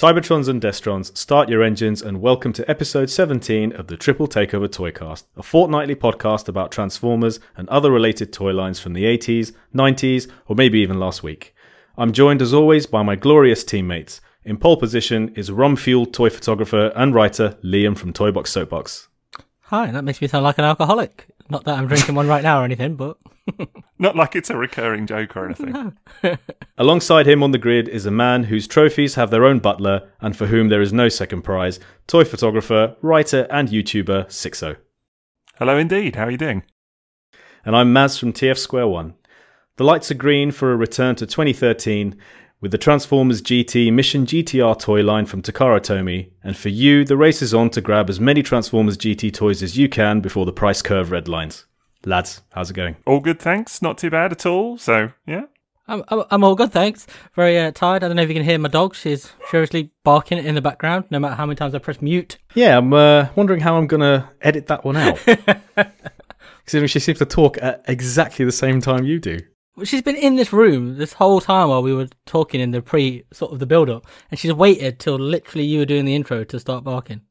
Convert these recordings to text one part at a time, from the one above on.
Cybertrons and Destrons, start your engines and welcome to episode 17 of the Triple Takeover Toycast, a fortnightly podcast about Transformers and other related toy lines from the 80s, 90s, or maybe even last week. I'm joined as always by my glorious teammates. In pole position is rum fueled toy photographer and writer Liam from Toybox Soapbox. Hi, that makes me sound like an alcoholic. Not that I'm drinking one right now or anything, but Not like it's a recurring joke or anything. Alongside him on the grid is a man whose trophies have their own butler and for whom there is no second prize toy photographer, writer, and YouTuber Sixo. Hello, indeed. How are you doing? And I'm Maz from TF Square One. The lights are green for a return to 2013 with the Transformers GT Mission GTR toy line from Takara Tomy, and for you, the race is on to grab as many Transformers GT toys as you can before the price curve redlines. Lads, how's it going? All good, thanks. Not too bad at all. So, yeah. I'm I'm, I'm all good, thanks. Very uh, tired. I don't know if you can hear my dog. She's furiously barking in the background, no matter how many times I press mute. Yeah, I'm uh, wondering how I'm going to edit that one out. Considering she seems to talk at exactly the same time you do. She's been in this room this whole time while we were talking in the pre sort of the build up, and she's waited till literally you were doing the intro to start barking.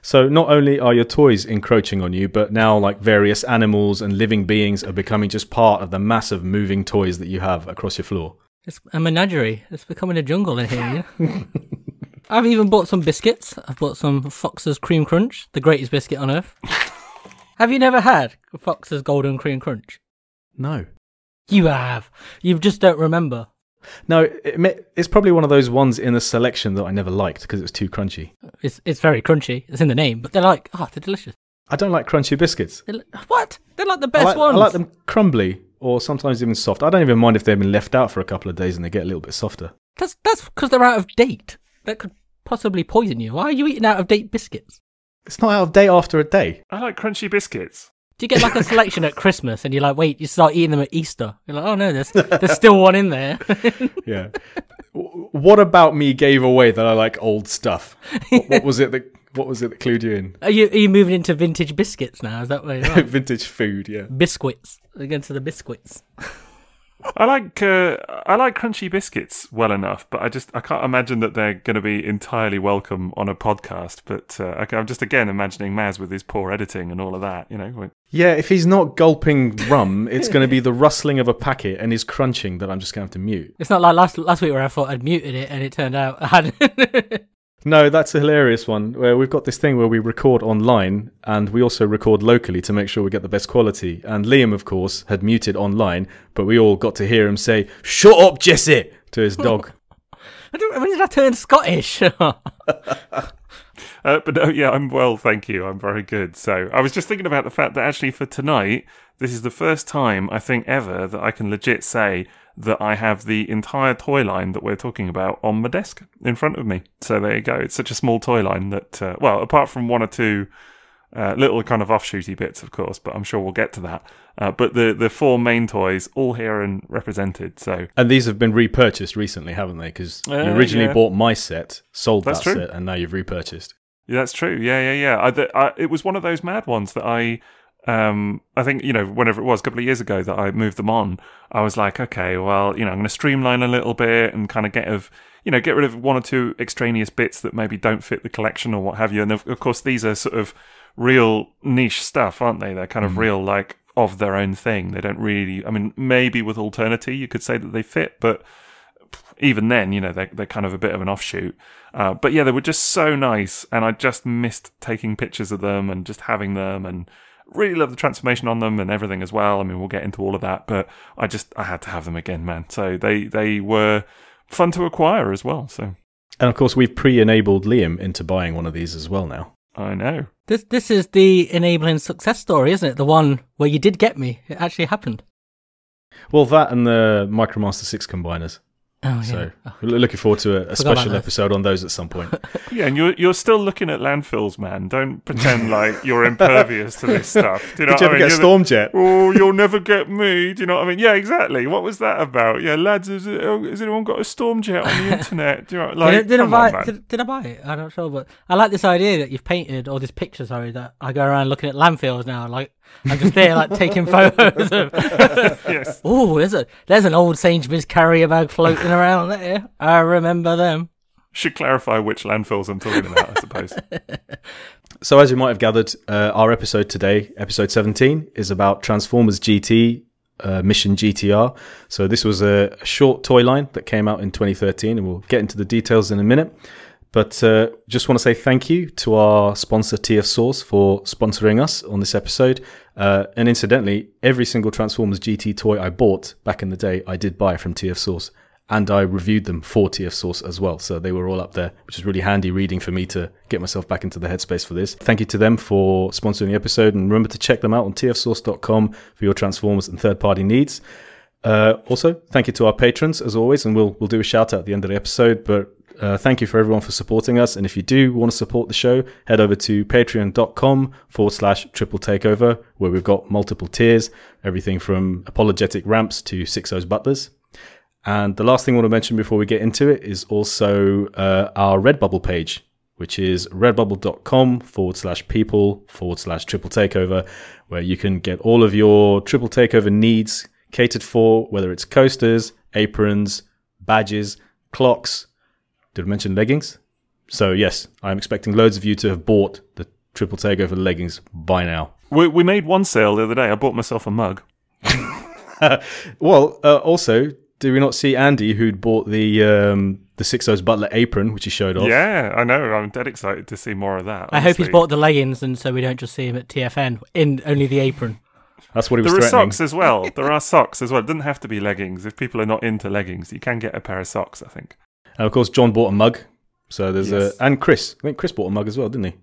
So not only are your toys encroaching on you, but now like various animals and living beings are becoming just part of the massive moving toys that you have across your floor. It's a menagerie. It's becoming a jungle in here. You know? I've even bought some biscuits. I've bought some Fox's Cream Crunch, the greatest biscuit on earth. have you never had Fox's Golden Cream Crunch? No. You have. You just don't remember. No, it, it's probably one of those ones in the selection that I never liked because it was too crunchy. It's it's very crunchy. It's in the name, but they're like, oh, they're delicious. I don't like crunchy biscuits. They're, li- what? They're like the I best like, ones. I like them crumbly or sometimes even soft. I don't even mind if they've been left out for a couple of days and they get a little bit softer. That's that's because they're out of date. That could possibly poison you. Why are you eating out of date biscuits? It's not out of date after a day. I like crunchy biscuits. Do you get like a selection at Christmas and you're like, wait, you start eating them at Easter? You're like, oh no, there's there's still one in there. Yeah. What about me gave away that I like old stuff? What, what was it that What was it that clued you in? are you are you moving into vintage biscuits now? Is that where you are? Vintage food. Yeah. biscuits? Against the biscuits. I like uh, I like crunchy biscuits well enough, but I just I can't imagine that they're going to be entirely welcome on a podcast. But uh, I'm just again imagining Maz with his poor editing and all of that. You know, Yeah. If he's not gulping rum, it's going to be the rustling of a packet and his crunching that I'm just going to have to mute. It's not like last last week where I thought I'd muted it and it turned out I had. No, that's a hilarious one. Where we've got this thing where we record online and we also record locally to make sure we get the best quality. And Liam, of course, had muted online, but we all got to hear him say, "Shut up, Jesse!" to his dog. When did I turn Scottish? Uh, but no, yeah, I'm well, thank you. I'm very good. So I was just thinking about the fact that actually for tonight, this is the first time I think ever that I can legit say that I have the entire toy line that we're talking about on my desk in front of me. So there you go. It's such a small toy line that, uh, well, apart from one or two uh, little kind of offshooty bits, of course, but I'm sure we'll get to that. Uh, but the the four main toys all here and represented. So and these have been repurchased recently, haven't they? Because you Uh, originally yeah. bought my set, sold That's that true. set, and now you've repurchased. Yeah, that's true. Yeah, yeah, yeah. I, th- I, it was one of those mad ones that I, um, I think you know, whenever it was, a couple of years ago that I moved them on. I was like, okay, well, you know, I'm going to streamline a little bit and kind of get of, you know, get rid of one or two extraneous bits that maybe don't fit the collection or what have you. And of, of course, these are sort of real niche stuff, aren't they? They're kind of real, like of their own thing. They don't really. I mean, maybe with Alternity, you could say that they fit, but even then, you know, they're, they're kind of a bit of an offshoot. Uh, but yeah, they were just so nice, and I just missed taking pictures of them and just having them, and really love the transformation on them and everything as well. I mean, we'll get into all of that, but I just I had to have them again, man. So they they were fun to acquire as well. So And of course, we've pre-enabled Liam into buying one of these as well now. I know. This this is the enabling success story, isn't it? The one where you did get me. It actually happened. Well, that and the Micromaster Six combiners. Oh yeah. Oh. So we're looking forward to a, a special episode on those at some point. Yeah, and you're you're still looking at landfills, man. Don't pretend like you're impervious to this stuff. Do you know Did you ever I mean? get You're the- oh, you'll never get me. Do you know what I mean? Yeah, exactly. What was that about? Yeah, lads, has, oh, has anyone got a storm jet on the internet? Do you know, like, did, did I buy on, did, did I buy it? I'm not sure, but I like this idea that you've painted or this picture. Sorry, that I go around looking at landfills now. Like I'm just there, like taking photos. of... yes. oh, there's a there's an old Sainsbury's carrier bag floating around there. I remember them. Should clarify which landfills I'm talking about, I suppose. So, as you might have gathered, uh, our episode today, episode 17, is about Transformers GT uh, Mission GTR. So, this was a, a short toy line that came out in 2013, and we'll get into the details in a minute. But uh, just want to say thank you to our sponsor TF Source for sponsoring us on this episode. Uh, and incidentally, every single Transformers GT toy I bought back in the day, I did buy from TF Source. And I reviewed them for TF Source as well. So they were all up there, which is really handy reading for me to get myself back into the headspace for this. Thank you to them for sponsoring the episode. And remember to check them out on tfsource.com for your Transformers and third party needs. Uh, also, thank you to our patrons as always, and we'll we'll do a shout out at the end of the episode. But uh, thank you for everyone for supporting us. And if you do want to support the show, head over to patreon.com forward slash triple takeover, where we've got multiple tiers, everything from apologetic ramps to Sixo's butlers. And the last thing I want to mention before we get into it is also uh, our Redbubble page, which is redbubble.com forward slash people forward slash triple takeover, where you can get all of your triple takeover needs catered for, whether it's coasters, aprons, badges, clocks. Did I mention leggings? So, yes, I'm expecting loads of you to have bought the triple takeover leggings by now. We, we made one sale the other day. I bought myself a mug. Well, uh, also, do we not see Andy who'd bought the um, the Sixo's Butler apron, which he showed off? Yeah, I know. I'm dead excited to see more of that. I hope he's bought the leggings, and so we don't just see him at TFN in only the apron. That's what he was There are socks as well. There are socks as well. It doesn't have to be leggings. If people are not into leggings, you can get a pair of socks, I think. And of course, John bought a mug. So there's Yes. a and Chris. I think Chris bought a mug as well, didn't he?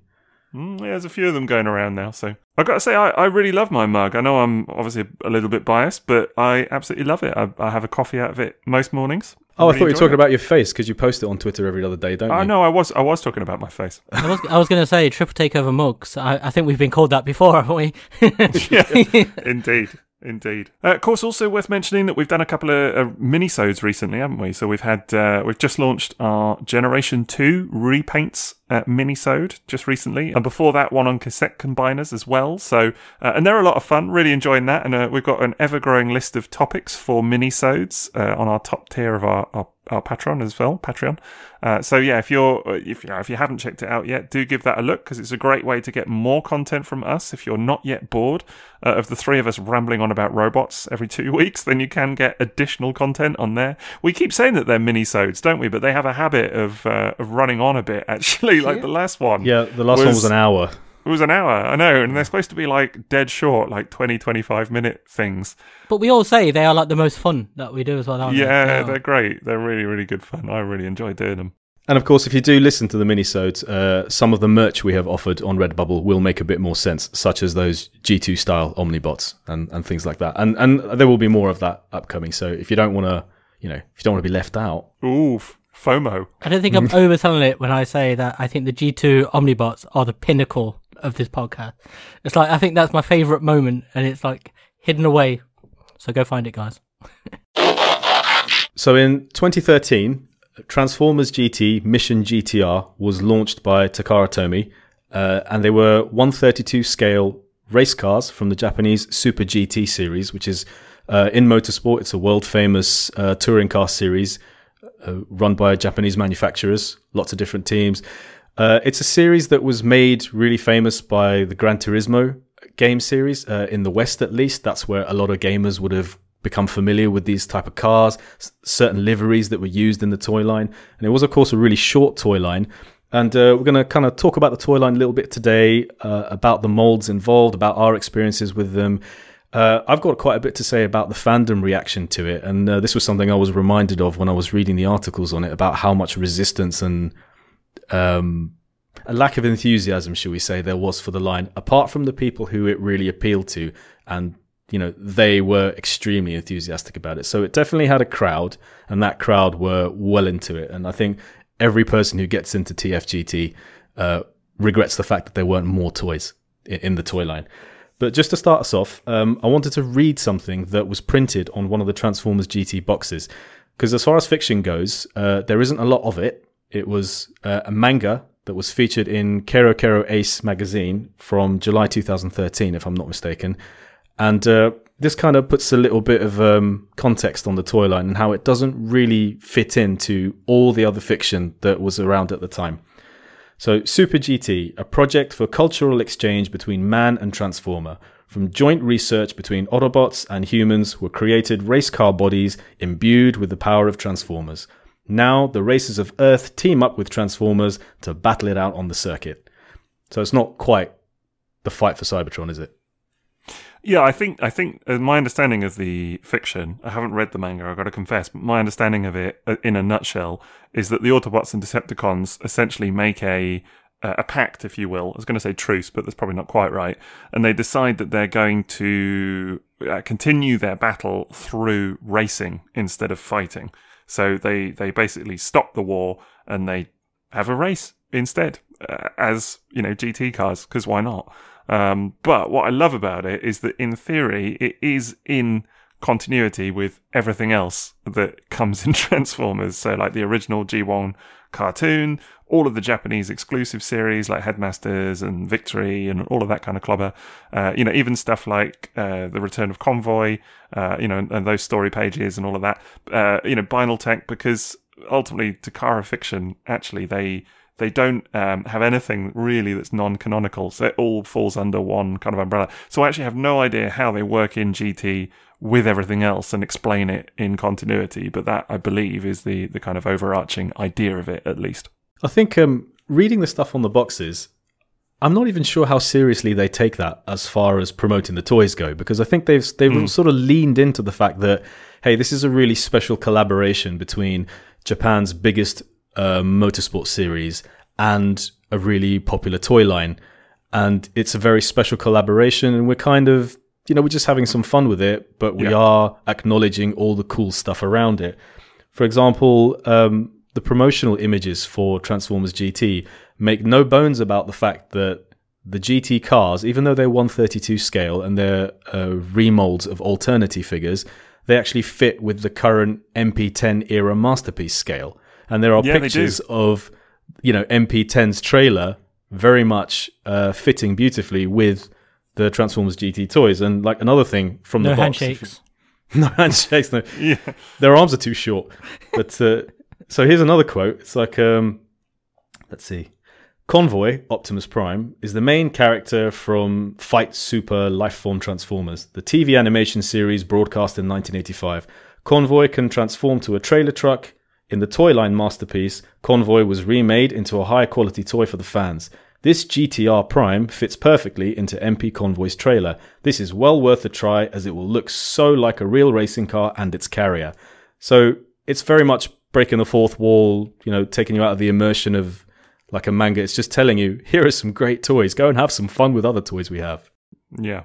Mm, yeah, there's a few of them going around now. So I've got to say, I, I really love my mug. I know I'm obviously a little bit biased, but I absolutely love it. I, I have a coffee out of it most mornings. Oh, I really thought you were talking it. about your face because you post it on Twitter every other day, don't I you? know. I was I was talking about my face. I was, I was going to say triple takeover mugs. I, I think we've been called that before, haven't we? yeah, indeed. Indeed. Uh, of course, also worth mentioning that we've done a couple of uh, mini-sodes recently, haven't we? So we've had uh, we've just launched our Generation Two repaints uh, mini-sode just recently, and before that, one on cassette combiners as well. So uh, and they're a lot of fun. Really enjoying that, and uh, we've got an ever-growing list of topics for mini-sodes uh, on our top tier of our, our our Patreon as well, Patreon. Uh, so yeah, if you're if you know, if you haven't checked it out yet, do give that a look because it's a great way to get more content from us. If you're not yet bored uh, of the three of us rambling on about robots every two weeks, then you can get additional content on there. We keep saying that they're mini-sodes, don't we? But they have a habit of uh, of running on a bit. Actually, like the last one. Yeah, the last one Was- was an hour. It was an hour, I know, and they're supposed to be like dead short, like 20, 25 minute things. but we all say they are like the most fun that we do as well, aren't? Yeah, They are. they're great. They're really, really good fun. I really enjoy doing them. And of course, if you do listen to the minisodes, uh, some of the merch we have offered on Redbubble will make a bit more sense, such as those G2 style Omnibots and, and things like that. And and there will be more of that upcoming. So if you don't want to, you know, if you don't want to be left out, Ooh, f- FOMO. I don't think I'm overselling it when I say that I think the G2 Omnibots are the pinnacle of this podcast. It's like I think that's my favourite moment, and it's like hidden away. So go find it, guys. So in 2013, Transformers GT Mission GTR was launched by Takara Tomy, uh, and they were 132 scale race cars from the Japanese Super GT series, which is uh, in motorsport. It's a world famous uh, touring car series uh, run by Japanese manufacturers, lots of different teams. Uh, it's a series that was made really famous by the Gran Turismo game series uh, in the West, at least. That's where a lot of gamers would have become familiar with these type of cars, s- certain liveries that were used in the toy line, and it was, of course, a really short toy line. And uh, we're going to kind of talk about the toy line a little bit today, uh, about the molds involved, about our experiences with them. Uh, I've got quite a bit to say about the fandom reaction to it, and uh, this was something I was reminded of when I was reading the articles on it about how much resistance and um, a lack of enthusiasm, shall we say, there was for the line, apart from the people who it really appealed to, and you know they were extremely enthusiastic about it. So it definitely had a crowd, and that crowd were well into it. And I think every person who gets into TFGT uh, regrets the fact that there weren't more toys in, the toy line. But just to start us off, um, I wanted to read something that was printed on one of the Transformers GT boxes. Because as far as fiction goes, uh, there isn't a lot of it. It was uh, a manga that was featured in Kero Kero Ace magazine from July 2013, if I'm not mistaken. And uh, this kind of puts a little bit of um, context on the toy line and how it doesn't really fit into all the other fiction that was around at the time. So, Super GT, a project for cultural exchange between man and Transformer. From joint research between Autobots and humans were created race car bodies imbued with the power of Transformers. Now, the races of Earth team up with Transformers to battle it out on the circuit. So, it's not quite the fight for Cybertron, is it? Yeah, I think I think uh, my understanding of the fiction. I haven't read the manga. I've got to confess, but my understanding of it, uh, in a nutshell, is that the Autobots and Decepticons essentially make a uh, a pact, if you will. I was going to say truce, but that's probably not quite right. And they decide that they're going to uh, continue their battle through racing instead of fighting. So they they basically stop the war and they have a race instead, uh, as you know, GT cars, because why not? Um, but what I love about it is that in theory, it is in continuity with everything else that comes in Transformers. So, like the original G1 cartoon, all of the Japanese exclusive series like Headmasters and Victory and all of that kind of clobber. Uh, you know, even stuff like uh, The Return of Convoy, uh, you know, and, and, those story pages and all of that. Uh, you know, Binaltech, because ultimately, Takara Fiction, actually, they they don't um, have anything really that's non-canonical, so it all falls under one kind of umbrella. So I actually have no idea how they work in GT with everything else and explain it in continuity. But that I believe is the the kind of overarching idea of it, at least. I think um, reading the stuff on the boxes, I'm not even sure how seriously they take that as far as promoting the toys go, because I think they've they've mm. sort of leaned into the fact that hey, this is a really special collaboration between Japan's biggest uh, motorsport series and a really popular toy line. And it's a very special collaboration, and we're kind of, you know, we're just having some fun with it, but we yeah. are acknowledging all the cool stuff around it. For example, um, the promotional images for Transformers GT make no bones about the fact that the GT cars, even though they're 132 scale and they're uh, remolds of Alternity figures, they actually fit with the current MP10 era masterpiece scale and there are yeah, pictures of you know MP10's trailer very much uh, fitting beautifully with the Transformers GT toys. And like another thing from no the box, handshakes. no handshakes. No, yeah. their arms are too short. But uh, so here's another quote. It's like, um, let's see. Convoy, Optimus Prime, is the main character from Fight Super Lifeform Transformers, the TV animation series broadcast in 1985. Convoy can transform to a trailer truck, in the toy line masterpiece, Convoy was remade into a high quality toy for the fans. This GTR Prime fits perfectly into MP Convoy's trailer. This is well worth a try as it will look so like a real racing car and its carrier. So it's very much breaking the fourth wall, you know, taking you out of the immersion of like a manga. It's just telling you, here are some great toys. Go and have some fun with other toys we have. Yeah,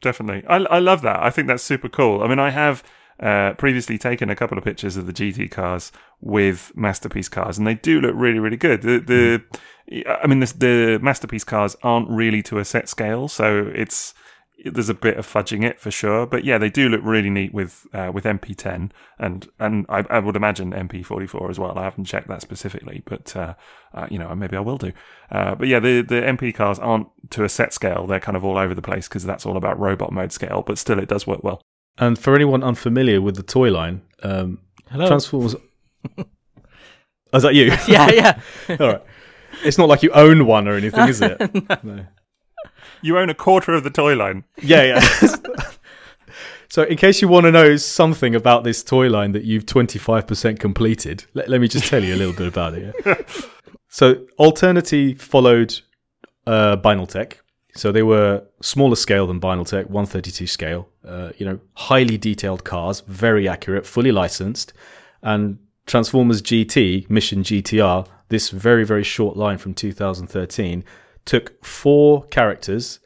definitely. I, I love that. I think that's super cool. I mean, I have uh, previously taken a couple of pictures of the GT cars with masterpiece cars, and they do look really, really good. The, the mm. I mean, the, the masterpiece cars aren't really to a set scale, so it's there's a bit of fudging it for sure. But yeah, they do look really neat with uh, with MP10 and and I, I, would imagine MP44 as well. I haven't checked that specifically, but uh, uh, you know maybe I will do. Uh, but yeah, the the MP cars aren't to a set scale. They're kind of all over the place because that's all about robot mode scale. But still, it does work well. And for anyone unfamiliar with the toy line, um, Hello. Transformers. oh, is that you? yeah, yeah. All right. It's not like you own one or anything, is it? no. You own a quarter of the toy line. Yeah, yeah. so, in case you want to know something about this toy line that you've 25% completed, let, let me just tell you a little bit about it. Yeah? so, Alternity followed uh, Binaltech, so they were smaller scale than Binaltech, 132 scale. Uh, you know, highly detailed cars, very accurate, fully licensed, and Transformers GT, Mission GTR, this very very short line from 2013, took four characters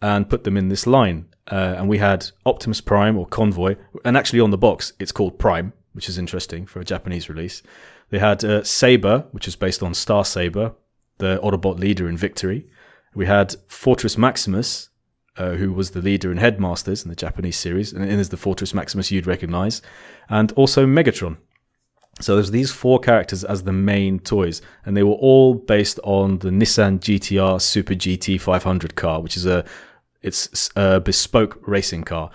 and put them in this line. Uh, and we had Optimus Prime or Convoy, and actually on the box it's called Prime, which is interesting for a Japanese release. They had uh, Saber, which is based on Star Saber, the Autobot leader in Victory. We had Fortress Maximus, uh, who was the leader in Headmasters in the Japanese series, and is the Fortress Maximus you'd recognize, and also Megatron. So there's these four characters as the main toys, and they were all based on the Nissan GTR Super GT 500 car, which is a it's a bespoke racing car.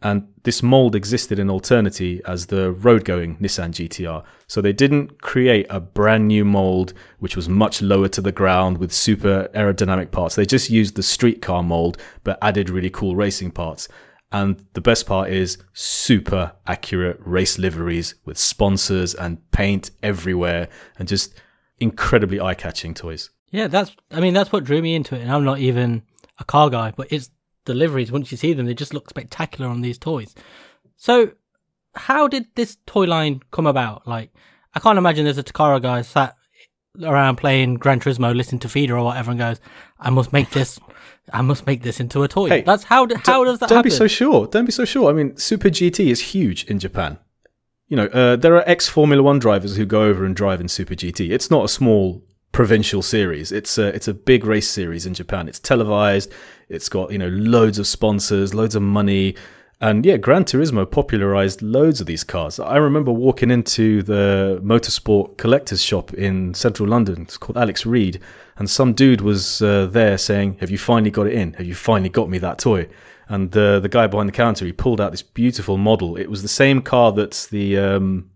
And this mold existed in Alternity as the road going Nissan GTR. So they didn't create a brand new mold which was much lower to the ground with super aerodynamic parts. They just used the street car mold but added really cool racing parts. And the best part is super accurate race liveries with sponsors and paint everywhere and just incredibly eye catching toys. Yeah, that's. I mean, that's what drew me into it. And I'm not even a car guy, but it's deliveries. Once you see them, they just look spectacular on these toys. So, how did this toy line come about? Like, I can't imagine there's a Takara guy sat around playing Gran Turismo, listening to Feeder or whatever, and goes, "I must make this. I must make this into a toy." Hey, That's how. How does that Don't happen? be so sure. Don't be so sure. I mean, Super GT is huge in Japan. You know, uh, there are ex Formula One drivers who go over and drive in Super GT. It's not a small provincial series. It's a it's a big race series in Japan. It's televised. It's got you know loads of sponsors, loads of money, and yeah, Gran Turismo popularized loads of these cars. I remember walking into the motorsport collectors shop in central London. It's called Alex Reed, and some dude was uh, there saying, "Have you finally got it in? Have you finally got me that toy?" And uh, the guy behind the counter, he pulled out this beautiful model. It was the same car that's the um,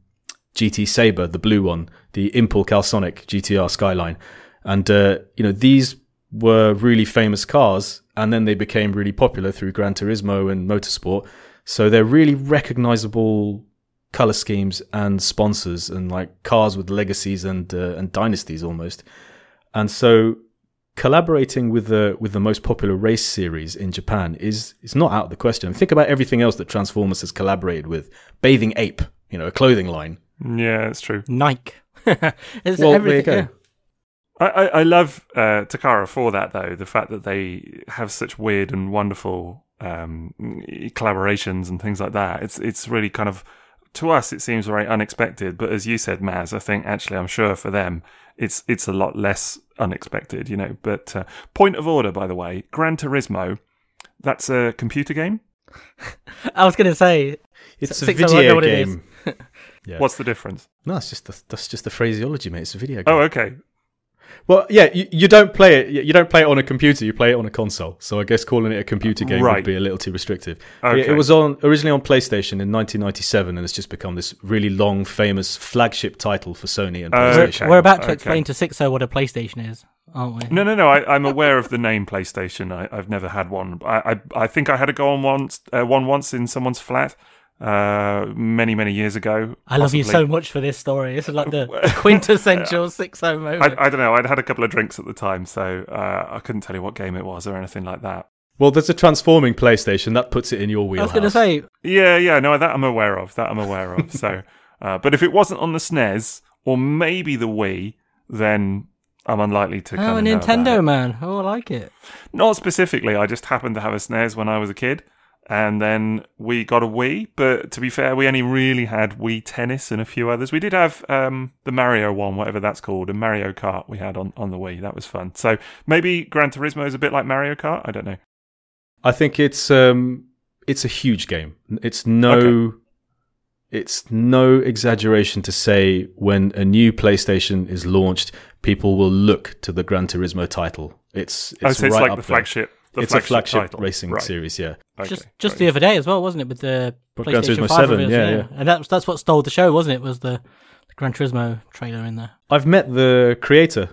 GT Saber, the blue one, the Impul Calsonic GTR Skyline. And, uh, you know, these were really famous cars and then they became really popular through Gran Turismo and Motorsport. So they're really recognizable color schemes and sponsors and like cars with legacies and, uh, and dynasties almost. And so collaborating with the with the most popular race series in Japan is is not out of the question. Think about everything else that Transformers has collaborated with. Bathing Ape, you know, a clothing line. Yeah, it's true. Nike. it's Well, there you go. yeah. I, I, I love uh, Takara for that though. The fact that they have such weird and wonderful um, collaborations and things like that. It's it's really kind of to us it seems very unexpected, but as you said, Maz, I think actually I'm sure for them it's it's a lot less unexpected, you know. But uh, point of order, by the way, Gran Turismo, that's a computer game. I was going to say, It's a Six, I video what game. Yeah. What's the difference? No, it's just the, that's just the phraseology, mate. It's a video game. Oh, okay. Well, yeah, you, you don't play it. You don't play it on a computer. You play it on a console. So I guess calling it a computer game Right. would be a little too restrictive. Okay. It was on originally on PlayStation in 1997, and it's just become this really long, famous flagship title for Sony and Uh, PlayStation. Okay, we're about to okay. explain to Sixo what a PlayStation is, aren't we? No, no, no. I, I'm aware of the name PlayStation. I, I've never had one. I, I, I think I had a go on once, uh, one once in someone's flat, uh, many, many years ago. I love you so much for this story. This is like the quintessential Sixo moment. I, I don't know. I'd had a couple of drinks at the time, so uh, I couldn't tell you what game it was or anything like that. Well, there's a transforming PlayStation that puts it in your wheel. I was going to say, Yeah, yeah. No, that I'm aware of. That I'm aware of. so, uh, but if it wasn't on the SNES or maybe the Wii, then I'm unlikely to. oh, a of know about Nintendo it. man. Oh, I like it. Not specifically. I just happened to have a SNES when I was a kid, and then we got a Wii. But to be fair, we only really had Wii Tennis and a few others. We did have um, the Mario one, whatever that's called, and Mario Kart. We had on on the Wii. That was fun. So maybe Gran Turismo is a bit like Mario Kart. I don't know. I think it's um, it's a huge game. It's no, Okay. it's no exaggeration to say when a new PlayStation is launched, people will look to the Gran Turismo title. It's it's oh, so it's right like the there. flagship. The it's a flagship title. racing Right. series, yeah. Okay, just just great. the other day as well, wasn't it? With the Gran Turismo 5 7, reveals, yeah, yeah. And that's that's what stole the show, wasn't it? Was the, the Gran Turismo trailer in there? I've met the creator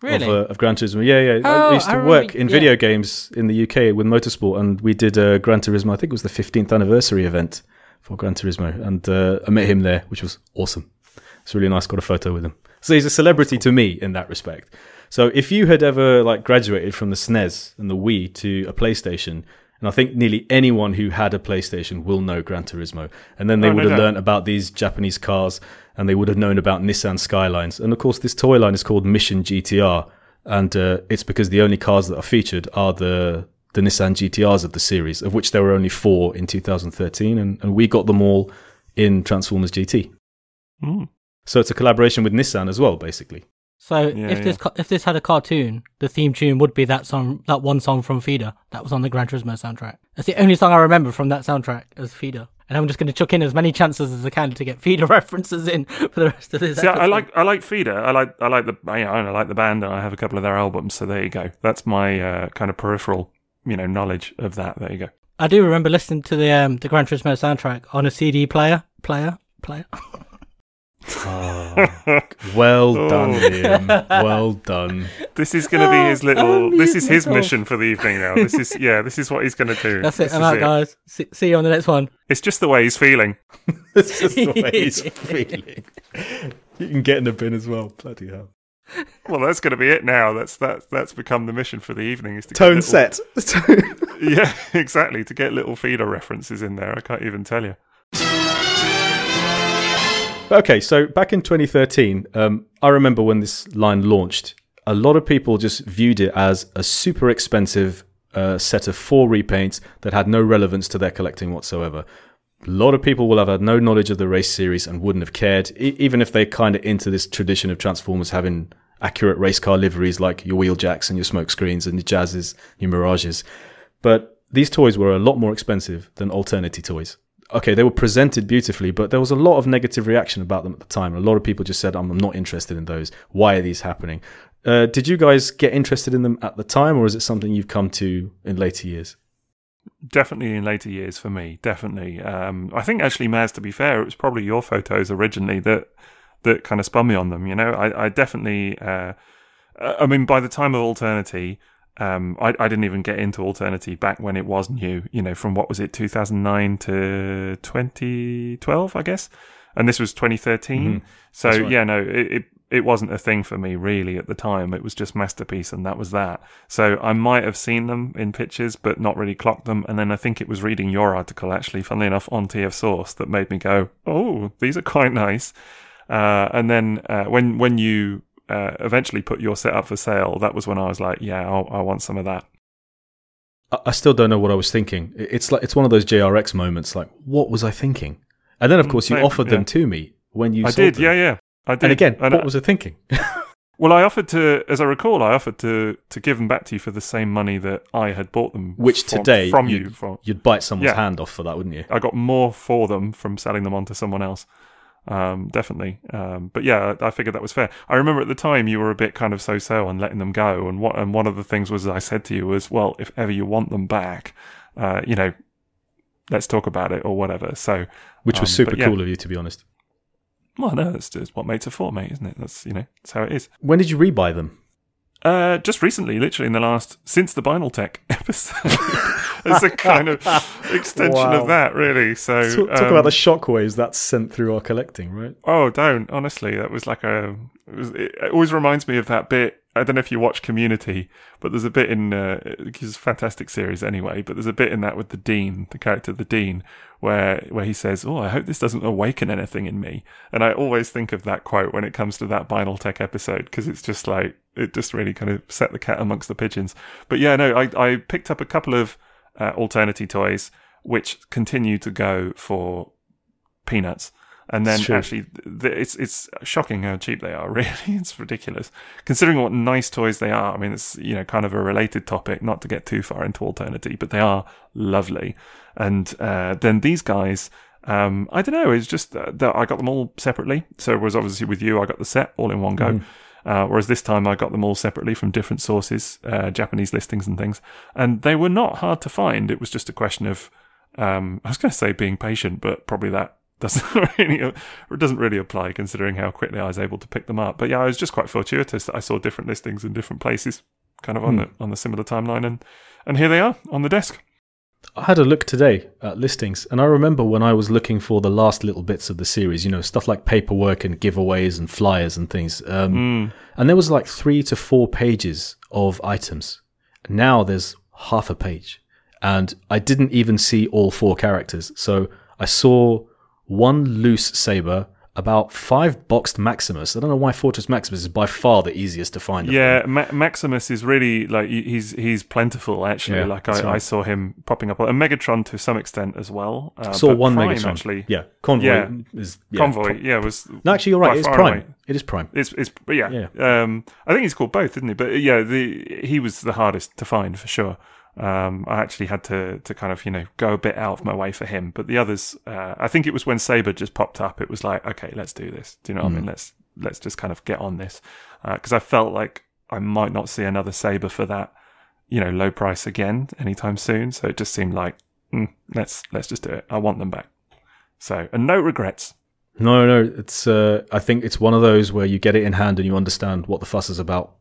Really? of, uh, of Gran Turismo. Yeah, yeah. I- Oh, I used to I work in yeah. video games in the UK with Motorsport, and we did a Gran Turismo. I think it was the 15th anniversary event for Gran Turismo, and uh, I met him there, which was awesome. It's really nice. Got a photo with him. So he's a celebrity to me in that respect. So if you had ever like graduated from the SNES and the Wii to a PlayStation, and I think nearly anyone who had a PlayStation will know Gran Turismo, and then they Oh, no would have doubt. learned about these Japanese cars, and they would have known about Nissan Skylines, and of course this toy line is called Mission GTR, and uh, it's because the only cars that are featured are the the Nissan GTRs of the series, of which there were only four in 2013, and, and we got them all in Transformers GT. Mm. So it's a collaboration with Nissan as well, basically. So Yeah, if this co- if this had a cartoon, the theme tune would be that song, that one song from Feeder that was on the Gran Turismo soundtrack. That's the only song I remember from that soundtrack as Feeder. And I'm just going to chuck in as many chances as I can to get Feeder references in for the rest of this. See, I, I like I like Feeder. I like I like the you know, I like the band, and I have a couple of their albums. So there you go. That's my uh, kind of peripheral, you know, knowledge of that. There you go. I do remember listening to the um, the Gran Turismo soundtrack on a CD player, player, player. Oh, well Oh. done, Liam. Well done. This is going to be his Oh, little. I'm This is his mission for the evening now. This is yeah. This is what he's going to do. That's This it. I'm is out, guys. See, see you on the next one. It's just the way he's feeling. It's just the way he's feeling. You can get in the bin as well. Bloody hell. Well, that's going to be it now. That's that's that's become the mission for the evening. Is to get Tone little- set. Yeah, exactly. To get little feeder references in there. I can't even tell you. Okay, so back in 2013, um, I remember when this line launched, a lot of people just viewed it as a super expensive uh, set of four repaints that had no relevance to their collecting whatsoever. A lot of people will have had no knowledge of the race series and wouldn't have cared, e- even if they're kind of into this tradition of Transformers having accurate race car liveries like your wheeljacks and your smoke screens and your jazzes, your mirages. But these toys were a lot more expensive than Alternity toys okay, they were presented beautifully, but there was a lot of negative reaction about them at the time. A lot of people just said, I'm not interested in those. Why are these happening? Uh, did you guys get interested in them at the time, or is it something you've come to in later years? Definitely in later years for me. Definitely. Um, I think actually, Maz. To be fair, it was probably your photos originally that that kind of spun me on them. You know, I, I definitely. Uh, I mean, by the time of Alternity, um, I, I didn't even get into Alternity back when it was new. You know, from what was it, 2009 to 2012, I guess, and this was 2013. So right. yeah, no, it, it it wasn't a thing for me really at the time. It was just masterpiece, and that was that. So I might have seen them in pictures, but not really clocked them. And then I think it was reading your article, actually, funnily enough, on TF Source, that made me go, "Oh, these are quite nice." Uh, and then uh, when when you uh, eventually put your set up for sale, that was when I was like, "Yeah, I'll, I want some of that." I, I still don't know what I was thinking. It's like it's one of those JRX moments. Like, what was I thinking? And then, of Mm, course, you same, offered them to me when you. I did, them. yeah, yeah, I did. And again, And, what uh, was I thinking? well, I offered to, as I recall, I offered to to give them back to you for the same money that I had bought them, Which from, today from you'd- you. For You'd bite someone's Yeah. hand off for that, wouldn't you? I got more for them from selling them on to someone else. Um, definitely. Um, but yeah, I I figured that was fair. I remember at the time you were a bit kind of so-so on letting them go, and what and one of the things was I said to you was, well, if ever you want them back, uh, you know, let's talk about it or whatever. So, Which was Um, super yeah. cool of you, to be honest. well, no, that's just what mates are for, mate, isn't it? That's you know, that's how it is. When did you rebuy them? Uh, just recently, literally in the last since the Binaltech episode, as a kind of extension Wow. of that, really. So Talk, talk um, about the shockwaves that's sent through our collecting, right? Oh, don't honestly. That was like a. It, always reminds me of that bit. I don't know if you watch Community, but there's a bit in. Uh, it's a fantastic series anyway. But there's a bit in that with the Dean, the character, the Dean, where where he says, "Oh, I hope this doesn't awaken anything in me." And I always think of that quote when it comes to that Binaltech episode because it's just like it just really kind of set the cat amongst the pigeons. But yeah, no, I I picked up a couple of uh, alternity toys which continue to go for peanuts. And then actually, it's it's shocking how cheap they are. Really, it's ridiculous considering what nice toys they are. I mean, it's you know kind of a related topic, not to get too far into alternity, but they are lovely. And uh, then these guys, um, I don't know. It's just uh, that I got them all separately. So it was obviously with you, I got the set all in one go. Uh, whereas this time I got them all separately from different sources, uh, Japanese listings and things, and they were not hard to find. It was just a question of, um, I was going to say being patient, but probably that doesn't really or doesn't really apply considering how quickly I was able to pick them up. But yeah, I was just quite fortuitous that I saw different listings in different places, kind of on the on the similar timeline, and and here they are on the desk. I had a look today at listings, and I remember when I was looking for the last little bits of the series, you know, stuff like paperwork and giveaways and flyers and things. Um, Mm. And there was like three to four pages of items. Now there's half a page, and I didn't even see all four characters. So I saw one loose saber, about five boxed Maximus. I don't know why Fortress Maximus is by far the easiest to find. Yeah, Ma- Maximus is really like he's he's plentiful actually. Yeah, like I, right. I saw him popping up, and Megatron to some extent as well. Uh, saw one Prime, Megatron. actually. Yeah, Convoy Yeah. is yeah, Convoy, yeah, was no, actually, you're right. It's Prime. away. It is Prime. It's it's yeah. Yeah. Um, I think he's called both, isn't he? But yeah, the he was the hardest to find for sure. Um, I actually had to to kind of you know go a bit out of my way for him, but the others, uh, I think it was when Saber just popped up. It was like, okay, let's do this. Do you know what I mean? Let's let's just kind of get on this because I felt like I might not see another Saber for that you know low price again anytime soon. So it just seemed like mm, let's let's just do it. I want them back. So and no regrets. No, no, it's. Uh, I think it's one of those where you get it in hand and you understand what the fuss is about.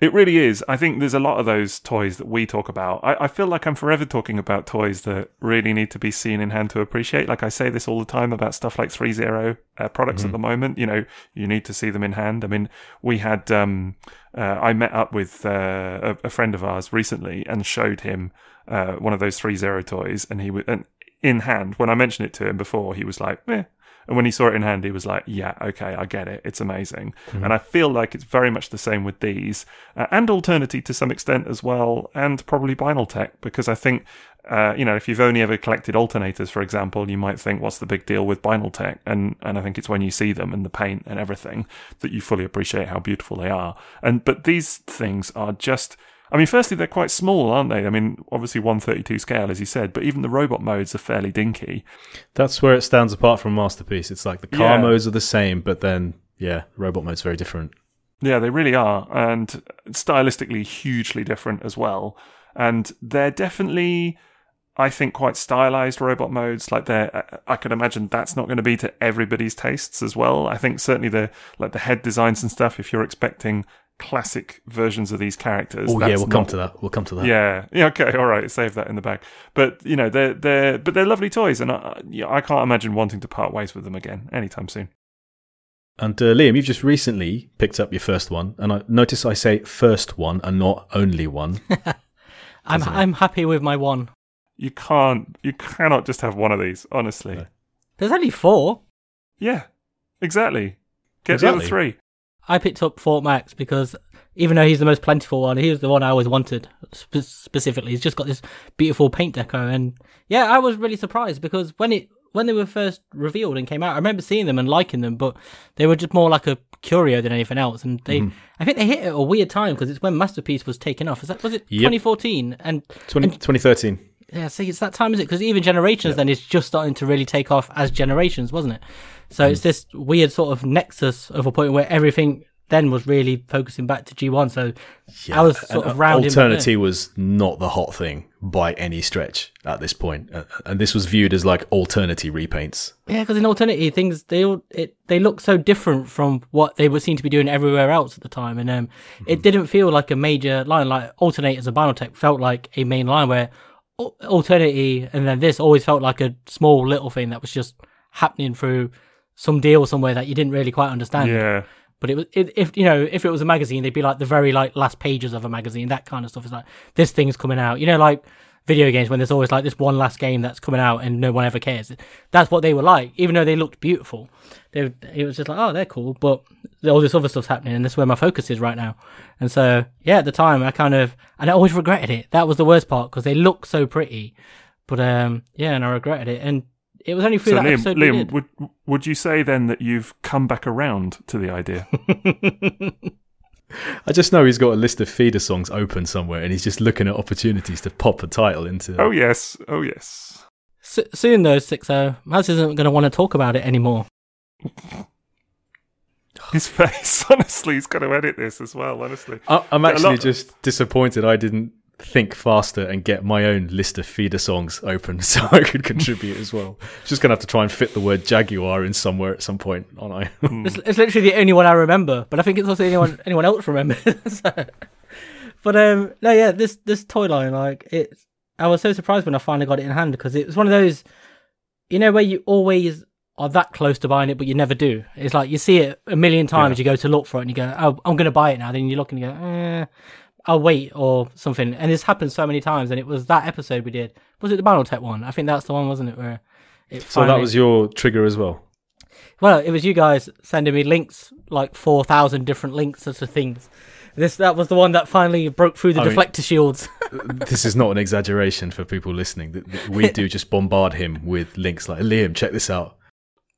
It really is. I think there's a lot of those toys that we talk about. I, I, feel like I'm forever talking about toys that really need to be seen in hand to appreciate. Like I say this all the time about stuff like 3 Zero uh, products mm-hmm. at the moment. You know, you need to see them in hand. I mean, we had, um, uh, I met up with uh, a, a, friend of ours recently and showed him uh, one of those 3 Zero toys, and he was, and in hand, when I mentioned it to him before, he was like, eh, and when he saw it in hand, he was like, yeah, okay, I get it. It's amazing. Mm-hmm. And I feel like it's very much the same with these uh, and Alternity to some extent as well, and probably Binaltech, because I think, uh, you know, if you've only ever collected alternators, for example, you might think, what's the big deal with Binaltech? And, and I think it's when you see them and the paint and everything that you fully appreciate how beautiful they are. And, but these things are just, I mean, firstly, they're quite small, aren't they? I mean, obviously 132 scale, as you said, but even the robot modes are fairly dinky. That's where it stands apart from Masterpiece. It's like the car yeah. modes are the same, but then, yeah, robot mode's very different. Yeah, they really are. And stylistically, hugely different as well. And they're definitely, I think, quite stylized robot modes. Like they're, I could imagine that's not going to be to everybody's tastes as well. I think certainly the, like the head designs and stuff, if you're expecting classic versions of these characters. Oh yeah, we'll not, come to that. We'll come to that. Yeah, yeah. Okay, all right. Save that in the bag. But you know, they're they're but they're lovely toys, and I, I can't imagine wanting to part ways with them again anytime soon. And uh, Liam, you've just recently picked up your first one, and I notice I say first one and not only one. I'm I'm happy with my one. You can't, you cannot just have one of these. Honestly, no. there's only four. Yeah, exactly. Get exactly. the other three. I picked up Fort Max because even though he's the most plentiful one, he was the one I always wanted spe- specifically. He's just got this beautiful paint deco, and yeah, I was really surprised because when it when they were first revealed and came out, I remember seeing them and liking them, but they were just more like a curio than anything else. And they, mm. I think they hit at a weird time because it's when Masterpiece was taken off. Is that was it yep. 2014 and, 20, and 2013? Yeah, see, it's that time, is it? Because even Generations yep. then is just starting to really take off as Generations, wasn't it? So mm. it's this weird sort of nexus of a point where everything then was really focusing back to G1. So yeah, I was sort of rounding. Alternity was not the hot thing by any stretch at this point, and this was viewed as like alternity repaints. Yeah, because in alternity things they all, it they look so different from what they were seen to be doing everywhere else at the time, and um, mm-hmm. it didn't feel like a major line. Like alternators and Binaltech felt like a main line where alternity and then this always felt like a small little thing that was just happening through some deal somewhere that you didn't really quite understand. Yeah. But it was it, if you know if it was a magazine, they'd be like the very like last pages of a magazine. That kind of stuff is like this thing's coming out. You know, like video games when there's always like this one last game that's coming out and no one ever cares. That's what they were like, even though they looked beautiful. They, it was just like, oh, they're cool, but all this other stuff's happening, and that's where my focus is right now. And so, yeah, at the time, I kind of, and I always regretted it. That was the worst part because they look so pretty, but um, yeah, and I regretted it. And it was only through so that Liam, episode. Liam, would would you say then that you've come back around to the idea? I just know he's got a list of feeder songs open somewhere, and he's just looking at opportunities to pop a title into. Oh yes, oh yes. S- soon though, Sixo, Maz isn't going to want to talk about it anymore. His face, honestly, he's going to edit this as well. Honestly, I- am actually lot- just disappointed I didn't think faster and get my own list of feeder songs open so I could contribute as well. Just gonna have to try and fit the word Jaguar in somewhere at some point, aren't I? it's, it's, literally the only one I remember, but I think it's also the only one anyone else remembers. so. But um, no, yeah, this this toy line, like it, I was so surprised when I finally got it in hand because it was one of those, you know, where you always are that close to buying it, but you never do. It's like you see it a million times, yeah. you go to look for it, and you go, "Oh, I'm going to buy it now." Then you look and you go, eh, I'll wait or something. And this happened so many times, and it was that episode we did. Was it the Binaltech one? I think that's the one, wasn't it? Where it so that was your trigger as well. Well, it was you guys sending me links, like four thousand different links to things. This that was the one that finally broke through the I deflector mean, shields. this is not an exaggeration for people listening. We do just bombard him with links like Liam, check this out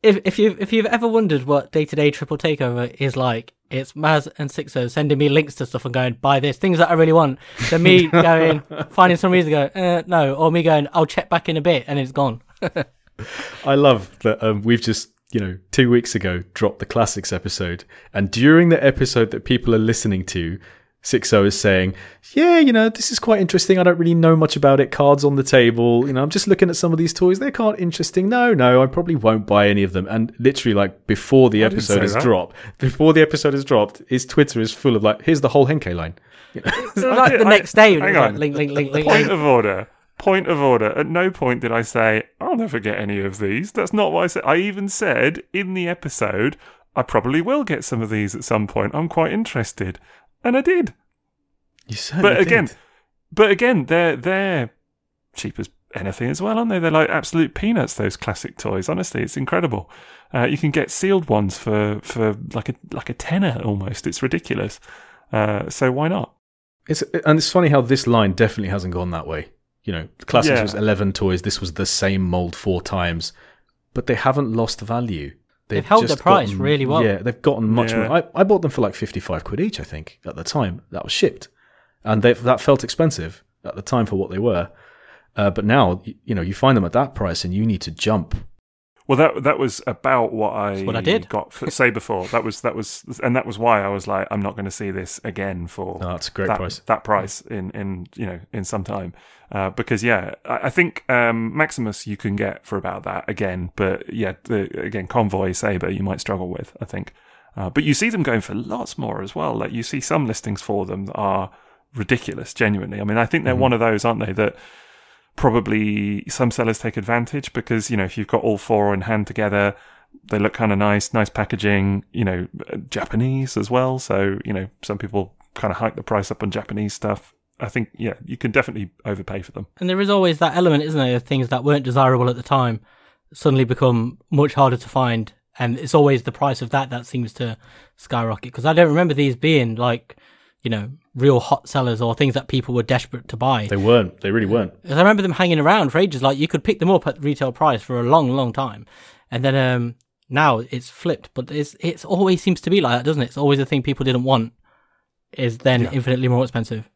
if if you if you've ever wondered what day to day triple takeover is like, it's Maz and Sixo sending me links to stuff and going buy this things that I really want. Then me going finding some reason to go uh, no, or me going I'll check back in a bit and it's gone. I love that um, we've just you know two weeks ago dropped the classics episode, and during the episode that people are listening to, Sixo is saying, "Yeah, you know, this is quite interesting. I don't really know much about it. Cards on the table. You know, I'm just looking at some of these toys. They're quite interesting. No, no, I probably won't buy any of them." And literally, like before the didn't episode is that. dropped, before the episode is dropped, his Twitter is full of like, "Here's the whole Henkei line." It was like the I- next day, hang was like on. link, link, link, link, Point link. of order. Point of order. At no point did I say, I'll never get any of these. That's not what I said. I even said in the episode, I probably will get some of these at some point. I'm quite interested. And I did. You certainly But again, did. but again, they're they're cheap as anything as well, aren't they? They're like absolute peanuts. Those classic toys. Honestly, it's incredible. Uh, you can get sealed ones for for like a like a tenner almost. It's ridiculous. Uh, so why not? It's and it's funny how this line definitely hasn't gone that way. You know, classics Yeah. was eleven toys. This was the same mold four times, but they haven't lost value. They've held just their price really well. Yeah, they've gotten much Yeah. more. I, I bought them for like fifty-five quid each. I think at the time that was shipped, and they, that felt expensive at the time for what they were. Uh, but now, y- you know, you find them at that price, and you need to jump. Well, that that was about what I, what I did. got for say before. That was that was, and that was why I was like, I'm not going to see this again for Oh, that's a great that, price. That price in in you know in some time, uh, because yeah, I, I think um, Maximus you can get for about that again, but yeah, the, again Convoy Saber you might struggle with. I think, uh, but you see them going for lots more as well. Like you see some listings for them that are ridiculous. Genuinely, I mean, I think they're Mm-hmm. one of those, aren't they? That probably some sellers take advantage because you know if you've got all four in hand together they look kind of nice nice packaging you know uh, japanese as well so you know some people kind of hike the price up on japanese stuff i think yeah you can definitely overpay for them And there is always that element, isn't there, of things that weren't desirable at the time suddenly become much harder to find. And it's always the price of that that seems to skyrocket. Because I don't remember these being like, you know, real hot sellers or things that people were desperate to buy. They weren't. They really weren't. I remember them hanging around for ages. Like you could pick them up at retail price for a long, long time, and then um, now it's flipped. But it's it's always seems to be like that, doesn't it? It's always the thing people didn't want is then infinitely more expensive.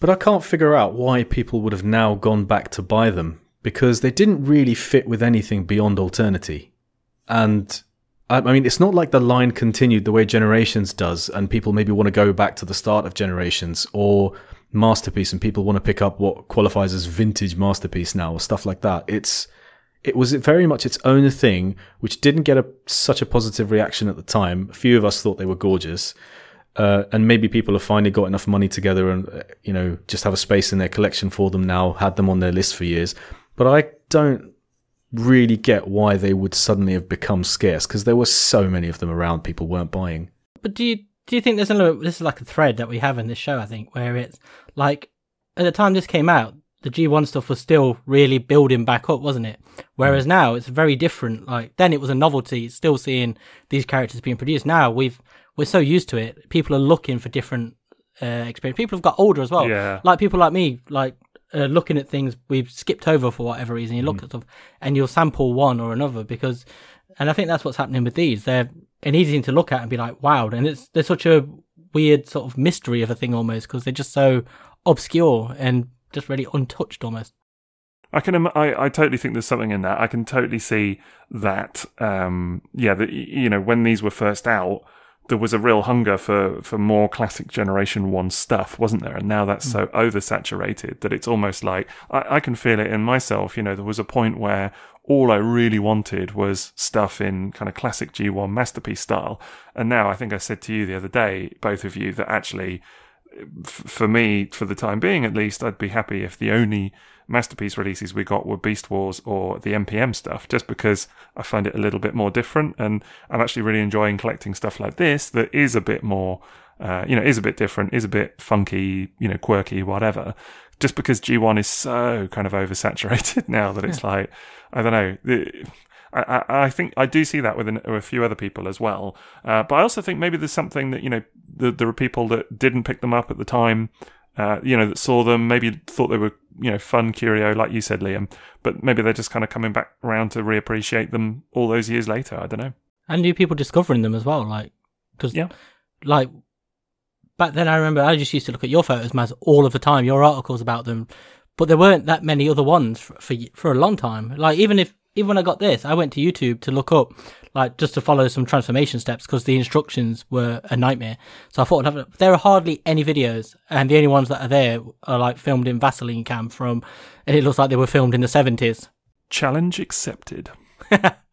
But I can't figure out why people would have now gone back to buy them because they didn't really fit with anything beyond Alternity. And I mean, it's not like the line continued the way Generations does, and people maybe want to go back to the start of Generations or Masterpiece, and people want to pick up what qualifies as vintage Masterpiece now or stuff like that. It's it was very much its own thing, which didn't get a, such a positive reaction at the time. A few of us thought they were gorgeous, uh, and maybe people have finally got enough money together and uh, you know just have a space in their collection for them now. Had them on their list for years, but I don't really get why they would suddenly have become scarce because there were so many of them around. People weren't buying. But do you do you think there's a little, this is like a thread that we have in this show? I think where it's like at the time this came out, the G1 stuff was still really building back up, wasn't it? Whereas now it's very different. Like then it was a novelty, still seeing these characters being produced. Now we've we're so used to it. People are looking for different uh, experience. People have got older as well. Yeah. Like people like me, like uh, looking at things we've skipped over for whatever reason. You look at stuff and you'll sample one or another because, and I think that's what's happening with these. They're an easy thing to look at and be like, wow. And it's they're such a weird sort of mystery of a thing almost because they're just so obscure and just really untouched almost. I can, im- I, I totally think there's something in that. I can totally see that. Um, yeah, that you know, when these were first out, there was a real hunger for for more classic generation one stuff, wasn't there? And now that's mm. so oversaturated that it's almost like I, I can feel it in myself. You know, there was a point where all I really wanted was stuff in kind of classic G1 masterpiece style, and now I think I said to you the other day, both of you, that actually f- for me, for the time being at least, I'd be happy if the only masterpiece releases we got were Beast Wars or the MPM stuff, just because I find it a little bit more different, and I'm actually really enjoying collecting stuff like this that is a bit more, uh, you know, is a bit different, is a bit funky, you know, quirky, whatever. Just because G1 is so kind of oversaturated now that it's like, I don't know. The, I, I, think I do see that with, an, with a few other people as well. Uh, but I also think maybe there's something that, you know, the, there are people that didn't pick them up at the time, uh, you know, that saw them, maybe thought they were, you know, fun curio, like you said, Liam, but maybe they're just kind of coming back around to reappreciate them all those years later. I don't know. And new people discovering them as well, like because Yeah. like back then I remember I just used to look at your photos, Maz, all of the time, your articles about them, but there weren't that many other ones for for, for a long time. Like even if even when I got this, I went to YouTube to look up, like, just to follow some transformation steps because the instructions were a nightmare. So I thought I'd have, there are hardly any videos, and the only ones that are there are like filmed in Vaseline cam from, and it looks like they were filmed in the 70s. Challenge accepted.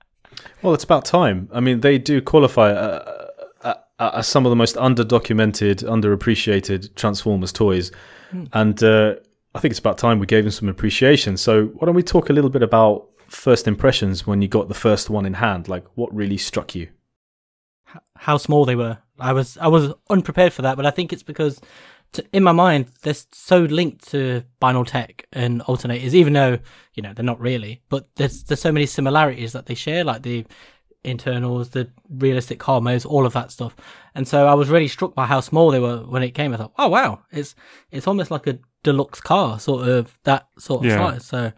Well, it's about time. I mean, they do qualify uh, uh, uh, as some of the most underdocumented, underappreciated Transformers toys, and uh, I think it's about time we gave them some appreciation. So, why don't we talk a little bit about first impressions when you got the first one in hand? Like, what really struck you? how small they were. I was I was unprepared for that, but I think it's because to, in my mind they're so linked to Binal Tech and alternators, even though you know they're not really. But there's there's so many similarities that they share, like the internals, the realistic car modes, all of that stuff. And so I was really struck by how small they were when it came. I thought, oh wow, it's it's almost like a deluxe car, sort of that sort of Yeah. size. So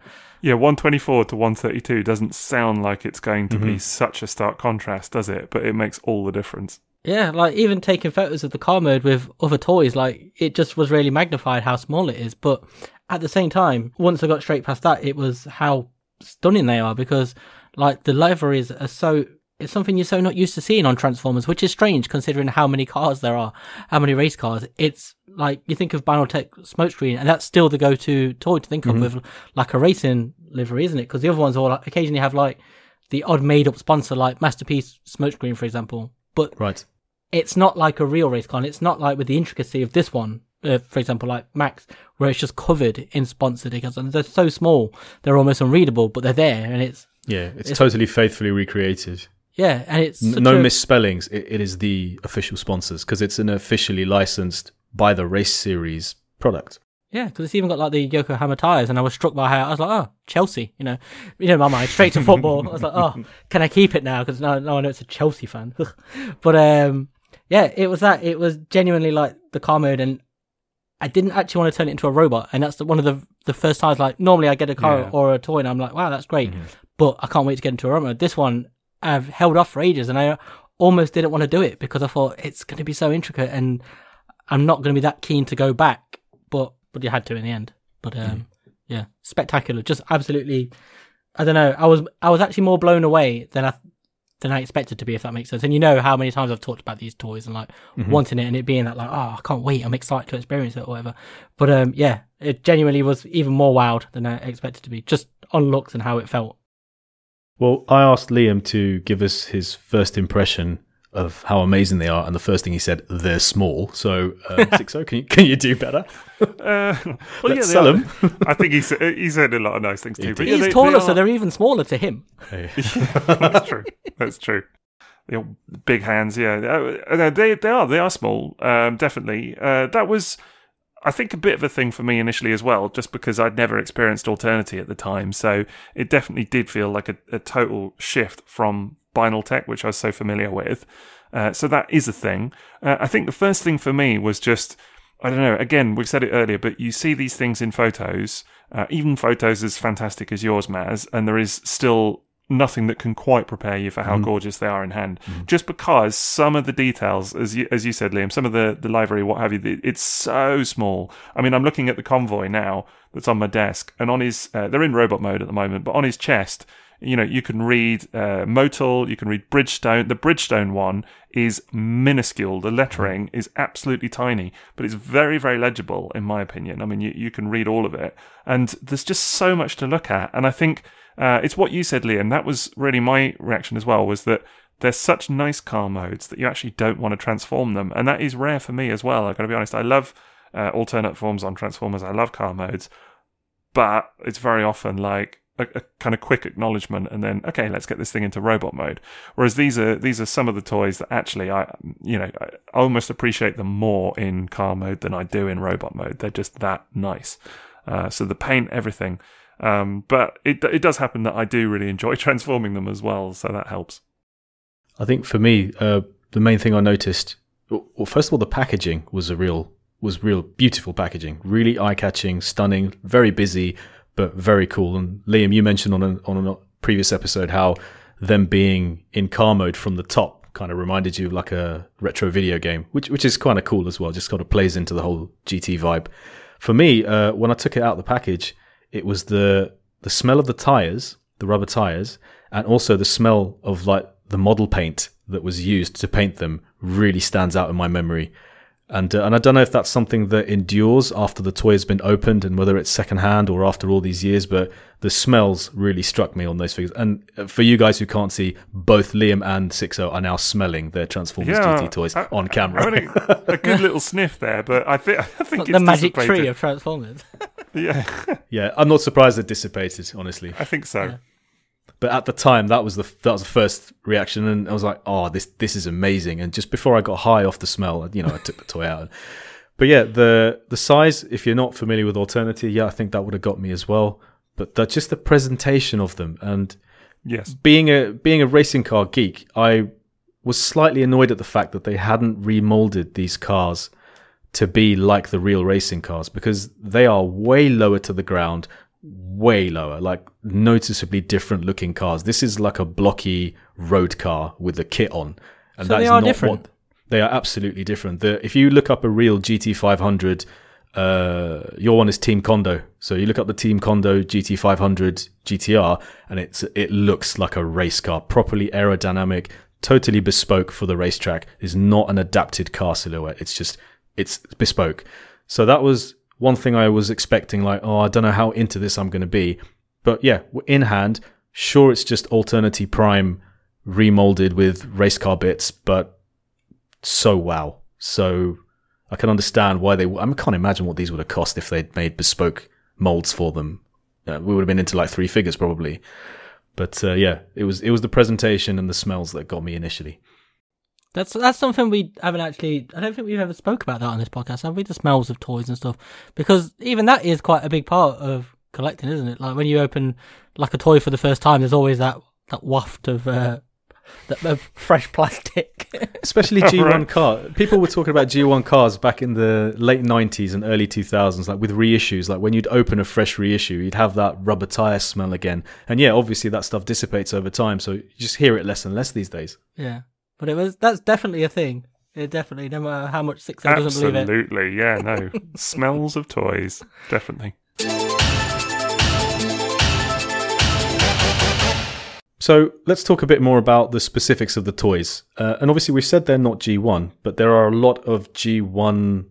Yeah, 124 to 132 doesn't sound like it's going to be mm-hmm. such a stark contrast, does it? But it makes all the difference. Yeah, like even taking photos of the car mode with other toys, like it just was really magnified how small it is. But at the same time, once I got straight past that, it was how stunning they are because like the liveries are so it's something you're so not used to seeing on Transformers, which is strange considering how many cars there are, how many race cars. It's like you think of Binaltech smokescreen, and that's still the go-to toy to think of with like a racing livery, isn't it? Because the other ones all like, occasionally have like the odd made-up sponsor, like Masterpiece smokescreen, for example. But Right. it's not like a real race car. and It's not like with the intricacy of this one, uh, for example, like Max, where it's just covered in sponsored decals, and they're so small they're almost unreadable, but they're there, and it's Yeah, it's, totally faithfully recreated. yeah, and it's no a- misspellings. It, it is the official sponsors because it's an officially licensed by the race series product. yeah, because it's even got like the Yokohama tires, and I was struck by how I was like, oh, Chelsea, you know, you know, my mind straight to football. I was like, oh, can I keep it now? Because now, now I know it's a Chelsea fan. but um, yeah, it was that. It was genuinely like the car mode, and I didn't actually want to turn it into a robot, and that's the, one of the the first times. Like normally, I get a car Yeah. or a toy, and I'm like, wow, that's great, but I can't wait to get into a robot. This one, I've held off for ages, and I almost didn't want to do it because I thought it's going to be so intricate, and I'm not going to be that keen to go back. But but you had to in the end. But um, yeah, spectacular, just absolutely. I don't know. I was I was actually more blown away than I than I expected to be, if that makes sense. And you know how many times I've talked about these toys and like wanting it and it being that like, oh, I can't wait, I'm excited to experience it or whatever. But um, yeah, it genuinely was even more wild than I expected to be, just on looks and how it felt. Well, I asked Liam to give us his first impression of how amazing they are, and the first thing he said, "They're small." So, uh, Sixo, can you can you do better? Uh, well, Let's yeah, sell them. I think he said, he said a lot of nice things too. But yeah, He's they- taller, they so they're even smaller to him. That's true. That's true. You know, big hands, yeah. Uh, uh, They they are they are small, um, definitely. Uh, that was, I think, a bit of a thing for me initially as well, just because I'd never experienced Alternity at the time. So it definitely did feel like a, a total shift from Binal Tech, which I was so familiar with. Uh, so that is a thing. Uh, I think the first thing for me was just. I don't know. Again, we've said it earlier, but you see these things in photos, uh, even photos as fantastic as yours, Maz, and there is still nothing that can quite prepare you for how gorgeous they are in hand. Just because some of the details, as you, as you said, Liam, some of the, the library, what have you, it's so small. I mean, I'm looking at the convoy now that's on my desk, and on his, uh, they're in robot mode at the moment, but on his chest, you know, you can read uh, Motul, you can read Bridgestone. The Bridgestone one is minuscule. The lettering is absolutely tiny, but it's very, very legible, in my opinion. I mean, you, you can read all of it. And there's just so much to look at. And I think uh, it's what you said, Liam. That was really my reaction as well, was that they're such nice car modes that you actually don't want to transform them. And that is rare for me as well. I've got to be honest. I love uh, alternate forms on Transformers. I love car modes but it's very often like a, a kind of quick acknowledgement and then okay let's get this thing into robot mode. Whereas these are these are some of the toys that actually i you know i almost appreciate them more in car mode than i do in robot mode. They're just that nice. Uh, so the paint everything. Um, but it, it does happen that i do really enjoy transforming them as well so that helps. I think for me, uh, the main thing I noticed, well, first of all, the packaging was a real was real beautiful packaging, really eye catching, stunning, very busy, but very cool. And Liam, you mentioned on a, on a previous episode how them being in car mode from the top kind of reminded you of like a retro video game, which which is kind of cool as well. Just kind of plays into the whole GT vibe. For me, uh, when I took it out of the package, it was the the smell of the tires the rubber tires, and also the smell of like the model paint that was used to paint them really stands out in my memory. And uh, and I don't know if that's something that endures after the toy has been opened and whether it's secondhand or after all these years, but the smells really struck me on those figures. And uh, for you guys who can't see, both Liam and Sixo are now smelling their Transformers Yeah, GT toys I- on camera. I mean, a good little sniff there, but I think I think Like it's the magic tree of Transformers. Yeah, yeah, I'm not surprised it dissipated, honestly. I think so. But at the time, that was the that was the first reaction, and I was like, "Oh, this this is amazing!" And just before I got high off the smell, you know, I took the toy out. But yeah, the the size, if you're not familiar with Alternity, yeah, I think that would have got me as well. But the, just the presentation of them, and Yes. being a being a racing car geek, I was slightly annoyed at the fact that they hadn't remolded these cars to be like the real racing cars because they are way lower to the ground, way lower, like noticeably different looking cars. This is like a blocky road car with a kit on, and So that they is are not different? what they are. Absolutely different. The, if you look up a real GT500. Uh, your one is Team Kondo. So you look up the Team Kondo GT500 GTR, and it's it looks like a race car, properly aerodynamic, totally bespoke for the racetrack. Is not an adapted car silhouette. It's just it's bespoke. So that was one thing I was expecting. Like, oh, I don't know how into this I'm going to be, but yeah, in hand, sure, it's just Alternity Prime remolded with race car bits, but so wow. So I can understand why they. I can't imagine what these would have cost if they'd made bespoke molds for them. Uh, we would have been into like three figures probably. But uh, yeah, it was it was the presentation and the smells that got me initially. That's that's something we haven't actually. I don't think we've ever spoke about that on this podcast, have we? The smells of toys and stuff, because even that is quite a big part of collecting, isn't it? Like when you open like a toy for the first time, there's always that that waft of uh, that of fresh plastic. Especially G1 Right. car. People were talking about G1 cars back in the late 90s and early 2000s, like with reissues. Like when you'd open a fresh reissue, you'd have that rubber tire smell again. And yeah, obviously that stuff dissipates over time, so you just hear it less and less these days. yeah, but it was that's definitely a thing. It definitely, no matter how much Sixo doesn't believe it. Absolutely. Yeah. No. Smells of toys. Definitely. So let's talk a bit more about the specifics of the toys. Uh, and obviously, we've said they're not G1, but there are a lot of G1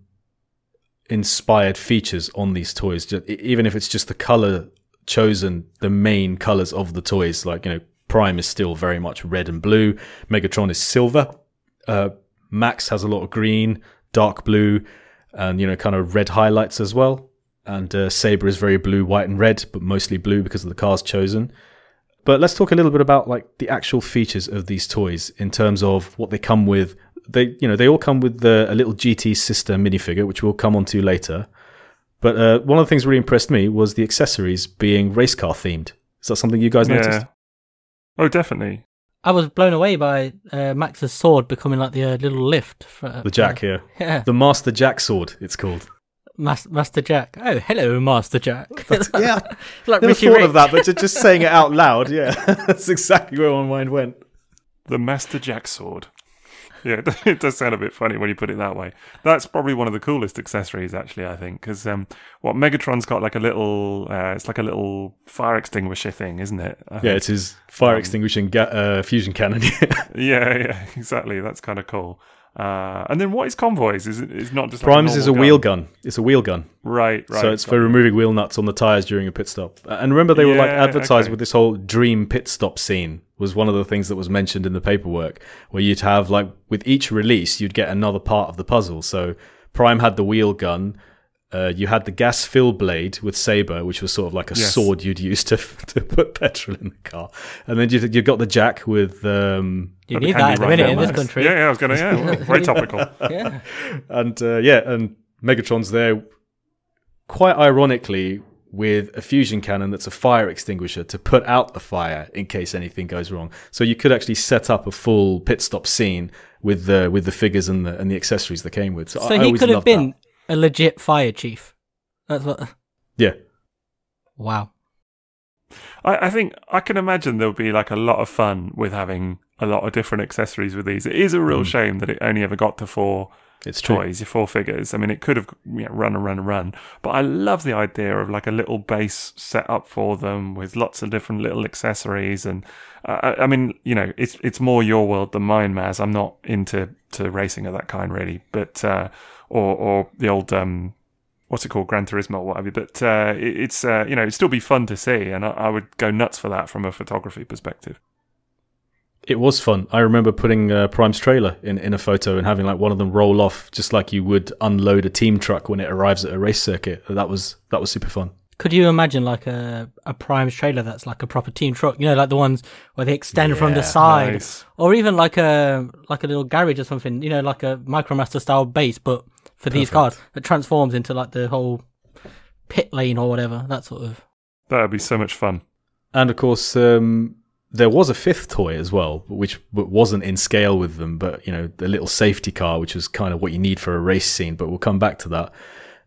inspired features on these toys. Ju- Even if it's just the color chosen, the main colors of the toys, like, you know, Prime is still very much red and blue, Megatron is silver, uh, Max has a lot of green, dark blue, and, you know, kind of red highlights as well. And uh, Saber is very blue, white, and red, but mostly blue because of the cars chosen. But let's talk a little bit about like the actual features of these toys in terms of what they come with. They, you know, they all come with the, a little GT sister minifigure, which we'll come on to later. But uh, one of the things really impressed me was the accessories being race car themed. Is that something you guys noticed? Yeah. Oh, definitely. I was blown away by uh, Max's sword becoming like the uh, little lift. For, The Jack here, yeah, the Master Jack sword. It's called. Mas- Master Jack. Oh, hello, Master Jack. yeah, like never Richie thought Rich. of that, but just saying it out loud, yeah, that's exactly where my mind went. The Master Jack sword. Yeah, it- does sound a bit funny when you put it that way. That's probably one of the coolest accessories, actually. I think because um, what Megatron's got like a little, uh, it's like a little fire extinguisher thing, isn't it? I Yeah, think. it's his fire Um, extinguishing ga- uh, fusion cannon. yeah, yeah, exactly. That's kind of cool. Uh, and then what is convoys? Is it? It's not just like Primes is a normal wheel gun. gun. It's a wheel gun. Right, right. so it's for removing wheel nuts on the tires during a pit stop. And remember, they were like advertised okay. with this whole dream pit stop scene. Was one of the things that was mentioned in the paperwork, where you'd have like with each release, you'd get another part of the puzzle. So Prime had the wheel gun. Uh, you had the gas fill blade with Saber, which was sort of like a Yes. sword you'd use to to put petrol in the car. And then you you got the Jack with um, You need that handy at the right minute in this country. Yeah, yeah, I was gonna. Yeah, very topical. Yeah. and uh, yeah, and Megatron's there, quite ironically, with a fusion cannon that's a fire extinguisher to put out the fire in case anything goes wrong. So you could actually set up a full pit stop scene with the with the figures and the and the accessories that came with. So, So I he always could have been that. A legit fire chief. That's what. yeah. Wow. I, I think I can imagine there'll be like a lot of fun with having a lot of different accessories with these. It is a real Mm. shame that it only ever got to four It's true. toys, your four figures. I mean, it could have you know, run and run and run, but I love the idea of like a little base set up for them with lots of different little accessories. And uh, I I mean, you know, it's it's more your world than mine, Maz. I'm not into to racing of that kind really, but uh, or or the old um, what's it called, Gran Turismo or what have you. But uh, it, it's uh, you know, it'd still be fun to see, and I, I would go nuts for that from a photography perspective. It was fun. I remember putting uh, Prime's trailer in, in a photo and having like one of them roll off, just like you would unload a team truck when it arrives at a race circuit. That was that was super fun. Could you imagine like a a Prime's trailer that's like a proper team truck? You know, like the ones where they extend from the Yeah, side, Nice. or even like a like a little garage or something. You know, like a Micromaster style base, but for these Perfect. cars that transforms into like the whole pit lane or whatever. That sort of. That would be so much fun. And of course, um, there was a fifth toy as well, which wasn't in scale with them, but you know, the little safety car, which was kind of what you need for a race scene. But we'll come back to that.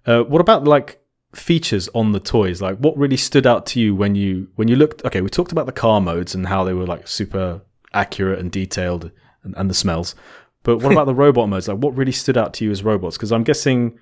Uh, what about like features on the toys? Like, what really stood out to you when you when you looked? Okay, we talked about the car modes and how they were like super accurate and detailed, and, and the smells. But what about the robot modes? Like, what really stood out to you as robots? Because I'm guessing.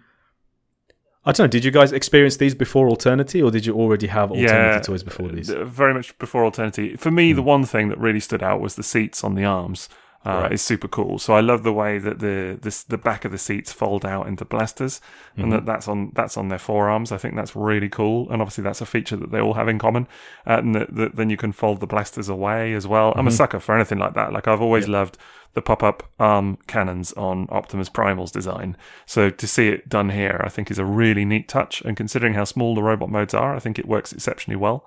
I don't know. Did you guys experience these before Alternity, or did you already have Alternity toys before these? Hmm. Very much before Alternity. For me, the one thing that really stood out was the seats on the arms. Uh, Right. Is super cool. So I love the way that the this, the back of the seats fold out into blasters, Mm-hmm. and that that's on that's on their forearms. I think that's really cool, and obviously that's a feature that they all have in common. Uh, and that, that then you can fold the blasters away as well. I'm a Mm-hmm. sucker for anything like that. Like I've always loved the pop-up arm cannons on Optimus Primal's design. So to see it done here, I think is a really neat touch. And considering how small the robot modes are, I think it works exceptionally well.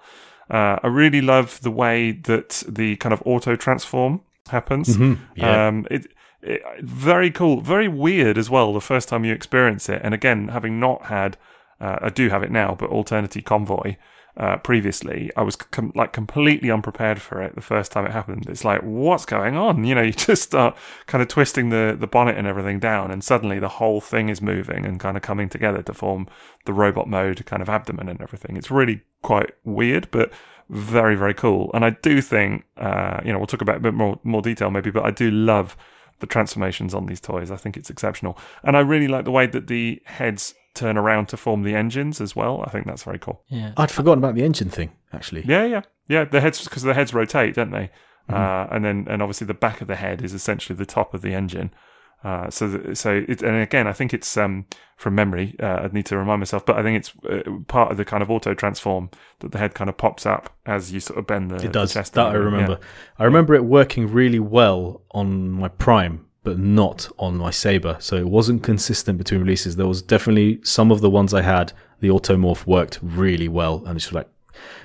Uh, I really love the way that the kind of auto transform happens. Mm-hmm. Yeah. Um, it, it very cool, very weird as well. The first time you experience it, and again, having not had, uh, I do have it now, but Alternity Convoy. Uh, previously, I was com- like completely unprepared for it the first time it happened. It's like, what's going on? You know, you just start kind of twisting the, the bonnet and everything down, and suddenly the whole thing is moving and kind of coming together to form the robot mode kind of abdomen and everything. It's really quite weird, but very, very cool. And I do think, uh, you know, we'll talk about it a bit more, more detail maybe, but I do love the transformations on these toys. I think it's exceptional. And I really like the way that the heads turn around to form the engines as well. I think that's very cool. Yeah. I'd forgotten about the engine thing, actually. Yeah, yeah, yeah. The heads because the heads rotate, don't they? Uh, and then and obviously the back of the head is essentially the top of the engine. Uh, so so it, and again, I think it's um, from memory. Uh, I need to remind myself, but I think it's uh, part of the kind of auto transform that the head kind of pops up as you sort of bend the, It does. the chest. That I remember. I remember it working really well on my Prime, but not on my Saber. So it wasn't consistent between releases. There was definitely some of the ones I had, the automorph worked really well. And it's like,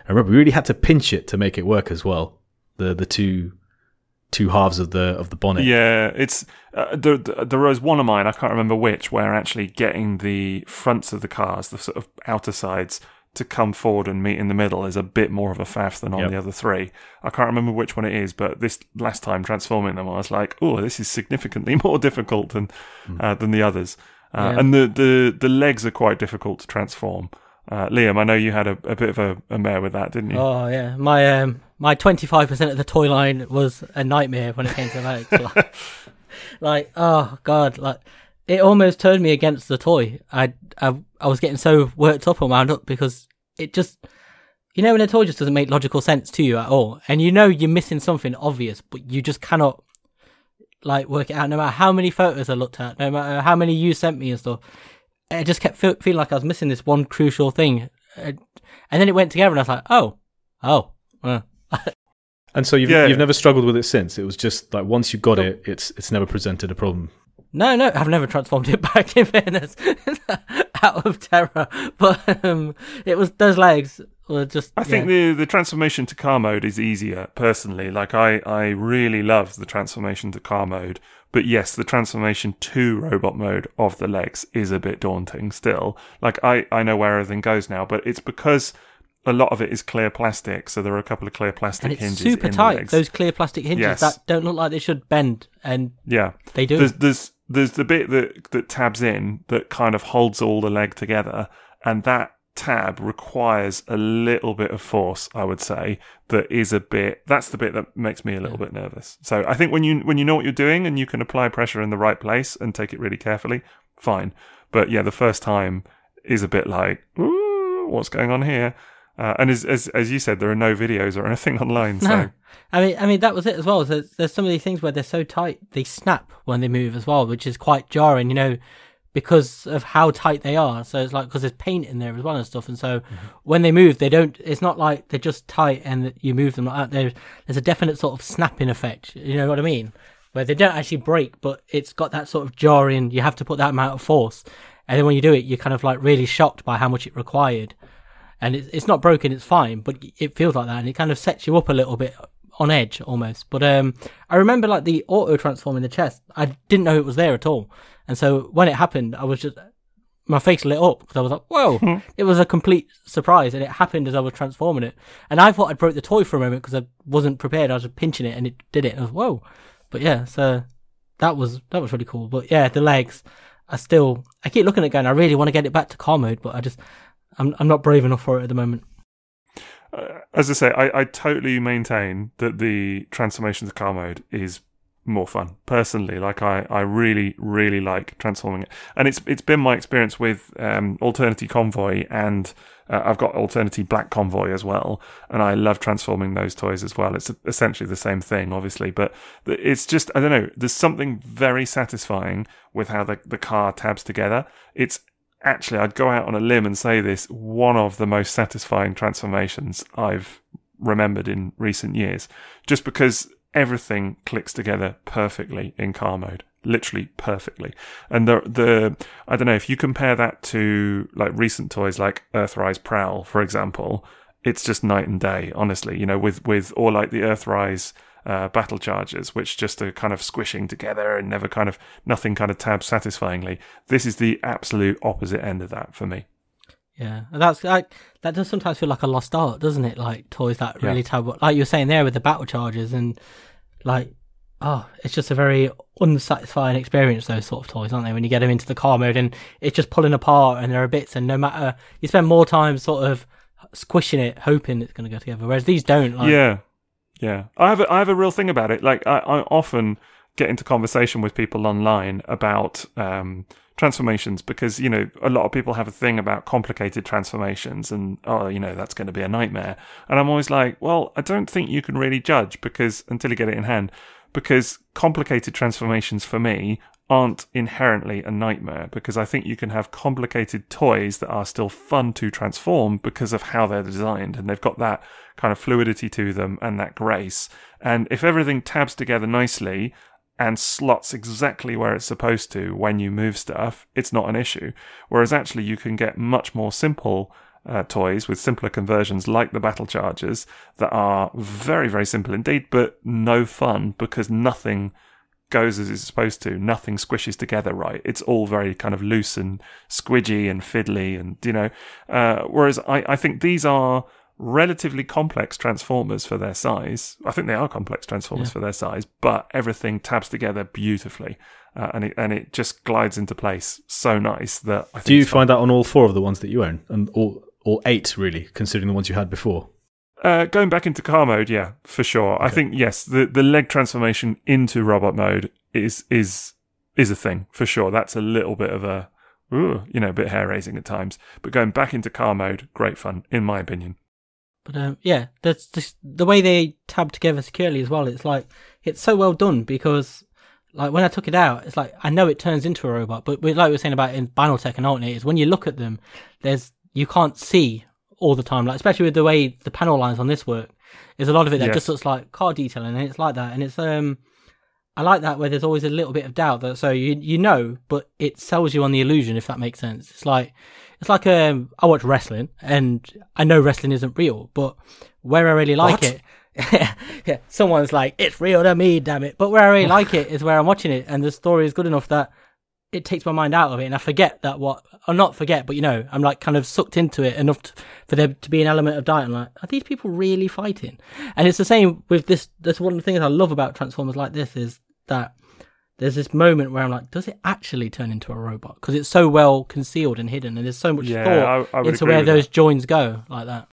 I remember we really had to pinch it to make it work as well. The the two two halves of the of the bonnet. Yeah, it's uh, there, there was one of mine. I can't remember which, where actually getting the fronts of the cars, the sort of outer sides, to come forward and meet in the middle is a bit more of a faff than on Yep. the other three. I can't remember which one it is, but this last time transforming them, I was like, "Oh, this is significantly more difficult than uh, than the others." Uh, Yeah. And the, the the legs are quite difficult to transform. Uh, Liam, I know you had a, a bit of a, a mare with that, didn't you? Oh yeah, my um my twenty five percent of the toy line was a nightmare when it came to legs. like, like, oh god, like it almost turned me against the toy. I I I was getting so worked up and wound up because it just you know when a toy just doesn't make logical sense to you at all, and you know you're missing something obvious, but you just cannot like work it out. No matter how many photos I looked at, no matter how many you sent me and stuff, I just kept feel, feeling like I was missing this one crucial thing. And then it went together, and I was like, oh, oh, uh, And so you've Yeah. you've never struggled with it since. It was just like once you got it, it's it's never presented a problem. No, no, I've never transformed it back in fairness, out of terror. But um, it was those legs were just. I think the the transformation to car mode is easier personally. Like I I really love the transformation to car mode, but yes, the transformation to robot mode of the legs is a bit daunting still. Like I I know where everything goes now, but it's because a lot of it is clear plastic, so there are a couple of clear plastic and it's hinges super tight. Those clear plastic hinges Yes. that don't look like they should bend, and yeah, they do. there's there's there's the bit that that tabs in that kind of holds all the leg together, and that tab requires a little bit of force, I would say, that is a bit that's the bit that makes me a little bit nervous. So I think when you when you know what you're doing and you can apply pressure in the right place and take it really carefully, fine. But yeah, the first time is a bit like, Ooh, what's going on here? Uh, and as, as as you said, there are no videos or anything online. So No. I mean, I mean that was it as well. There's, there's some of these things where they're so tight they snap when they move as well, which is quite jarring. You know, because of how tight they are. So it's like because there's paint in there as well and stuff. And so when they move, they don't. It's not like they're just tight and you move them like that. There's there's a definite sort of snapping effect. You know what I mean? Where they don't actually break, but it's got that sort of jarring. You have to put that amount of force, and then when you do it, you're kind of like really shocked by how much it required. And it's it's not broken, it's fine, but it feels like that, and it kind of sets you up a little bit on edge almost. But um, I remember like the auto transform in the chest. I didn't know it was there at all, and so when it happened, I was just my face lit up because I was like, "Whoa!" it was a complete surprise, and it happened as I was transforming it. And I thought I'd broke the toy for a moment because I wasn't prepared. I was just pinching it, and it did it. And I was whoa! But yeah, so that was that was really cool. But yeah, the legs are still. I keep looking at it going. I really want to get it back to car mode, but I just I'm I'm not brave enough for it at the moment. uh, as I say, I, I totally maintain that the transformation to car mode is more fun personally. Like I, I really, really like transforming it, and it's it's been my experience with um, Alternity Convoy, and uh, I've got Alternity Black Convoy as well, and I love transforming those toys as well. It's essentially the same thing, obviously, but it's just I don't know. There's something very satisfying with how the the car tabs together. It's actually, I'd go out on a limb and say this one of the most satisfying transformations I've remembered in recent years, just because everything clicks together perfectly in car mode. Literally perfectly. And the, the, I don't know, if you compare that to like recent toys like Earthrise Prowl, for example, it's just night and day, honestly, you know, with, with, or like the Earthrise, uh, battle chargers, which just are kind of squishing together and never kind of nothing kind of tabs satisfyingly. This is the absolute opposite end of that for me. Yeah, that's like that does sometimes feel like a lost art, doesn't it? Like toys that Yeah. really tab, like you were saying there with the battle chargers, and like oh, it's just a very unsatisfying experience. Those sort of toys, aren't they? When you get them into the car mode and it's just pulling apart, and there are bits, and no matter you spend more time sort of squishing it, hoping it's going to go together. Whereas these don't. Like, yeah, yeah. I have a, I have a real thing about it. Like I, I often get into conversation with people online about um, transformations because you know a lot of people have a thing about complicated transformations and oh you know that's going to be a nightmare. And I'm always like, well, I don't think you can really judge because until you get it in hand, because complicated transformations for me aren't inherently a nightmare because I think you can have complicated toys that are still fun to transform because of how they're designed and they've got that kind of fluidity to them and that grace. And if everything tabs together nicely and slots exactly where it's supposed to when you move stuff, it's not an issue. Whereas actually you can get much more simple uh, toys with simpler conversions like the battle chargers that are very, very simple indeed, but no fun because nothing goes as it's supposed to. Nothing squishes together right. It's all very kind of loose and squidgy and fiddly, and you know. Uh, whereas I, I think these are relatively complex transformers for their size. I think they are complex transformers Yeah. for their size, but everything tabs together beautifully, uh, and it and it just glides into place so nice that I think Do you it's fun. find that on all four of the ones that you own, and all all eight really, considering the ones you had before? Uh, going back into car mode, yeah, for sure. I think yes, the the leg transformation into robot mode is is is a thing for sure. That's a little bit of a, ooh, you know, a bit hair raising at times. But going back into car mode, great fun, in my opinion. But um, yeah, that's just the way they tab together securely as well. It's like it's so well done because like when I took it out, it's like I know it turns into a robot, but like we were saying about in Binaltech and alternators, when you look at them, there's you can't see all the time. Like especially with the way the panel lines on this work, there's a lot of it that Yes. just looks like car detailing, and it's like that. And it's um, I like that where there's always a little bit of doubt that so you you know, but it sells you on the illusion if that makes sense. It's like it's like um, I watch wrestling and I know wrestling isn't real, but where I really like What? it, yeah, someone's like it's real to me, damn it. But where I really like it is where I'm watching it and the story is good enough that it takes my mind out of it and I forget that what or not forget, but you know, I'm like kind of sucked into it enough to, for there to be an element of doubt. I'm like, are these people really fighting? And it's the same with this. That's one of the things I love about Transformers like this is that there's this moment where I'm like, does it actually turn into a robot? Because it's so well concealed and hidden, and there's so much Yeah, thought I- I into where those that. joins go, like that.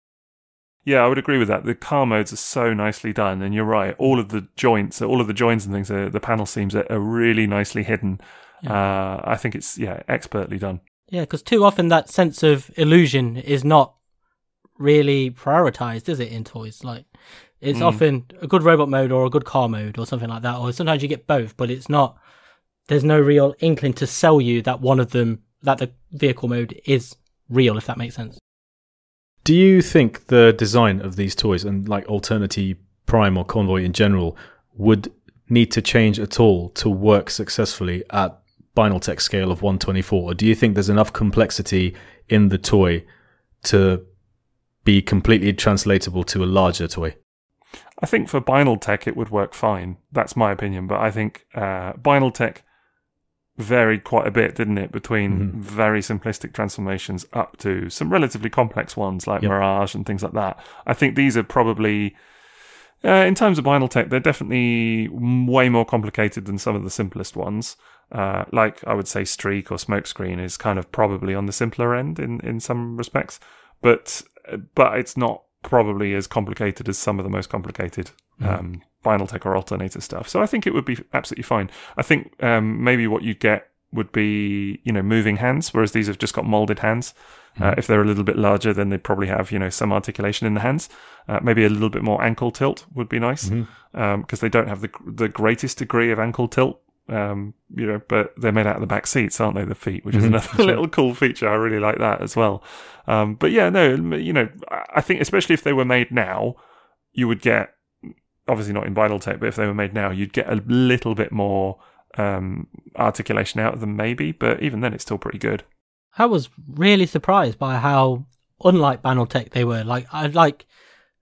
Yeah, I would agree with that. The car modes are so nicely done, and you're right. All of the joints, all of the joins and things, are, the panel seams are, are really nicely hidden. Uh, I think it's yeah, expertly done. Yeah, because too often that sense of illusion is not really prioritized, is it, in toys? Like, it's Mm. often a good robot mode or a good car mode or something like that, or sometimes you get both, but it's not. There's no real inkling to sell you that one of them, that the vehicle mode is real, if that makes sense. Do you think the design of these toys and like Alternity Prime or Convoy in general would need to change at all to work successfully at Binaltech scale of 124? Or do you think there's enough complexity in the toy to be completely translatable to a larger toy? I think for Binal Tech it would work fine. That's my opinion, but I think uh, Binal Tech varied quite a bit, didn't it, between Mhm. very simplistic transformations up to some relatively complex ones like Yep. Mirage and things like that. I think these are probably, uh, in terms of Binal Tech, they're definitely way more complicated than some of the simplest ones. Uh, like I would say, Streak or Smokescreen is kind of probably on the simpler end in, in some respects, but but it's not probably as complicated as some of the most complicated um, Binal Tech or alternator stuff. So I think it would be absolutely fine. I think um, maybe what you'd get would be you know moving hands, whereas these have just got molded hands. Uh, if they're a little bit larger, then they'd probably have you know some articulation in the hands. Uh, maybe a little bit more ankle tilt would be nice because they don't have the the greatest degree of ankle tilt. Um, you know, but they're made out of the back seats, aren't they? The feet, which is another little cool feature. I really like that as well. Um, but yeah, no, you know, I think especially if they were made now, you would get obviously not in Binaltech, but if they were made now, you'd get a little bit more um, articulation out of them, maybe. But even then, it's still pretty good. I was really surprised by how unlike Binaltech they were. Like I like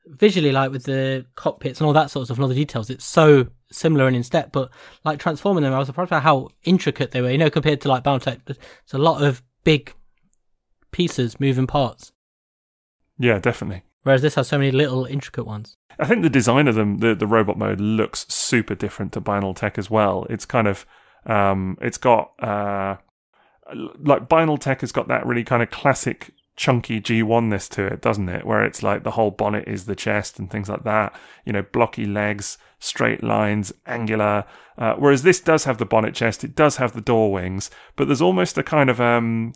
visually, like with the cockpits and all that sort of stuff and all the details, it's so similar and in step. But like transforming them, I was surprised by how intricate they were. You know, compared to like Binaltech, it's a lot of big pieces, moving parts. Yeah, definitely. Whereas this has so many little intricate ones. I think the design of them, the, the robot mode, looks super different to Binal Tech as well. It's kind of, um, it's got, uh, like Binal Tech has got that really kind of classic chunky G1 ness to it, doesn't it? Where it's like the whole bonnet is the chest and things like that. You know, blocky legs, straight lines, angular. Uh, whereas this does have the bonnet chest, it does have the door wings, but there's almost a kind of, um,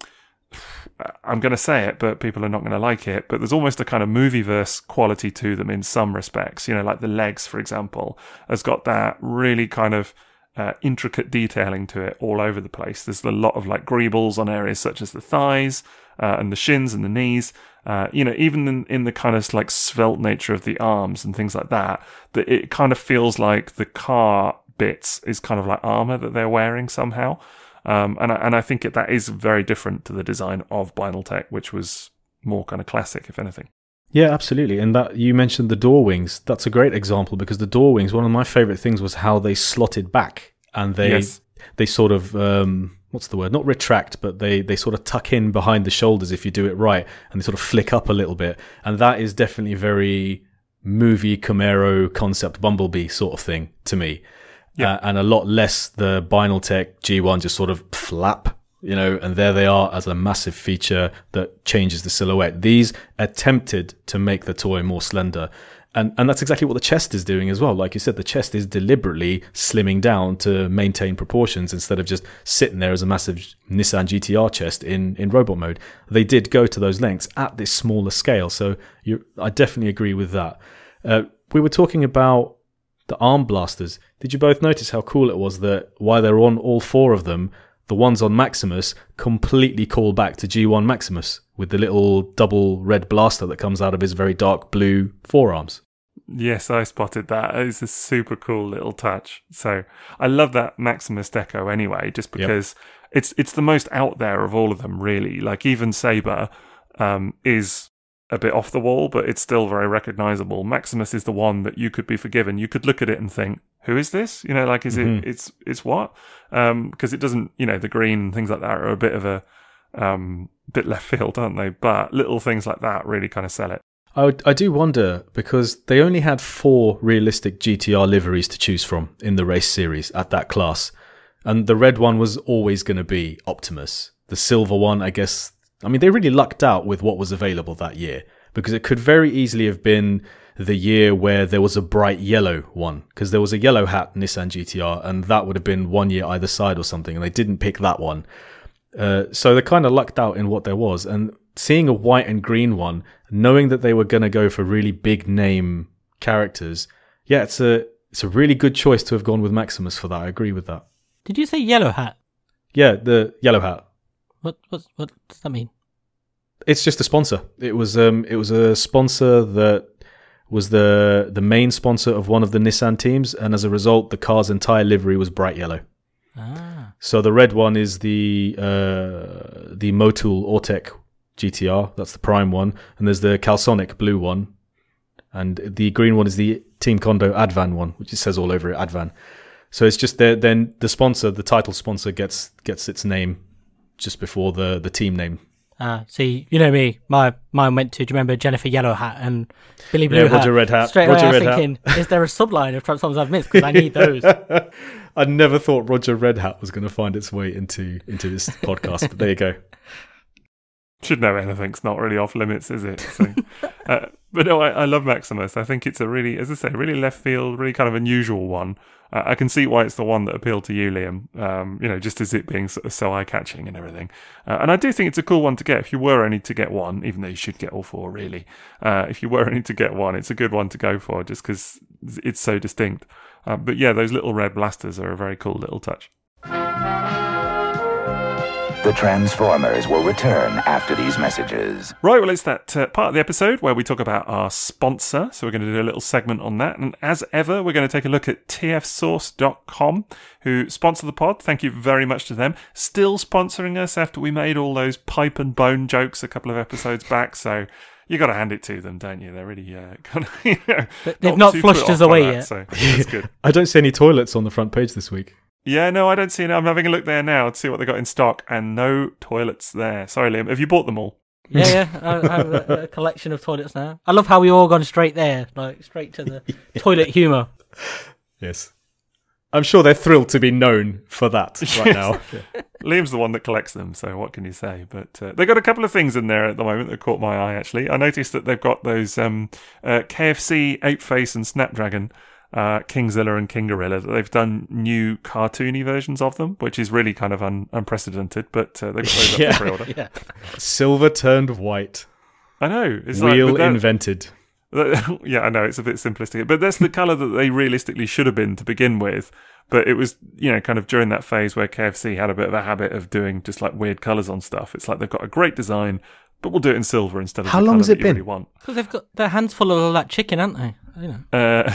I'm going to say it, but people are not going to like it. But there's almost a kind of movieverse quality to them in some respects. You know, like the legs, for example, has got that really kind of uh, intricate detailing to it all over the place. There's a lot of like greebles on areas such as the thighs uh, and the shins and the knees. Uh, you know, even in, in the kind of like svelte nature of the arms and things like that, that it kind of feels like the car bits is kind of like armor that they're wearing somehow. Um, and I, and I think it, that is very different to the design of Binal Tech, which was more kind of classic, if anything. Yeah, absolutely. And that you mentioned the door wings. That's a great example because the door wings. One of my favorite things was how they slotted back and they Yes. they sort of um, what's the word? Not retract, but they they sort of tuck in behind the shoulders if you do it right, and they sort of flick up a little bit. And that is definitely very movie Camaro concept Bumblebee sort of thing to me. Yeah. Uh, and a lot less the Binal Tech G1 just sort of flap, you know, and there they are as a massive feature that changes the silhouette. These attempted to make the toy more slender. And, and that's exactly what the chest is doing as well. Like you said, the chest is deliberately slimming down to maintain proportions instead of just sitting there as a massive Nissan GTR chest in, in robot mode. They did go to those lengths at this smaller scale. So you, I definitely agree with that. Uh, we were talking about the arm blasters. Did you both notice how cool it was that while they're on all four of them, the ones on Maximus completely call back to G1 Maximus with the little double red blaster that comes out of his very dark blue forearms. Yes, I spotted that. It's a super cool little touch. So I love that Maximus Deco anyway, just because it's it's the most out there of all of them, really. Like even Saber um, is a bit off the wall, but it's still very recognizable. Maximus is the one that you could be forgiven. You could look at it and think, "Who is this?" You know, like is Mhm. it? It's it's what? Because it doesn't. You know, the green and things like that are a bit of a um, bit left field, aren't they? But little things like that really kind of sell it. I, I do wonder because they only had four realistic GTR liveries to choose from in the race series at that class. And the red one was always going to be Optimus. The silver one, I guess, I mean, they really lucked out with what was available that year because it could very easily have been the year where there was a bright yellow one because there was a yellow hat Nissan GTR and that would have been one year either side or something and they didn't pick that one. Uh, so they kind of lucked out in what there was and seeing a white and green one, knowing that they were going to go for really big name characters, yeah, it's a it's a really good choice to have gone with Maximus for that. I agree with that. Did you say yellow hat? Yeah, the yellow hat. What what what does that mean? It's just a sponsor. It was um it was a sponsor that was the the main sponsor of one of the Nissan teams, and as a result, the car's entire livery was bright yellow. Ah, So the red one is the uh, the Motul Autech GTR. That's the prime one, and there's the Calsonic blue one, and the green one is the Team Kondo Advan one, which it says all over it Advan. So it's just the, then the sponsor, the title sponsor, gets gets its name just before the the team name. ah. See, you know me. My mine went to. Do you remember Jennifer Yellow Hat and Billy Blue Yeah, Hat? Roger Red Hat, Straight Roger away, I was Red Hat. thinking, is there a subline of Transformers I've missed? Because I need those. I never thought Roger Red Hat was going to find its way into into this podcast, but there you go. Should know anything's not really off limits, is it? So, uh, but no, I, I love Maximus. I think it's a really, as I say, really left field, really kind of unusual one. Uh, I can see why it's the one that appealed to you, Liam. Um, you know, just as it being so, so eye catching and everything. Uh, and I do think it's a cool one to get. If you were only to get one, even though you should get all four, really. Uh, if you were only to get one, it's a good one to go for, just because it's so distinct. Uh, but yeah, those little red blasters are a very cool little touch. The Transformers will return after these messages. Right, well, it's that uh, part of the episode where we talk about our sponsor. So we're going to do a little segment on that. And as ever, we're going to take a look at tfsource.com, who sponsor the pod. Thank you very much to them. Still sponsoring us after we made all those pipe and bone jokes a couple of episodes back. So you got to hand it to them, don't you? They're really uh, kind of, you know, they've not too flushed put us off by away that, yet. So that's good. I don't see any toilets on the front page this week. Yeah, no, I don't see it. I'm having a look there now to see what they got in stock, and no toilets there. Sorry, Liam. Have you bought them all? Yeah, yeah. I, I have a, a collection of toilets now. I love how we all gone straight there, like straight to the toilet humour. Yes. I'm sure they're thrilled to be known for that right now. Liam's the one that collects them, so what can you say? But uh, they got a couple of things in there at the moment that caught my eye. Actually, I noticed that they've got those um, uh, KFC Ape Face and Snapdragon, uh, Kingzilla and King Gorilla. They've done new cartoony versions of them, which is really kind of un- unprecedented. But uh, they've got those Yeah. up for pre-order. Yeah. Silver turned white. I know. It's Wheel like, that- invented. that- yeah, I know it's a bit simplistic, but that's the color that they realistically should have been to begin with. But it was, you know, kind of during that phase where KFC had a bit of a habit of doing just like weird colors on stuff. It's like they've got a great design, but we'll do it in silver instead of How the long has it been? really. Because they've got their hands full of all that chicken, haven't they? You know. Uh,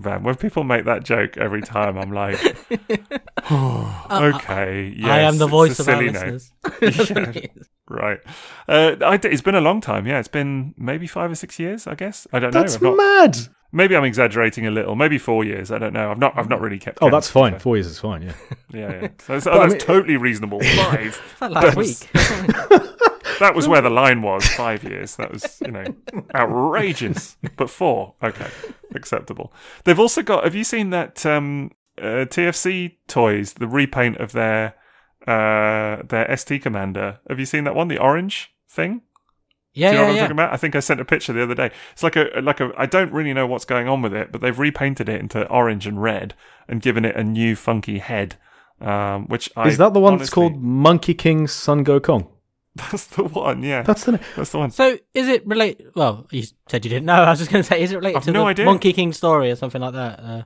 man, when people make that joke every time, I'm like, okay, yes, Uh, I am the voice a of our silly name. listeners. That's what it is. Right. Uh, I d- it's been a long time. Yeah, it's been maybe five or six years. I guess. I don't know. That's mad. Maybe I'm exaggerating a little. Maybe four years. I don't know. I've not. I've not really kept. Oh, count, that's fine. fair. Four years is fine, yeah. Yeah, yeah. So that's, oh, that's mean- totally reasonable. Five. It's like last That's- week. That was where the line was. Five years. That was, you know, outrageous. But four, okay, acceptable. They've also got. Have you seen that um, uh, TFC toys? The repaint of their uh, their ST commander. Have you seen that one? The orange thing. Yeah, Do you know yeah, what I'm yeah. talking about? I think I sent a picture the other day. It's like a like a. I don't really know what's going on with it, but they've repainted it into orange and red and given it a new funky head. Um, which I Is that the one that's called Monkey King Sun Gokong? That's the one. Yeah, That's the that's the one. So is it related? Well, you said you didn't know. I was just going to say, is it related I've to no the idea. Monkey King story or something like that? Uh,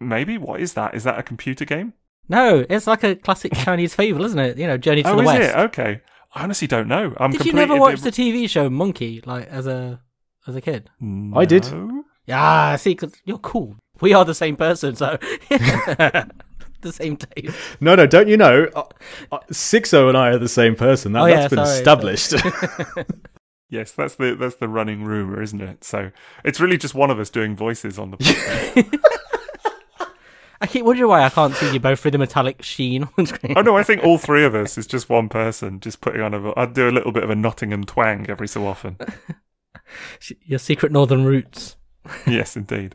Maybe. What is that? Is that a computer game? no, it's like a classic Chinese fable, isn't it? You know, Journey to oh, the is West. it? Okay. I honestly don't know. I'm Did you completely- never watch the TV show Monkey, like as a as a kid? I did. No? Yeah, see, because you're cool. We are the same person, so the same taste. No, no, don't you know? Uh, uh, Sixo and I are the same person. That, Oh, that's yeah, been sorry, established. Yes, that's the that's the running rumor, isn't it? So it's really just one of us doing voices on the. I keep wondering why I can't see you both through the metallic sheen on screen. oh no, I think all three of us is just one person, just putting on a. I'd do a little bit of a Nottingham twang every so often. Your secret northern roots. yes, indeed.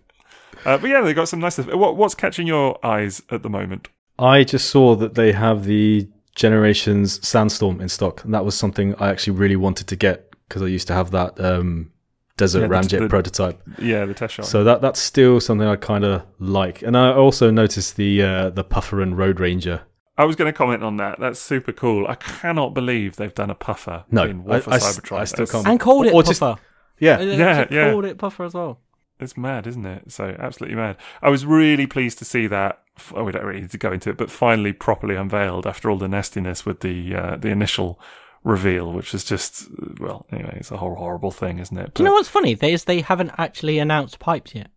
Uh, but yeah, they got some nice stuff. What, what's catching your eyes at the moment? I just saw that they have the Generations Sandstorm in stock, and that was something I actually really wanted to get because I used to have that um, Desert Yeah, Ramjet the- prototype. Yeah, the test shot. So that that's still something I kind of like, and I also noticed the uh, the Puffer and Road Ranger. I was going to comment on that. That's super cool. I cannot believe they've done a puffer No, in War I- for I s- Cybertron. I still can't- and called it Or just- Puffer. Yeah, Yeah, yeah. Called it Puffer as well. It's mad, isn't it? So absolutely mad. I was really pleased to see that. Oh, we don't really need to go into it, but finally properly unveiled after all the nastiness with the uh, the initial reveal, which is just well, anyway, it's a whole horrible thing, isn't it? Do you know what's funny? They is they haven't actually announced pipes yet.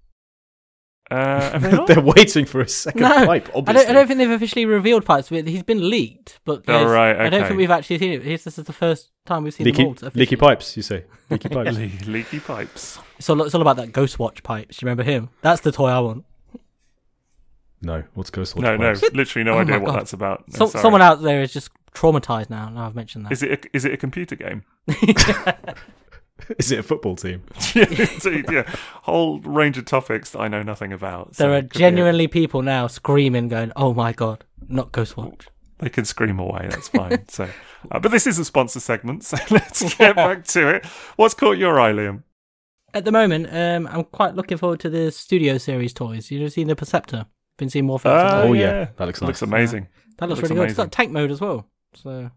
Uh, they not? they're waiting for a second No, pipe. I don't, I don't think they've officially revealed pipes. but He's been leaked, but Oh, there's- right, I don't think we've actually seen it. This is the first time we've seen leaky, them leaky pipes. You say leaky pipes. Le- leaky pipes. It's all, it's all about that Ghostwatch pipes. Do you remember him? That's the toy I want. no, what's Ghost Watch No, no, literally no Oh idea what God. that's about. No, So, someone out there is just traumatized now. Now I've mentioned that. Is it a, is it a computer game? Is it a football team? yeah, indeed, yeah. Whole range of topics that I know nothing about. so there are it a- genuinely people now screaming, going, "Oh my god, not Ghostwatch!" They can scream away. That's fine. so, uh, but this is a sponsor segment, so let's get back to it. What's caught your eye, Liam? At the moment, um, I'm quite looking forward to the Studio Series toys. You've seen the Perceptor? Been seeing more things. Uh, Oh, yeah. yeah. that looks nice. Looks amazing. that looks, looks really good. It's got tank mode as well. So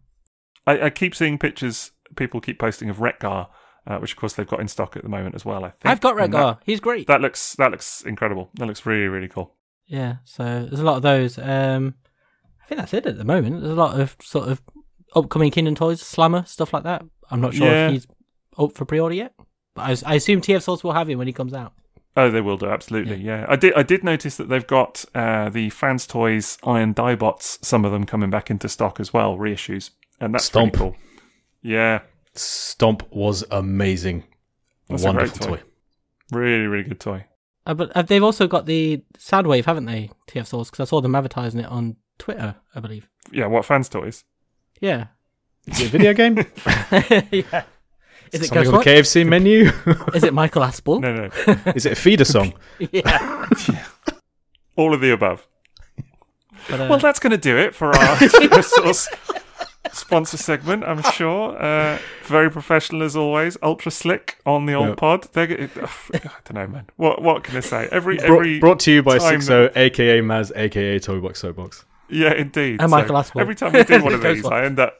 I, I keep seeing pictures. People keep posting of Retgar, uh, which of course they've got in stock at the moment as well. I think I've got And Redgar. He's great. That, that looks that looks incredible. That looks really really cool. Yeah, so there's a lot of those. Um, I think that's it at the moment. There's a lot of sort of upcoming Kingdom toys, Slammer stuff like that. I'm not sure Yeah. if he's up for pre-order yet, but I, I assume TF Source will have him when he comes out. Oh, they will do absolutely. Yeah, I did. I did notice that they've got uh, the Fans Toys Iron Dibots. Some of them coming back into stock as well, reissues, and that's Stomp. pretty cool. Yeah, Stomp was amazing. That's a Wonderful great toy. toy. really really good toy. Uh, but uh, they've also got the Soundwave, haven't they? TF Source because I saw them advertising it on Twitter, I believe. Yeah, what Fans Toys? Yeah, Is it a video game? yeah. Is it Something on the KFC menu? Is it Michael Aspel? No, no, Is it a feeder song? Yeah. all of the above. But, uh, Well, that's going to do it for our TF Source sponsor segment. I'm sure. Uh, very professional as always. Ultra slick on the old Yep. pod. They're, g- I don't know, man. What what can I say? Every Brought, every brought to you by time Sixo, aka Maz, aka Toybox Soapbox. Yeah, indeed. And Michael Aspel. Every time we do one of these, one. I end up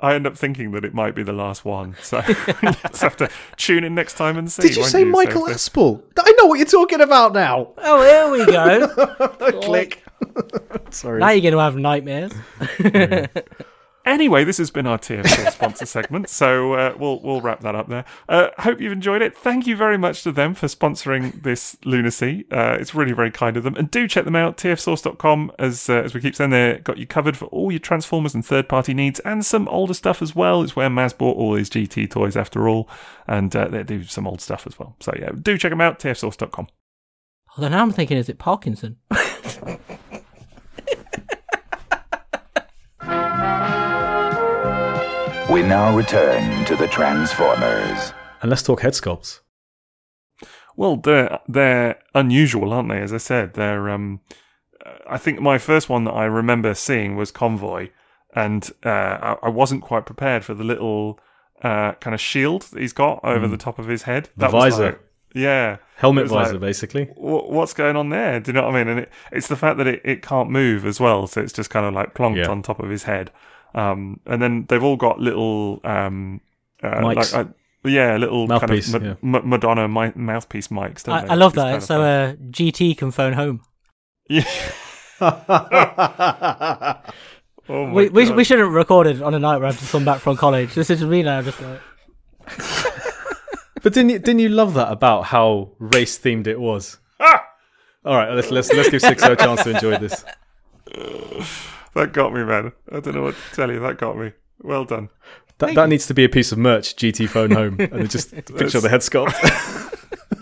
I end up thinking that it might be the last one. So let's have to tune in next time and see. Did you say So Michael if this- Aspel? I know what you're talking about now. oh, here we go. Click. Sorry. now you're going to have nightmares. Anyway, this has been our TFL sponsor segment, so uh, we'll we'll wrap that up there. Uh, hope you've enjoyed it. Thank you very much to them for sponsoring this lunacy. Uh, it's really very kind of them, and do check them out. TFSource.com, as uh, as we keep saying, they've got you covered for all your Transformers and third party needs, and some older stuff as well. It's where Maz bought all his GT toys after all, and uh, they do some old stuff as well. So yeah, do check them out. TFSource.com. Although now I'm thinking, is it Parkinson? We now return to the Transformers. And let's talk head sculpts. Well, they're they're unusual, aren't they? As I said, they're. Um, uh, I think my first one that I remember seeing was Convoy, and uh, I, I wasn't quite prepared for the little uh, kind of shield that he's got over the top of his head. The That was visor. like- yeah, Helmet It was like- visor, basically. wh- what's going on there? Do you know what I mean? And it, it's the fact that it, it can't move as well, so it's just kind of like plonked Yeah. on top of his head. Um, and then they've all got little, um, uh, like, uh, yeah, little Mouthpiece, kind of Ma- Madonna mi- mouthpiece mics. Don't I, they? I love It's that. So fun. uh, GT can phone home. yeah. oh We, we, God. we shouldn't record it on a night where I have just come back from college. This is me now, just like. But didn't you, didn't you love that about how race themed it was? Ah! All right, let's let's let's give Sixo a chance to enjoy this. that got me, man. I don't know what to tell you. That got me. Well done. That that needs to be a piece of merch. GT phone home, and just a picture of the head sculpt.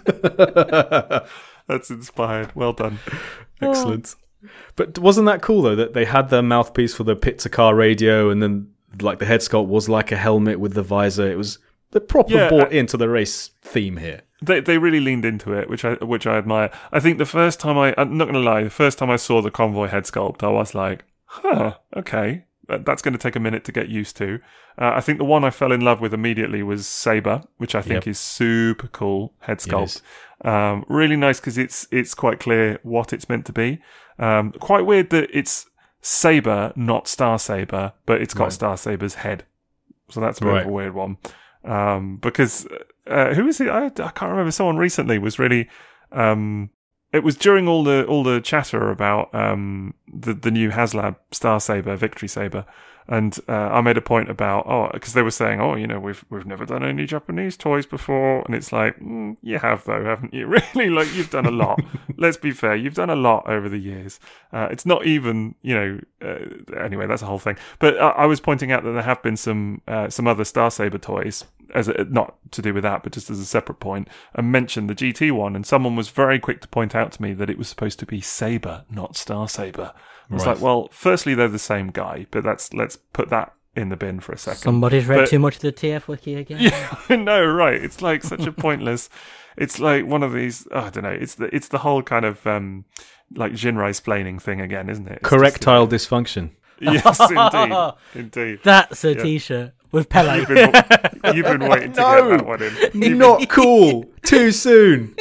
That's inspired. Well done. Excellent. But wasn't that cool though that they had their mouthpiece for the pit to car radio, and then like the head sculpt was like a helmet with the visor. It was the proper Yeah, bought uh, into the race theme here. They they really leaned into it, which I which I admire. I think the first time I I'm not gonna lie, the first time I saw the convoy head sculpt, I was like, huh, okay, that's going to take a minute to get used to. Uh, I think the one I fell in love with immediately was Saber, which I think Yep. is super cool head sculpt. Um, really nice because it's it's quite clear what it's meant to be. Um, quite weird that it's Saber, not Star Saber, but it's got Right. Star Saber's head. So that's a bit Right. of a weird one. Um, because uh, who is it? I, I can't remember. Someone recently was really. It was during all the all the chatter about um, the the new HasLab Star Saber Victory Saber, and uh, I made a point about oh because they were saying oh you know we've we've never done any Japanese toys before, and it's like mm, you have though haven't you? Really like you've done a lot. Let's be fair, you've done a lot over the years. Uh, it's not even you know uh, anyway that's a whole thing. But uh, I was pointing out that there have been some uh, some other Star Saber toys as a, not to do with that, but just as a separate point, and mentioned the GT one, and someone was very quick to point out to me that it was supposed to be Saber, not Star Saber. I was Right. like, well, firstly they're the same guy, but that's let's put that in the bin for a second. Somebody's read But- too much of the TF wiki again. Yeah, I know, right? It's like such a pointless. It's like one of these. Oh, I don't know. It's the it's the whole kind of um like Jinrai splaining thing again, isn't it? It's just- Correctile dysfunction. yes, indeed, indeed. That's a Yeah. shirt with Pele. You've been, you've been waiting to No. get that one in. You've Not cool. Too soon.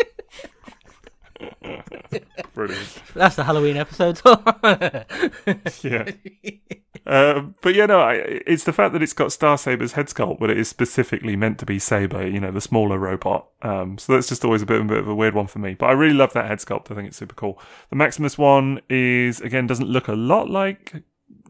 Been brilliant. That's the Halloween episode. Yeah. Um, but yeah, no, I, it's the fact that it's got Star Saber's head sculpt, but it is specifically meant to be Saber, you know, the smaller robot. Um, so that's just always a bit, a bit of a weird one for me. But I really love that head sculpt. I think it's super cool. The Maximus one is again doesn't look a lot like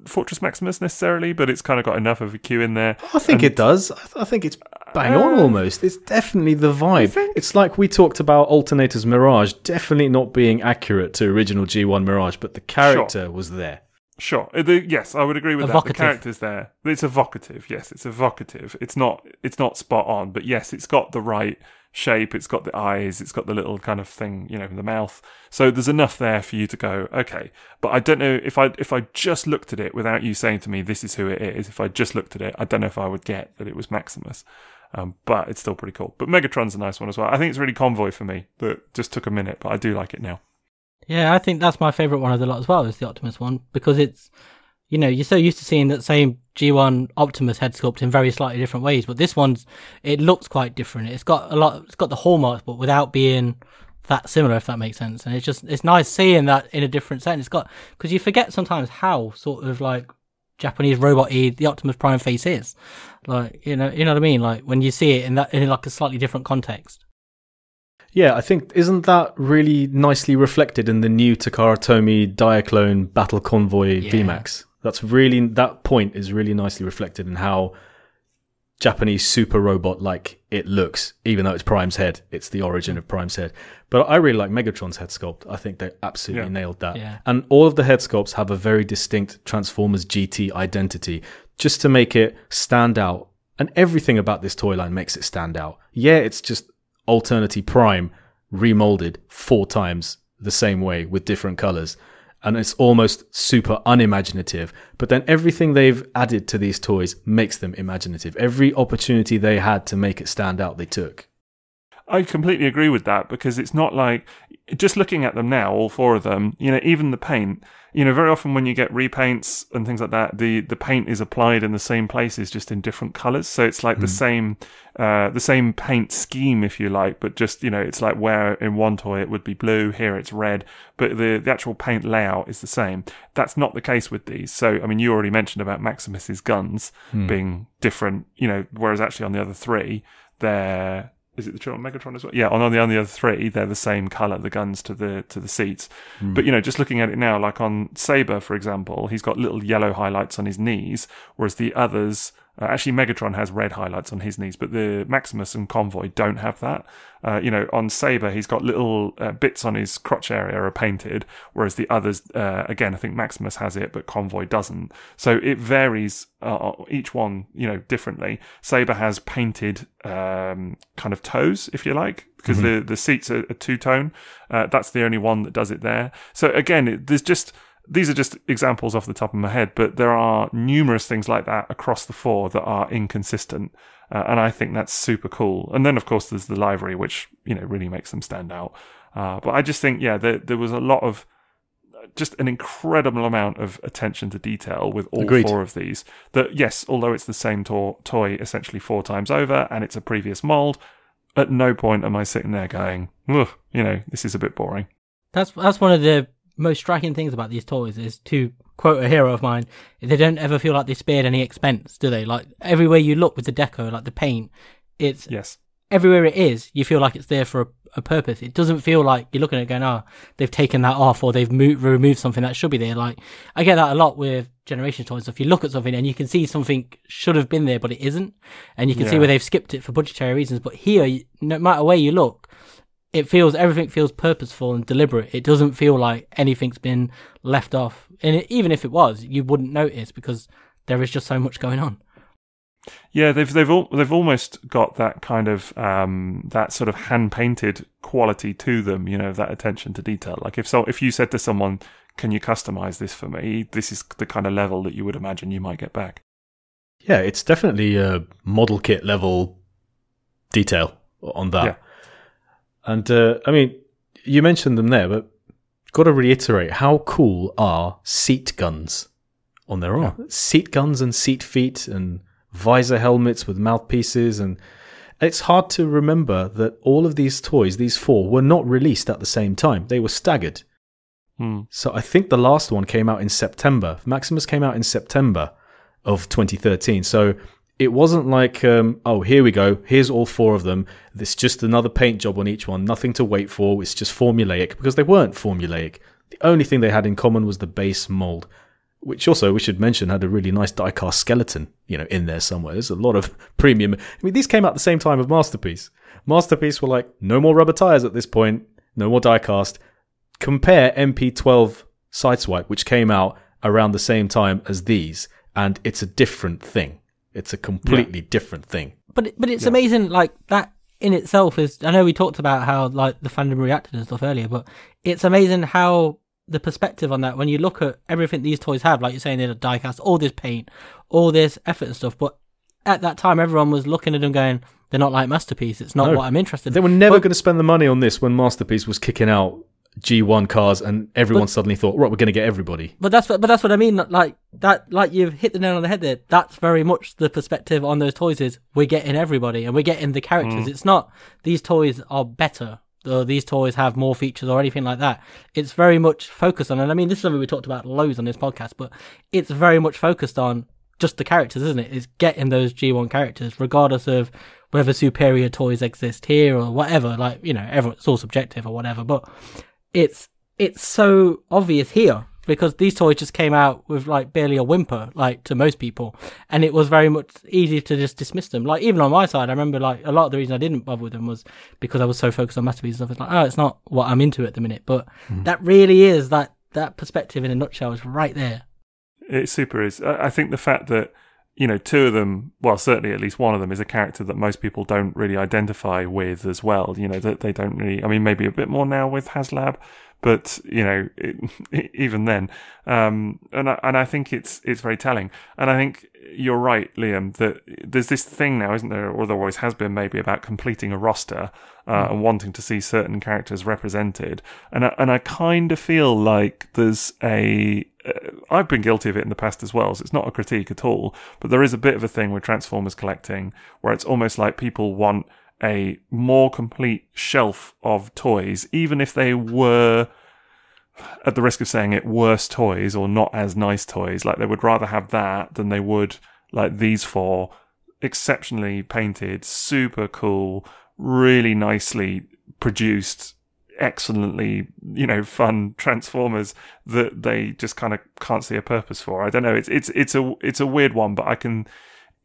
Fortress Maximus necessarily, but it's kind of got enough of a queue in there. I think it does. I, th- I think it's bang on almost. It's definitely the vibe. It's like we talked about Alternator's Mirage definitely not being accurate to original G1 Mirage, but the character was there. Sure. Uh, The, yes, I would agree with Evocative. that. The character's there. It's evocative. Yes, it's evocative. It's not. It's not spot on, but yes, it's got the right shape. It's got the eyes. It's got the little kind of thing, you know, the mouth. So there's enough there for you to go, okay. But I don't know if I if I just looked at it without you saying to me this is who it is. If I just looked at it, I don't know if I would get that it was Maximus. Um, but it's still pretty cool. But Megatron's a nice one as well. I think it's really convoy for me. That just took a minute, but I do like it now. yeah, I think that's my favourite one of the lot as well, is the Optimus one, because it's, you know, you're so used to seeing that same G1 Optimus head sculpt in very slightly different ways, but this one's, it looks quite different. It's got a lot, it's got the hallmarks, but without being that similar, if that makes sense. And it's just, it's nice seeing that in a different setting. It's got, because you forget sometimes how sort of like Japanese robot y the Optimus Prime face is. Like, you know, you know what I mean? Like when you see it in that, in like a slightly different context. Yeah, I think isn't that really nicely reflected in the new Takara Tomy Diaclone Battle Convoy Yeah. VMAX? That's really that point is really nicely reflected in how Japanese super robot like it looks, even though it's Prime's head. It's the origin of Prime's head. But I really like Megatron's head sculpt. I think they absolutely Yeah. nailed that. Yeah. And all of the head sculpts have a very distinct Transformers GT identity, just to make it stand out. And everything about this toy line makes it stand out. Yeah, it's just Alternity Prime remolded four times the same way with different colors. And it's almost super unimaginative. But then everything they've added to these toys makes them imaginative. Every opportunity they had to make it stand out, they took. I completely agree with that because it's not like just looking at them now, all four of them, you know, even the paint, you know, very often when you get repaints and things like that, the, the paint is applied in the same places, just in different colors. So it's like the same, uh, the same paint scheme, if you like, but just, you know, it's like where in one toy it would be blue, here it's red, but the, the actual paint layout is the same. That's not the case with these. So, I mean, you already mentioned about Maximus's guns being different, you know, whereas actually on the other three, they're, is it the Tron Megatron as well? Yeah, on, on the on the other three, they're the same color, the guns to the to the seats. Hmm. But you know, just looking at it now, like on Saber, for example, he's got little yellow highlights on his knees, whereas the others. Uh, actually, Megatron has red highlights on his knees, but the Maximus and Convoy don't have that. Uh, you know, on Saber, he's got little uh, bits on his crotch area are painted, whereas the others, uh, again, I think Maximus has it, but Convoy doesn't. So it varies uh, each one, you know, differently. Saber has painted um, kind of toes, if you like, because the the seats are, are two tone. Uh, that's the only one that does it there. So again, it, there's just these are just examples off the top of my head, but there are numerous things like that across the four that are inconsistent. Uh, and I think that's super cool. And then, of course, there's the library, which, you know, really makes them stand out. Uh, but I just think, yeah, there, there was a lot of just an incredible amount of attention to detail with all Agreed. four of these. That yes, although it's the same to- toy essentially four times over and it's a previous mold, at no point am I sitting there going, Ugh, you know, this is a bit boring. That's that's one of the most striking things about these toys is to quote a hero of mine, they don't ever feel like they spared any expense, do they? Like everywhere you look with the deco, like the paint, it's Yes. everywhere it is, you feel like it's there for a, a purpose. It doesn't feel like you're looking at it going, oh, they've taken that off or they've moved, removed something that should be there. Like, I get that a lot with generation toys. If you look at something and you can see something should have been there, but it isn't, and you can see where they've skipped it for budgetary reasons. But here, no matter where you look, it feels everything feels purposeful and deliberate. It doesn't feel like anything's been left off. And it, even if it was, you wouldn't notice because there is just so much going on. Yeah, they've they've al- they've almost got that kind of um, that sort of hand painted quality to them. You know, that attention to detail. Like if so, if you said to someone, "Can you customize this for me?" This is the kind of level that you would imagine you might get back. Yeah, it's definitely a model kit level detail on that. Yeah. And uh, I mean, you mentioned them there, but got to reiterate how cool are seat guns on their own. Seat guns and seat feet and visor helmets with mouthpieces and it's hard to remember that all of these toys, these four, were not released at the same time. They were staggered. Hmm. So I think the last one came out in September. Maximus came out in September of 2013. So it wasn't like, um, oh, here we go. Here's all four of them. It's just another paint job on each one. Nothing to wait for. It's just formulaic because they weren't formulaic. The only thing they had in common was the base mold, which also we should mention had a really nice die-cast skeleton, you know, in there somewhere. There's a lot of premium. I mean, these came out the same time of Masterpiece. Masterpiece were like, no more rubber tires at this point. No more die-cast compare MP12 Sideswipe, which came out around the same time as these, and it's a different thing. It's a completely different thing. But but it's amazing. Like that in itself is. I know we talked about how like the fandom reacted and stuff earlier, but it's amazing how the perspective on that when you look at everything these toys have, like you're saying, they're diecast, all this paint, all this effort and stuff. But at that time, everyone was looking at them going, "They're not like masterpiece. It's not No. what I'm interested." They were never going to spend the money on this when Masterpiece was kicking out G1 cars, and everyone But- suddenly thought, right, we're going to get everybody. But that's what, but that's what I mean. Like that, like you've hit the nail on the head there. That's very much the perspective on those toys. Is we're getting everybody and we're getting the characters. Mm. It's not these toys are better or these toys have more features or anything like that. It's very much focused on. And I mean, this is something we talked about loads on this podcast, but it's very much focused on just the characters, isn't it? it? Is getting those G1 characters, regardless of whether superior toys exist here or whatever. Like you know, everyone, it's all subjective or whatever. But it's it's so obvious here because these toys just came out with like barely a whimper, like to most people, and it was very much easy to just dismiss them. Like even on my side, I remember like a lot of the reason I didn't bother with them was because I was so focused on masterpieces. I was like, oh, it's not what I'm into at the minute, but hmm. that really is that that perspective in a nutshell is right there. It super is. I I think the fact that you know two of them, well, certainly at least one of them, is a character that most people don't really identify with as well. You know that they don't really. I mean, maybe a bit more now with HasLab, but you know, it, even then, um, and I, and I think it's it's very telling. And I think you're right, Liam, that there's this thing now, isn't there, or there always has been, maybe about completing a roster uh, and wanting to see certain characters represented. And I, and I kind of feel like there's a Uh, I've been guilty of it in the past as well, so it's not a critique at all. But there is a bit of a thing with Transformers collecting where it's almost like people want a more complete shelf of toys, even if they were, at the risk of saying it, worse toys or not as nice toys. Like they would rather have that than they would like these four exceptionally painted, super cool, really nicely produced excellently, you know, fun Transformers that they just kind of can't see a purpose for. I don't know. It's it's it's a it's a weird one, but I can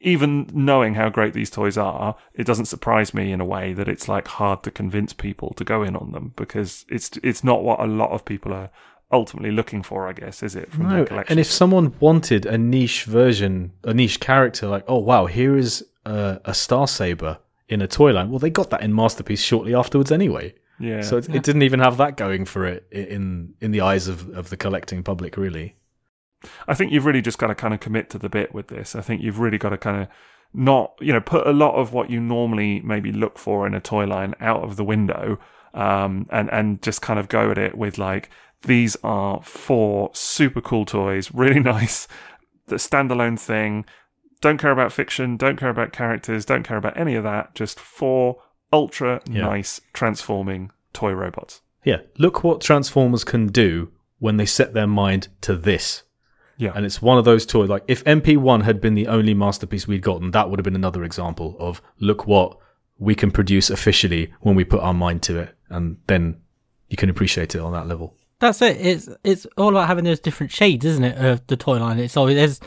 even knowing how great these toys are, it doesn't surprise me in a way that it's like hard to convince people to go in on them because it's it's not what a lot of people are ultimately looking for, I guess, is it? From their No, collection. and if someone wanted a niche version, a niche character, like, oh wow, here is a, a Star Saber in a toy line, well, they got that in Masterpiece shortly afterwards anyway. Yeah. So it, it didn't even have that going for it in in the eyes of, of the collecting public, really. I think you've really just got to kind of commit to the bit with this. I think you've really got to kind of not, you know, put a lot of what you normally maybe look for in a toy line out of the window, um, and and just kind of go at it with like these are four super cool toys, really nice, the standalone thing. Don't care about fiction, don't care about characters, don't care about any of that. Just four ultra Yeah. nice transforming toy robots. Yeah, look what Transformers can do when they set their mind to this. Yeah. And it's one of those toys. Like if MP1 had been the only masterpiece we'd gotten, that would have been another example of look what we can produce officially when we put our mind to it, and then you can appreciate it on that level. That's it. It's it's all about having those different shades, isn't it, of the toy line? It's always there's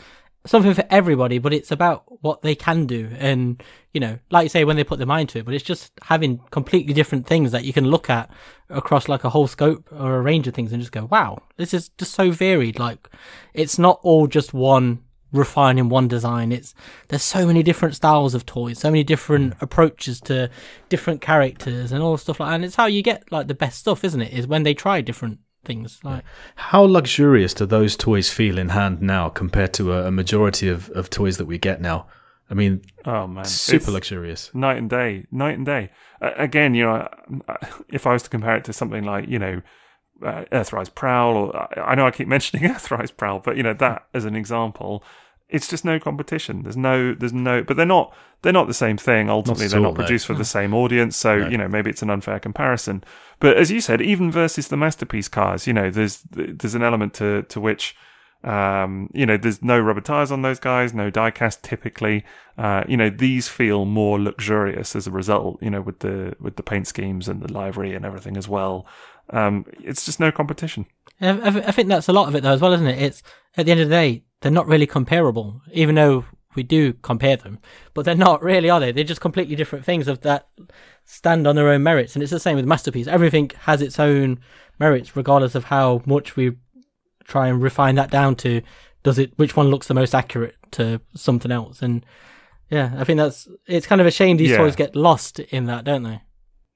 something for everybody, but it's about what they can do, and you know, like you say, when they put their mind to it. But it's just having completely different things that you can look at across like a whole scope or a range of things, and just go, "Wow, this is just so varied." Like, it's not all just one refining one design. It's there's so many different styles of toys, so many different approaches to different characters and all stuff like that. And it's how you get like the best stuff, isn't it? Is when they try different things. Like How luxurious do those toys feel in hand now compared to a, a majority of, of toys that we get now? I mean, Oh man, super It's- luxurious. night and day, night and day. Uh, again, you know, uh, if I was to compare it to something like you know, uh, Earthrise Prowl, or I I know I keep mentioning Earthrise Prowl, but you know that as an example, it's just no competition. There's no, there's no, but they're not, they're not the same thing. Ultimately, at they're all, not no. produced for the same audience, so No. you know maybe it's an unfair comparison. But as you said, even versus the masterpiece cars, you know, there's there's an element to to which. Um, you know, there's no rubber tires on those guys, no diecast typically. Uh, you know, these feel more luxurious as a result. You know, with the with the paint schemes and the livery and everything as well. Um, it's just no competition. I, I I think that's a lot of it though as well, isn't it? It's at the end of the day, they're not really comparable, even though we do compare them, but they're not really, are they? They're just completely different things of that stand on their own merits, and it's the same with masterpiece. Everything has its own merits, regardless of how much we try and refine that down to does it which one looks the most accurate to something else. And yeah, I think that's it's kind of a shame these Yeah. toys get lost in that, don't they?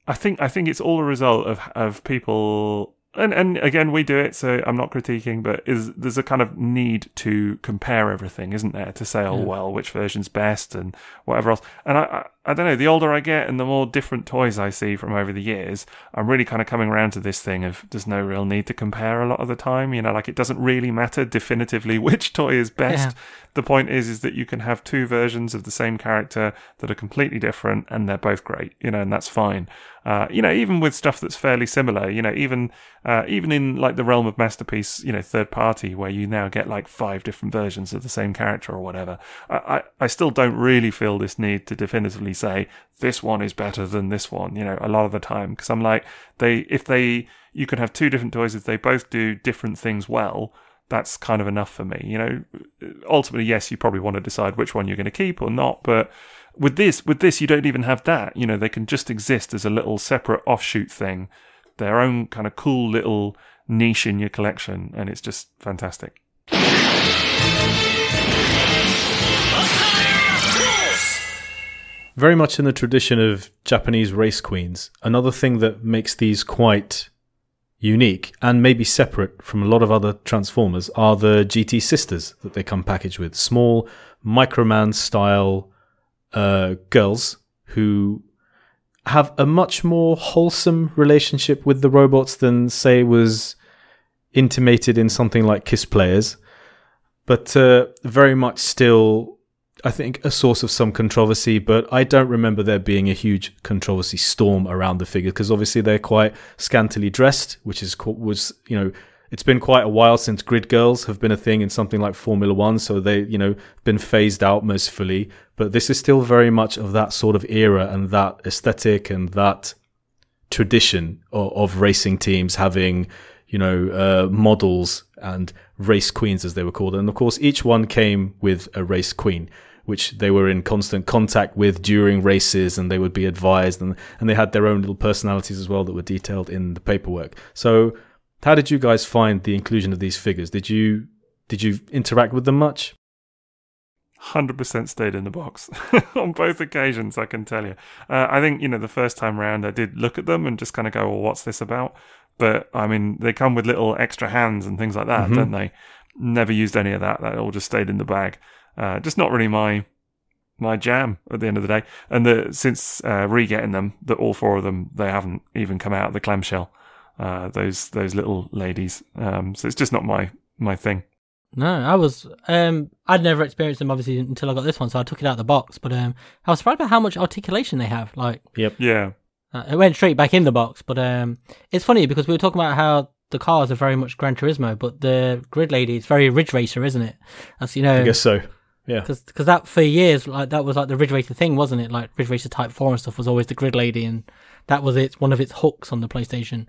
I think I think it's all a result of of people and and again we do it so I'm not critiquing but is there's a kind of need to compare everything isn't there to say oh Yeah. well which version's best and whatever else and I, I don't know the older I get and the more different toys I see from over the years I'm really kind of coming around to this thing of there's no real need to compare a lot of the time you know like it doesn't really matter definitively which toy is best Yeah. the point is is that you can have two versions of the same character that are completely different and they're both great you know and that's fine uh, you know even with stuff that's fairly similar you know even uh, even in like the realm of masterpiece you know third party where you now get like five different versions of the same character or whatever I, I, I still don't really feel this need to definitively say this one is better than this one you know a lot of the time because i'm like they if they you can have two different toys if they both do different things well that's kind of enough for me. You know, ultimately, yes, you probably want to decide which one you're going to keep or not, but with this, with this, you don't even have that. You know, they can just exist as a little separate offshoot thing, their own kind of cool little niche in your collection, and it's just fantastic. Very much in the tradition of Japanese race queens. Another thing that makes these quite unique and maybe separate from a lot of other Transformers are the GT sisters that they come packaged with. Small Microman style uh, girls who have a much more wholesome relationship with the robots than, say, was intimated in something like Kiss Players, but uh, very much still I think a source of some controversy, but I don't remember there being a huge controversy storm around the figure because obviously they're quite scantily dressed, which is was you know it's been quite a while since grid girls have been a thing in something like Formula One, so they you know been phased out mercifully. But this is still very much of that sort of era and that aesthetic and that tradition of, of racing teams having you know uh, models and race queens as they were called and of course each one came with a race queen which they were in constant contact with during races and they would be advised and, and they had their own little personalities as well that were detailed in the paperwork so how did you guys find the inclusion of these figures did you did you interact with them much hundred percent stayed in the box on both occasions. I can tell you. Uh, I think you know the first time round I did look at them and just kind of go, "Well, what's this about?" But I mean, they come with little extra hands and things like that, Mm-hmm. don't they? Never used any of that. That all just stayed in the bag. Uh, just not really my my jam at the end of the day. And the, since uh, re-getting them, that all four of them they haven't even come out of the clamshell. Uh, those those little ladies. Um, so it's just not my my thing. No, I was. Um, I'd never experienced them obviously until I got this one, so I took it out of the box. But um, I was surprised by how much articulation they have. Like yep, Yeah. uh, it went straight back in the box. But um, it's funny because we were talking about how the cars are very much Gran Turismo, but the Grid Lady is very Ridge Racer, isn't it? As you know I guess so. Yeah. because that for years like that was like the Ridge Racer thing, wasn't it? Like Ridge Racer Type Four and stuff was always the Grid Lady, and that was its one of its hooks on the PlayStation.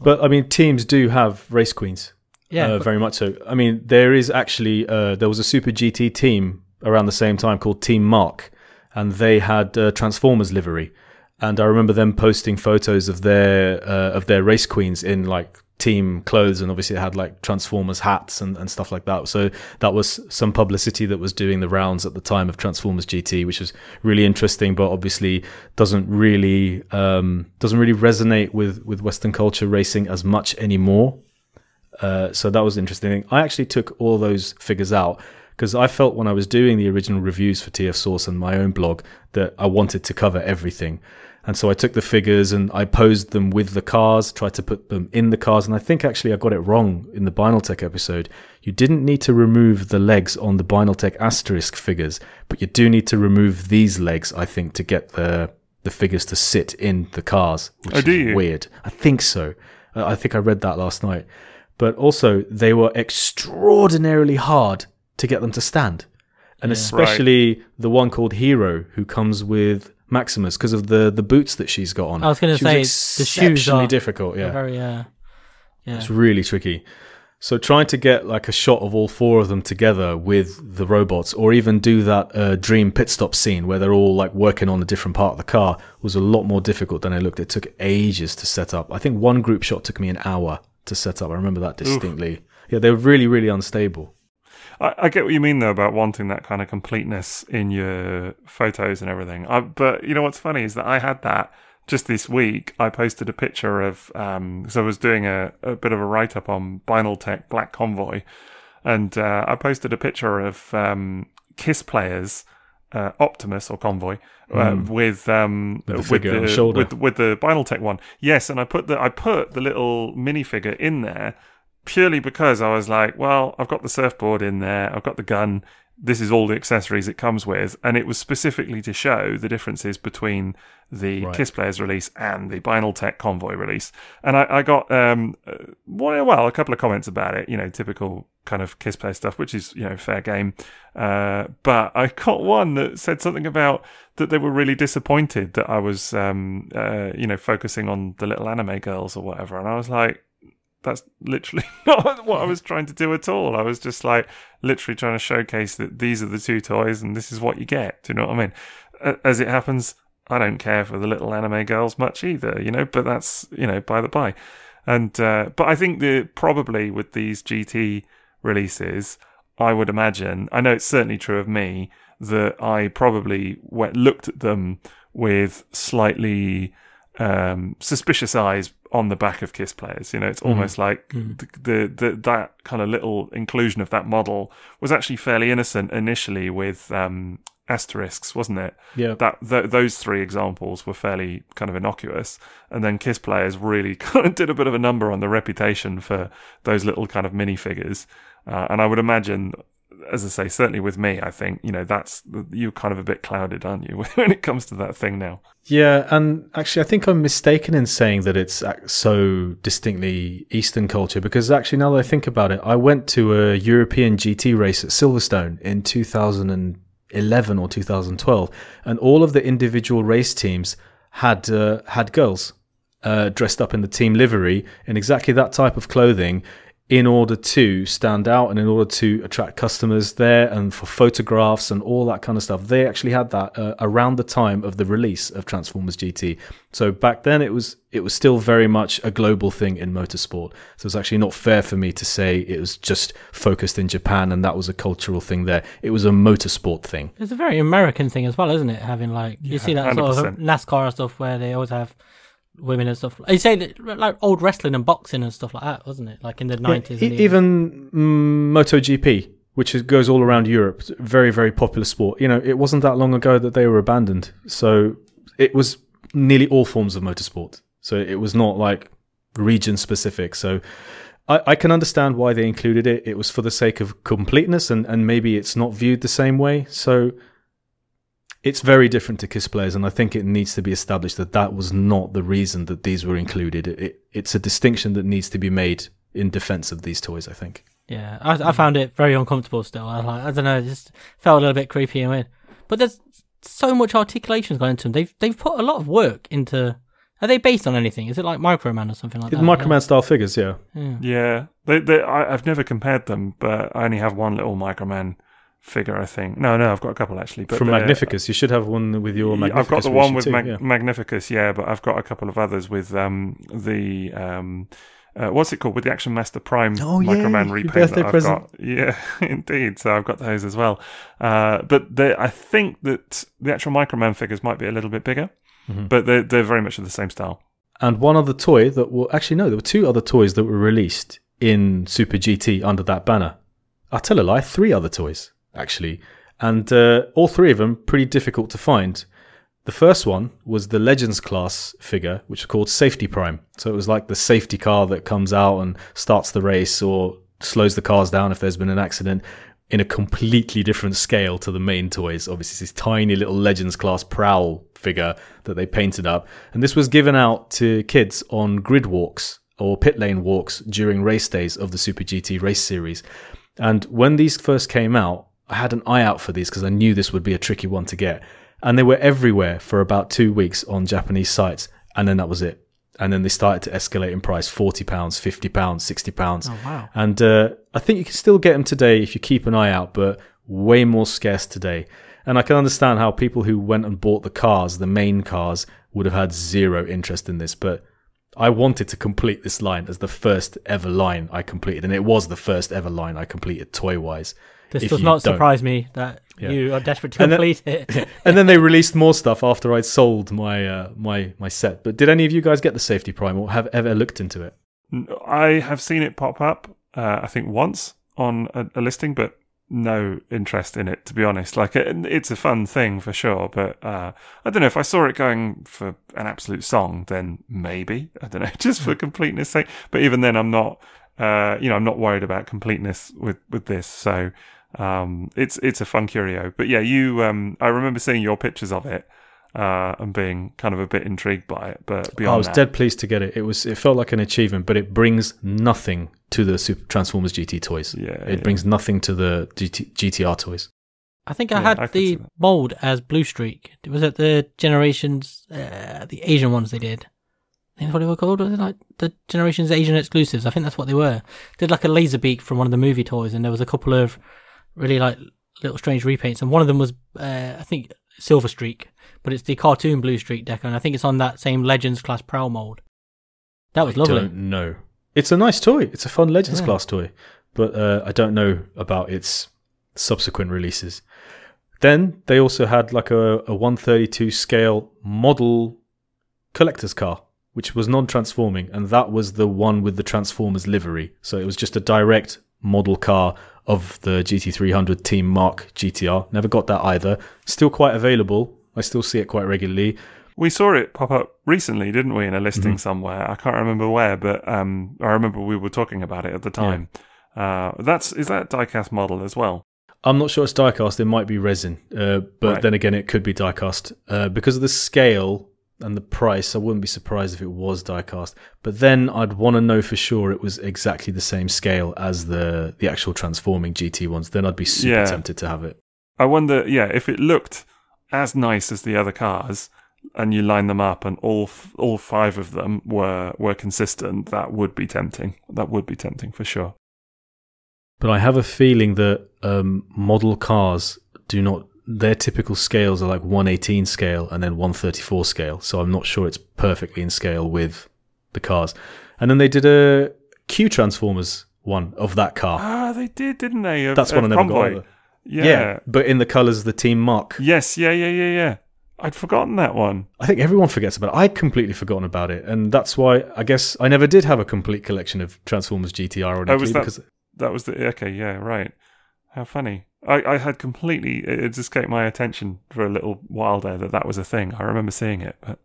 But I mean, teams do have race queens. Yeah, uh, very much so. I mean, there is actually uh, there was a Super GT team around the same time called Team Mark, and they had uh, Transformers livery. And I remember them posting photos of their uh, of their race queens in like team clothes, and obviously they had like Transformers hats and, and stuff like that. So that was some publicity that was doing the rounds at the time of Transformers GT, which was really interesting, but obviously doesn't really um, doesn't really resonate with with Western culture racing as much anymore. Uh, so that was interesting. I actually took all those figures out because I felt when I was doing the original reviews for TF Source and my own blog that I wanted to cover everything. And so I took the figures and I posed them with the cars, tried to put them in the cars. And I think actually I got it wrong in the Binaltech episode. You didn't need to remove the legs on the Binaltech asterisk figures, but you do need to remove these legs, I think, to get the the figures to sit in the cars, which Oh, do is you? weird. I think so. Uh, I think I read that last night but also they were extraordinarily hard to get them to stand. And especially the one called Hero, who comes with Maximus because of the, the boots that she's got on. I was gonna say, was the shoes exceptionally are- difficult. Yeah, very uh, yeah. it's really tricky. So trying to get like a shot of all four of them together with the robots, or even do that uh, dream pit stop scene where they're all like working on a different part of the car, was a lot more difficult than I looked. It took ages to set up. I think one group shot took me an hour to set up. I remember that distinctly. Yeah, they were really, really unstable. I, I get what you mean though about wanting that kind of completeness in your photos and everything. I, but you know what's funny is that I had that just this week. I posted a picture of um, so I was doing a, a bit of a write up on Binaltech Black Convoy, and uh, I posted a picture of um, Kiss players. Uh, Optimus or Convoy uh, with um. With the with the shoulder. with with the Binaltech one. Yes, and I put the I put the little minifigure in there purely because I was like, well, I've got the surfboard in there, I've got the gun. This is all the accessories it comes with, and it was specifically to show the differences between the Right. Kiss Players release and the Binaltech Convoy release. And I, I got um, uh, well, well, a couple of comments about it. You know, typical kind of Kiss Player stuff, which is you know fair game. Uh, but I got one that said something about that they were really disappointed that I was um, uh, you know focusing on the little anime girls or whatever, and I was like that's literally not what I was trying to do at all. I was just like literally trying to showcase that these are the two toys and this is what you get. Do you know what I mean? As it happens, I don't care for the little anime girls much either, you know, but that's, you know, by the by. And, uh, but I think that probably with these GT releases, I would imagine, I know it's certainly true of me, that I probably went, looked at them with slightly um, suspicious eyes on the back of Kiss players. You know, it's almost like the, the, the that kind of little inclusion of that model was actually fairly innocent initially with um, asterisks, wasn't it? Yeah. That th- those three examples were fairly kind of innocuous, and then Kiss players really kind of did a bit of a number on the reputation for those little kind of minifigures. Uh, and I would imagine as I say, certainly with me, I think you know that's you're kind of a bit clouded, aren't you, when it comes to that thing now? Yeah, and actually, I think I'm mistaken in saying that it's so distinctly Eastern culture because actually, now that I think about it, I went to a European GT race at Silverstone in 2011 or 2012, and all of the individual race teams had uh, had girls uh, dressed up in the team livery in exactly that type of clothing in order to stand out and in order to attract customers there and for photographs and all that kind of stuff. They actually had that uh, around the time of the release of Transformers GT. So back then it was it was still very much a global thing in motorsport. So it's actually not fair for me to say it was just focused in Japan and that was a cultural thing there. It was a motorsport thing. It's a very American thing as well, isn't it? Having like you see that sort of NASCAR stuff where they always have women and stuff. You say that like old wrestling and boxing and stuff like that, wasn't it? Like in the nineties. E- even mm, MotoGP, which is, goes all around Europe, very very popular sport. You know, it wasn't that long ago that they were abandoned, so it was nearly all forms of motorsport. So it was not like region specific. So I, I can understand why they included it. It was for the sake of completeness, and and maybe it's not viewed the same way. So. It's very different to Kiss players, and I think it needs to be established that that was not the reason that these were included. It, it, it's a distinction that needs to be made in defense of these toys. I think. Yeah, I, I found it very uncomfortable. Still, I like I don't know, it just felt a little bit creepy and weird. But there's so much articulation's gone into them. They've they've put a lot of work into. Are they based on anything? Is it like Microman or something like The that? Microman style figures, yeah. Yeah. Yeah, they, they, I, I've never compared them, but I only have one little Microman figure. I think. No, no, I've got a couple actually. But From Magnificus, you should have one with your Magnificus. I've got the one with too, Mag- yeah. Magnificus, yeah, but I've got a couple of others with um, the um, uh, what's it called with the Action Master Prime Oh, yeah, Microman your repaint that I've present. got. Yeah, indeed. So I've got those as well. Uh, but they- I think that the actual Microman figures might be a little bit bigger, Mm-hmm. but they're they're very much of the same style. And one other toy that will actually no, there were two other toys that were released in Super GT under that banner. I tell a lie, three other toys actually, and uh, all three of them pretty difficult to find. The first one was the Legends class figure, which was called Safety Prime. So it was like the safety car that comes out and starts the race or slows the cars down if there's been an accident in a completely different scale to the main toys. Obviously, it's this tiny little Legends class Prowl figure that they painted up. And this was given out to kids on grid walks or pit lane walks during race days of the Super GT race series. And when these first came out, I had an eye out for these because I knew this would be a tricky one to get. And they were everywhere for about two weeks on Japanese sites. And then that was it. And then they started to escalate in price £40, £50, £60. Oh wow. And uh, I think you can still get them today if you keep an eye out, but way more scarce today. And I can understand how people who went and bought the cars, the main cars, would have had zero interest in this. But I wanted to complete this line as the first ever line I completed. And it was the first ever line I completed toy wise. This does not don't. surprise me that Yeah. you are desperate to And then- complete it. and then they released more stuff after I'd sold my uh, my my set. But did any of you guys get the safety prime or have ever looked into it? I have seen it pop up. Uh, I think once on a, a listing, but no interest in it to be honest. Like it, it's a fun thing for sure, but uh, I don't know if I saw it going for an absolute song, then maybe I don't know, just for completeness sake. But even then, I'm not. Uh, you know, I'm not worried about completeness with with this. So um, it's it's a fun curio. But yeah, you. Um, I remember seeing your pictures of it. Uh, and being kind of a bit intrigued by it, but beyond I was that, dead pleased to get it. It was it felt like an achievement, but it brings nothing to the Super Transformers GT toys. Yeah, it yeah. brings nothing to the GT, GTR toys. I think I Yeah, had I the mold as Blue Streak. Was it the Generations, uh, the Asian ones they did? I think that's what they were called. Was it like the Generations Asian exclusives? I think that's what they were. Did like a laser beak from one of the movie toys, and there was a couple of really like little strange repaints, and one of them was uh, I think Silver Streak, but it's the cartoon Blue Streak deco, and I think it's on that same Legends class Prowl mold. That was I lovely. don't. It's a nice toy. It's a fun Legends Yeah. class toy, but uh, I don't know about its subsequent releases. Then they also had like a, a 132 scale model collector's car, which was non-transforming, and that was the one with the Transformers livery. So it was just a direct model car of the GT300 Team Mark GTR. Never got that either. Still quite available. I still see it quite regularly. We saw it pop up recently, didn't we, in a listing Mm-hmm. somewhere? I can't remember where, but um, I remember we were talking about it at the time. Uh, that's is that diecast model as well? I'm not sure it's diecast. It might be resin, uh, but Right. then again, it could be diecast uh, because of the scale and the price. I wouldn't be surprised if it was diecast. But then I'd want to know for sure it was exactly the same scale as the the actual transforming GT ones. Then I'd be super Yeah. tempted to have it. I wonder, yeah, if it looked as nice as the other cars, and you line them up, and all f- all five of them were were consistent, that would be tempting. That would be tempting for sure. But I have a feeling that um, model cars do not. Their typical scales are like 118 scale and then 134 scale. So I'm not sure it's perfectly in scale with the cars. And then they did a Q Transformers one of that car. Ah, they did, didn't they? Of, That's of one I never got. Convoy. Over. Yeah. but in the colours of the Team Mark. Yes. Yeah. Yeah. Yeah. Yeah. I'd forgotten that one. I think everyone forgets about it. I'd completely forgotten about it, and that's why I guess I never did have a complete collection of Transformers GT ironically Oh, was that- because That was the okay. Yeah. Right. How funny. I, I had completely it escaped my attention for a little while there that that was a thing. I remember seeing it, but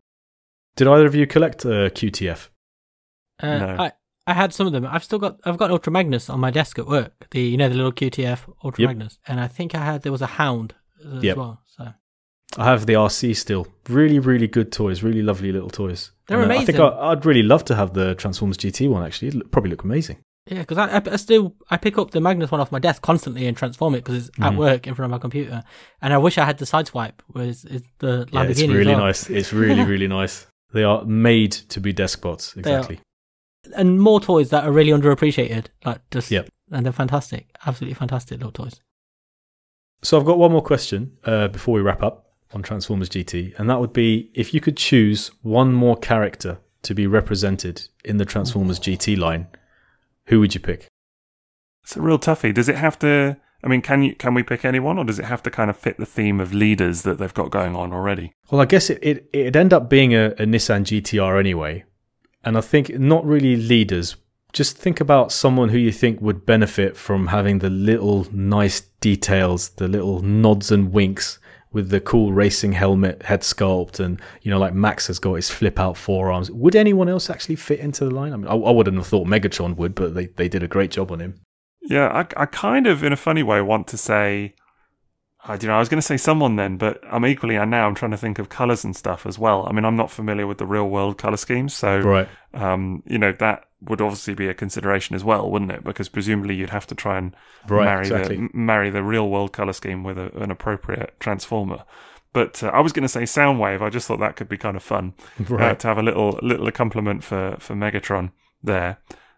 did either of you collect uh, QTF? Uh, No. I I had some of them. I've still got I've got Ultra Magnus on my desk at work. The you know the little QTF Ultra Yep. Magnus, and I think I had there was a Hound as Yep. well. So I have the RC still. Really, really good toys. Really lovely little toys. They're And, uh, I think. I, I'd really love to have the Transformers GT one. Actually, it'd probably look amazing. Yeah, because I, I I still I pick up the Magnus one off my desk constantly and transform it because it's at Mhm. work in front of my computer, and I wish I had the sideswipe, whereas it's the Lamborghini. Yeah, it's really well. nice. It's really, really nice. They are made to be. They are. Exactly. and more toys that are really underappreciated, like just Yep. and they're fantastic, absolutely fantastic little toys. So I've got one more question uh, before we wrap up on Transformers GT, and that would be if you could choose one more character to be represented in the Transformers GT line, who would you pick? it's a real toughie. Does it have to? I mean, can you can we pick anyone, or does it have to kind of fit the theme of leaders that they've got going on already? Well, I guess it, it, it'd end up being a, a Nissan GTR anyway. And I think not really leaders. Just think about someone who you think would benefit from having the little nice details, the little nods and winks with the cool racing helmet, head sculpt, and, you know, like Max has got his flip out forearms. Would anyone else actually fit into the line? I mean, I, I wouldn't have thought Megatron would, but they, they did a great job on him. Yeah, I, I kind of, in a funny way, want to say, I don't know. I was going to say someone then, but I'm equally, and now I'm trying to think of colors and stuff as well. I mean, I'm not familiar with the real world color schemes, so Right. um, you know that would obviously be a consideration as well, wouldn't it? Because presumably you'd have to try and Right, marry exactly. the marry the real world color scheme with a, an appropriate transformer. But uh, I was going to say Soundwave. I just thought that could be kind of fun uh, to have a little little accompaniment for for Megatron there.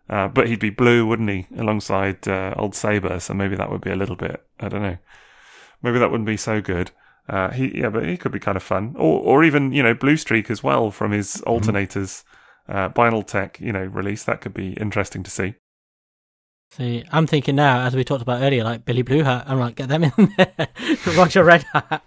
Uh, but he'd be blue, wouldn't he, alongside uh, old Saber? So maybe that would be a little bit. I don't know. Maybe that wouldn't be so good. Uh, he yeah, but he could be kind of fun, or or even you know Blue Streak as well from his alternators, uh, Binaltech you know release. That could be interesting to see. See, I'm thinking now, as we talked about earlier, like Billy Blue Hat. I'm like, get them in there. Roger Red Hat.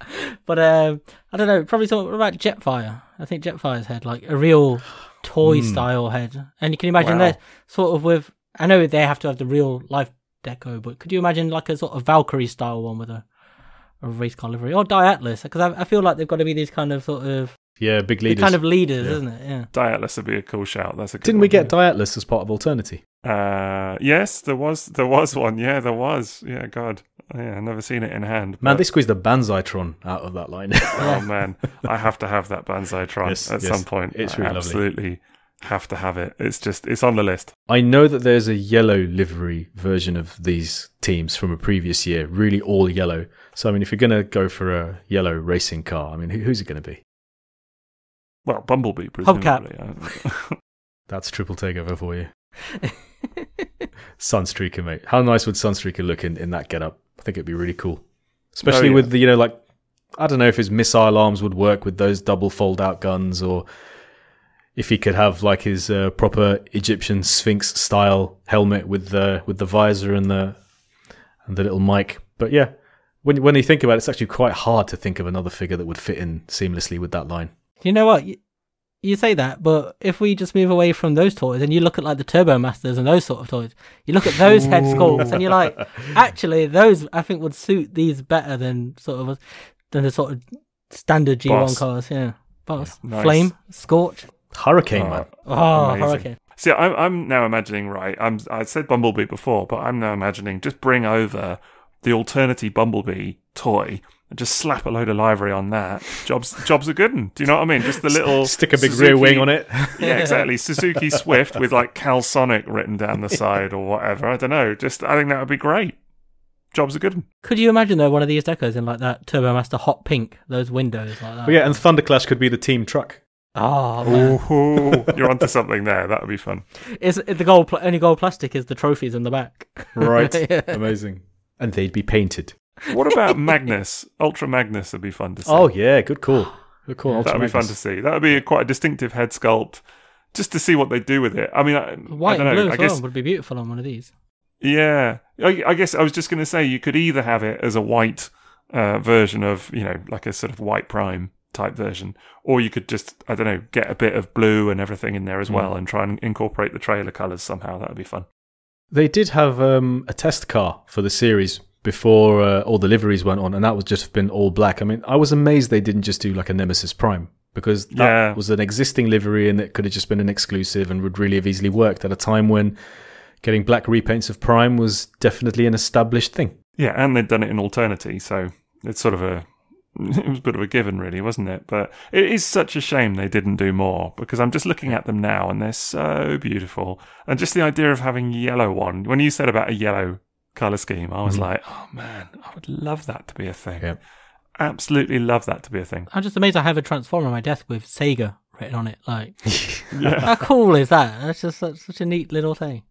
But um, I don't know. Probably something about Jetfire. I think Jetfire's head, like a real toy Hmm. style head. And you can imagine Wow. that sort of with. I know they have to have the real life deco, but could you imagine like a sort of Valkyrie style one with a, a race car livery or Diatlas? Because I, I feel like they've got to be these kind of sort of Yeah, big the leaders. kind of leaders, Yeah. isn't it? Yeah. Diatlas would be a cool shout. That's a good Didn't we one, get Diatlas as part of Alternity? Uh, yes, there was there was one. Yeah, there was. Yeah, God, yeah, I've never seen it in hand. Man, but- they squeezed the Banzaitron out of that line. oh man, I have to have that Banzai-tron Yes, at yes, some point. it's I really lovely. absolutely have to have it. It's just it's on the list. I know that there's a yellow livery version of these teams from a previous year, really all yellow. So, I mean, if you're going to go for a yellow racing car, I mean, who, who's it going to be? Well, Bumblebee, Hubcap. presumably. That's triple takeover for you. Sunstreaker, mate. How nice would Sunstreaker look in, in that getup? I think it'd be really cool. Especially Oh, yeah. with the, you know, like, I don't know if his missile arms would work with those double fold out guns or if he could have like his uh, proper Egyptian Sphinx style helmet with the with the visor and the and the little mic. But yeah, when when you think about it, it's actually quite hard to think of another figure that would fit in seamlessly with that line. You know what? You, you say that, but if we just move away from those toys and you look at like the Turbo Masters and those sort of toys, you look at those head sculpts and you're like, actually, those I think would suit these better than sort of than the sort of standard G1 Boss. cars. Yeah, boss, Nice. flame, scorch. Hurricane Oh, man. Oh, amazing. hurricane. See, I'm I'm now imagining right. I'm I said Bumblebee before, but I'm now imagining just bring over the alternative Bumblebee toy and just slap a load of livery on that. Jobs jobs are good. 'un. Do you know what I mean? Just the little Stick a big Suzuki- rear wing on it. Yeah, exactly. Suzuki Swift with like Calsonic written down the side or whatever. I don't know. Just I think that would be great. Jobs are good. 'un. Could you imagine though one of these decos in like that Turbo Master hot pink, those windows like that? But yeah, and Thunderclash could be the team truck. Ah, oh. Ooh, you're onto something there. That would be fun. It's, the gold, pl- only gold plastic is the trophies in the back. Right. Yeah. Amazing. And they'd be painted. What about Magnus? Ultra Magnus would be fun to see. Oh yeah, good call. Good call. that would be Ultra fun to see. That would be quite a distinctive head sculpt, just to see what they do with it. I mean, I, White I don't and know. blue I guess well would be beautiful on one of these. Yeah, I, I guess I was just going to say you could either have it as a white uh, version of you know like a sort of white prime type version, or you could just I don't know get a bit of blue and everything in there as well and try and incorporate the trailer colors somehow. That would be fun. They did have um, a test car for the series before uh, all the liveries went on, and that was just been all black. I mean, I was amazed they didn't just do like a Nemesis Prime because that Yeah. was an existing livery and it could have just been an exclusive and would really have easily worked at a time when getting black repaints of Prime was definitely an established thing. Yeah, and they'd done it in alternity, so it's sort of a it was a bit of a given, really, wasn't it? But it is such a shame they didn't do more because I'm just looking at them now and they're so beautiful. And just the idea of having yellow one, when you said about a yellow color scheme, I was mm. like, oh man, I would love that to be a thing. Yeah. Absolutely love that to be a thing. I'm just amazed I have a transformer on my desk with Sega written on it. Like, how cool is that? That's just such, such a neat little thing.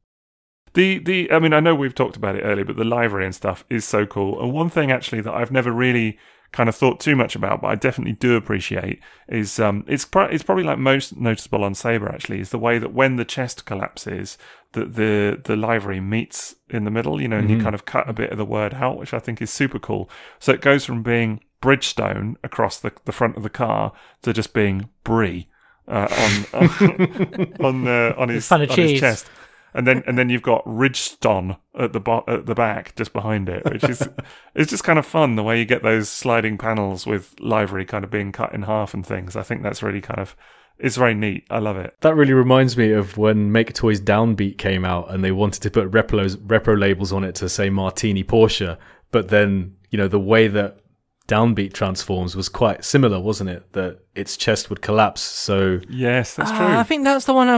The the I mean I know we've talked about it earlier, but the livery and stuff is so cool. And one thing actually that I've never really kind of thought too much about, but I definitely do appreciate is um it's pro- it's probably like most noticeable on Saber actually is the way that when the chest collapses, that the the livery meets in the middle, you know, and you kind of cut a bit of the word out, which I think is super cool. So it goes from being Bridgestone across the the front of the car to just being Brie uh, on on uh, on his on his chest and then and then you've got Ridgestone at the bo- at the back just behind it, which is it's just kind of fun the way you get those sliding panels with livery kind of being cut in half and things. I think that's really kind of it's very neat. I love it. That really reminds me of when Make Toys Downbeat came out and they wanted to put repros, repro labels on it to say Martini Porsche, but then, you know, the way that Downbeat transforms was quite similar, wasn't it? That its chest would collapse. So Yes, that's Ah, true. I think that's the one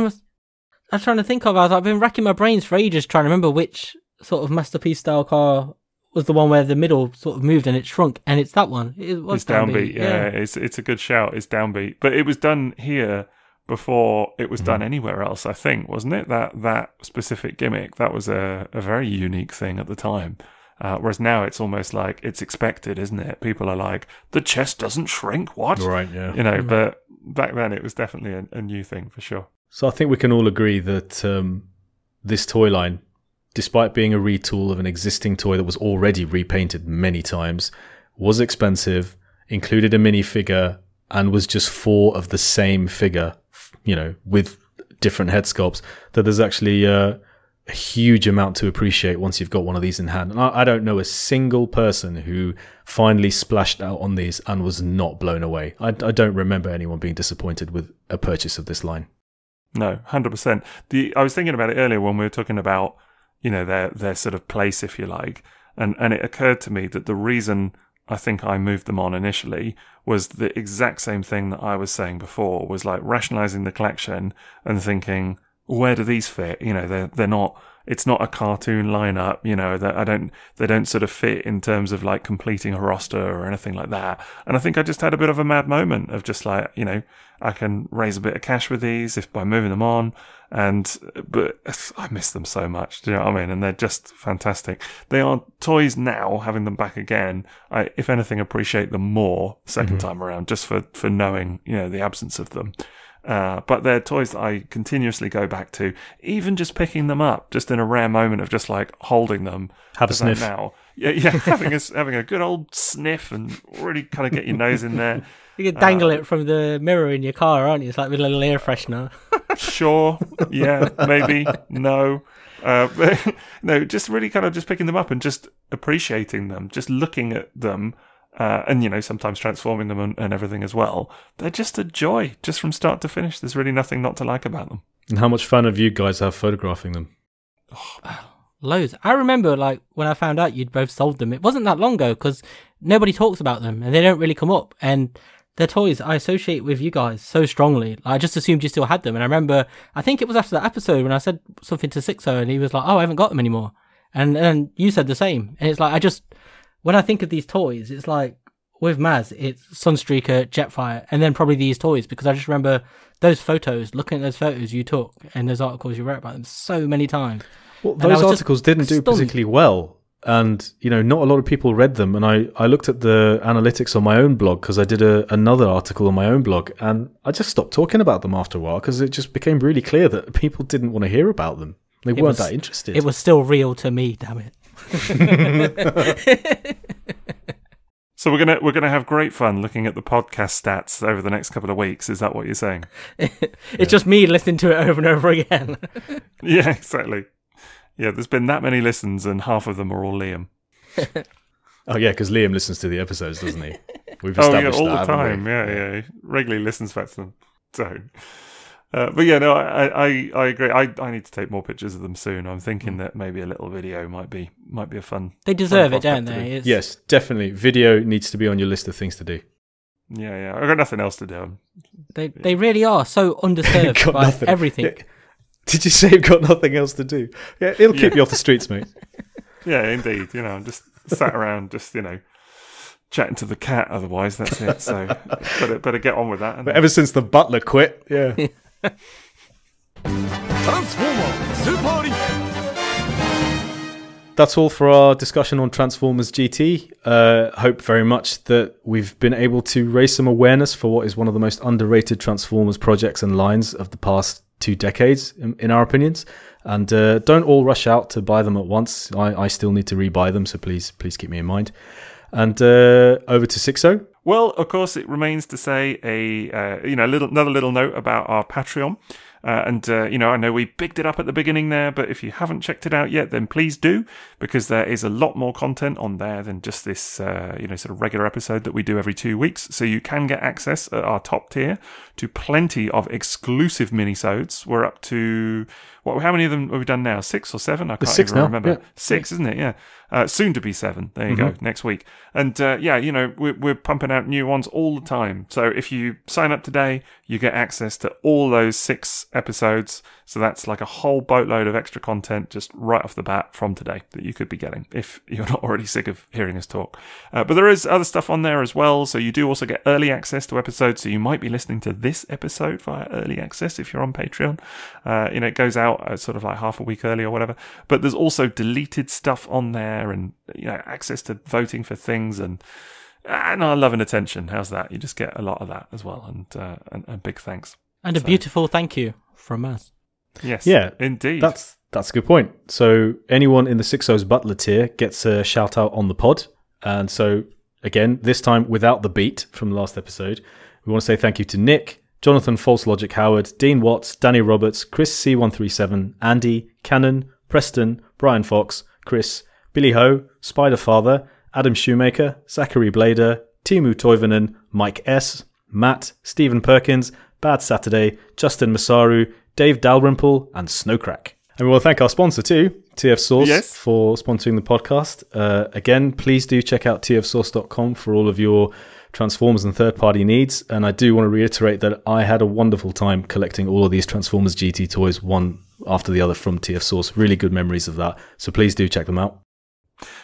I'm, I'm trying to think of. I was, I've been racking my brains for ages trying to remember which sort of masterpiece style car was the one where the middle sort of moved and it shrunk, and it's that one. It was it's downbeat. Yeah, it's it's a good shout. It's downbeat, but it was done here before it was done anywhere else. I think wasn't it that that specific gimmick? That was a a very unique thing at the time. Uh, whereas now it's almost like it's expected, isn't it? People are like, the chest doesn't shrink. What? Right, yeah. You know, but back then it was definitely a, a new thing for sure. So I think we can all agree that um, this toy line, despite being a retool of an existing toy that was already repainted many times, was expensive, included a minifigure, and was just four of the same figure, you know, with different head sculpts. That there's actually uh, a huge amount to appreciate once you've got one of these in hand. And I, I don't know a single person who finally splashed out on these and was not blown away. I, I don't remember anyone being disappointed with a purchase of this line. No, hundred percent. The I was thinking about it earlier when we were talking about you know their their sort of place, if you like, and and it occurred to me that the reason I think I moved them on initially was the exact same thing that I was saying before was like rationalizing the collection and thinking where do these fit? You know, they're they're not. It's not a cartoon lineup. You know, that I don't. They don't sort of fit in terms of like completing a roster or anything like that. And I think I just had a bit of a mad moment of just like you know, I can raise a bit of cash with these if by moving them on. And but I miss them so much. Do you know what I mean? And they're just fantastic. They are toys now. Having them back again, I if anything appreciate them more 2nd mm-hmm. time around, just for for knowing you know the absence of them. Uh, but they're toys that I continuously go back to, even just picking them up, just in a rare moment of just like holding them. Have a sniff. now. Yeah, yeah, having a having a good old sniff and really kind of get your nose in there. You can dangle it from the mirror in your car, aren't you? It's like with a little air freshener. Sure, yeah, maybe, no. Uh, but, no, just really kind of just picking them up and just appreciating them, just looking at them, uh, and you know sometimes transforming them and, and everything as well. They're just a joy, just from start to finish. There's really nothing not to like about them. And how much fun have you guys have photographing them? Loads. I remember, like, when I found out you'd both sold them, it wasn't that long ago because nobody talks about them and they don't really come up. And they're toys I associate with you guys so strongly. Like, I just assumed you still had them. And I remember, I think it was after that episode when I said something to Sixo and he was like, oh, I haven't got them anymore. And then you said the same. And it's like, I just, when I think of these toys, it's like, with Maz, it's Sunstreaker, Jetfire, and then probably these toys because I just remember those photos, looking at those photos you took and those articles you wrote about them so many times. Well, those articles didn't do particularly well. And, you know, not a lot of people read them. And I, I looked at the analytics on my own blog because I did a, another article on my own blog. And I just stopped talking about them after a while because it just became really clear that people didn't want to hear about them. They weren't was- that interested. It was still real to me, damn it. So we're gonna we're gonna have great fun looking at the podcast stats over the next couple of weeks. Is that what you're saying? It's just me listening to it over and over again. yeah, exactly. Yeah, there's been that many listens, and half of them are all Liam. oh, yeah, because Liam listens to the episodes, doesn't he? We've Oh yeah, established all that, the time. we? Yeah, yeah, he regularly listens back to them. So, uh, but yeah, no, I, I, I agree. I, I need to take more pictures of them soon. I'm Mm. thinking that maybe a little video might be might be a fun. they deserve fun it, don't they? It's, Yes, definitely. Video needs to be on your list of things to do. Yeah, yeah. I've got nothing else to do. They they really are so underserved by nothing. everything. Yeah. Did you say you've got nothing else to do? Yeah, it'll keep Yeah. you off the streets, mate. Yeah, indeed. You know, I'm just sat around, just you know, chatting to the cat. Otherwise, that's it. So better better get on with that. But ever since the butler quit, yeah. Transformer Super League. That's all for our discussion on Transformers GT. Uh, hope very much that we've been able to raise some awareness for what is one of the most underrated Transformers projects and lines of the past two decades, in, in our opinions. And uh, don't all rush out to buy them at once. I, I, still need to rebuy them, so please, please keep me in mind. And uh, over to Sixo well, of course, it remains to say a uh, you know little another little note about our Patreon. Uh, and uh, you know, I know we bigged it up at the beginning there, but if you haven't checked it out yet, then please do because there is a lot more content on there than just this, uh, you know, sort of regular episode that we do every two weeks. So you can get access at our top tier to plenty of exclusive minisodes. We're up to what? How many of them have we done now? Six or seven? I can't even now, remember. yeah. Six, isn't it? Yeah. Uh, soon to be seven. There you go. Next week. And uh, yeah, you know, we're, we're pumping out new ones all the time. So if you sign up today, you get access to all those six episodes. So that's like a whole boatload of extra content just right off the bat from today that you could be getting if you're not already sick of hearing us talk. Uh, but there is other stuff on there as well. So you do also get early access to episodes. So you might be listening to this episode via early access if you're on Patreon. Uh, you know, it goes out uh, sort of like half a week early or whatever. But there's also deleted stuff on there and, you know, access to voting for things and, and our love and attention. How's that? You just get a lot of that as well. And, uh, and, and big thanks. And a beautiful thank you from us. Yes. Yeah, Indeed. That's that's a good point. So anyone in the Sixo's Butler tier gets a shout out on the pod. And so again, this time without the beat from the last episode, we want to say thank you to Nick, Jonathan False Logic Howard, Dean Watts, Danny Roberts, Chris C137, Andy, Cannon, Preston, Brian Fox, Chris, Billy Ho, Spider Father, Adam Shoemaker, Zachary Blader, Timo Toivonen, Mike S, Matt, Stephen Perkins, Bad Saturday, Justin Masaru, Dave Dalrymple, and Snowcrack. And we want to thank our sponsor too, TF Source, Yes. for sponsoring the podcast. Uh, again, please do check out tfsource.com for all of your Transformers and third party needs. And I do want to reiterate that I had a wonderful time collecting all of these Transformers GT toys, one after the other from TF Source. Really good memories of that. So please do check them out.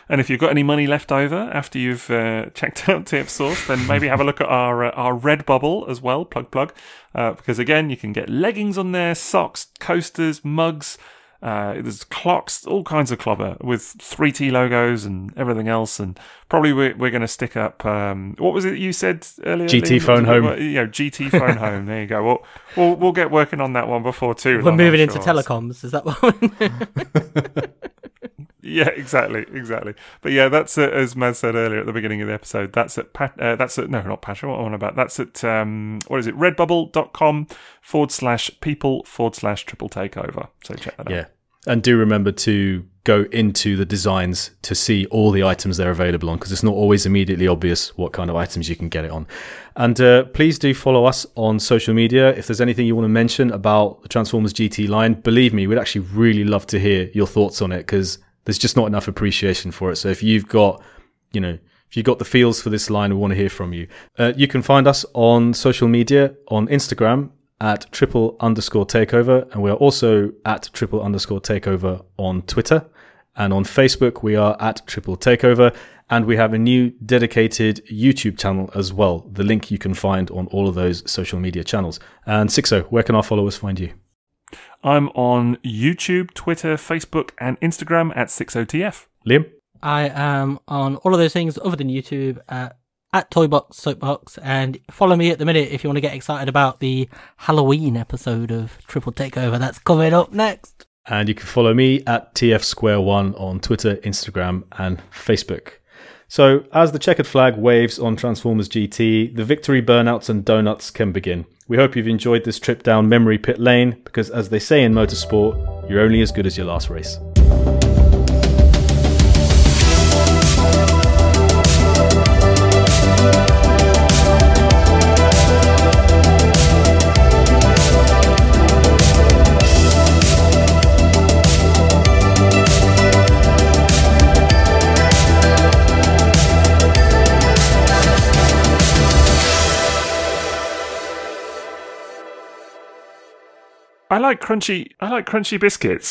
And if you've got any money left over after you've uh, checked out TF Source, then maybe have a look at our uh, our Redbubble as well. Plug plug, uh, because again, you can get leggings on there, socks, coasters, mugs. Uh, there's clocks, all kinds of clobber with 3T logos and everything else. And probably we're, we're going to stick up. Um, what was it you said earlier? GT Liam? phone home. You know, GT phone home. There you go. We'll, we'll we'll get working on that one before too We're long, I'm moving into sure. telecoms. Is that what? Yeah, exactly, exactly. But yeah, that's uh, as Maz said earlier at the beginning of the episode. That's at Pat. Uh, that's at no, not Patreon. What am I on about? That's at um, what is it? Redbubble.com forward slash people forward slash triple takeover. So check that out. Yeah. And do remember to go into the designs to see all the items they're available on because it's not always immediately obvious what kind of items you can get it on. And uh, please do follow us on social media. If there's anything you want to mention about the Transformers GT line, believe me, we'd actually really love to hear your thoughts on it because there's just not enough appreciation for it. So if you've got, you know, if you've got the feels for this line, we want to hear from you. Uh, you can find us on social media on Instagram at triple underscore takeover. And we are also at triple underscore takeover on Twitter. And on Facebook, we are at triple takeover. And we have a new dedicated YouTube channel as well. The link you can find on all of those social media channels. And Sixo, where can our followers find you? I'm on YouTube, Twitter, Facebook, and Instagram at 60TF. Liam? I am on all of those things other than YouTube at, at Toybox Soapbox. And follow me at the minute if you want to get excited about the Halloween episode of Triple Takeover. That's coming up next. And you can follow me at TF Square One on Twitter, Instagram, and Facebook. So, as the checkered flag waves on Transformers GT, the victory burnouts and donuts can begin. We hope you've enjoyed this trip down memory pit lane because, as they say in motorsport, you're only as good as your last race. I like crunchy. I like crunchy biscuits.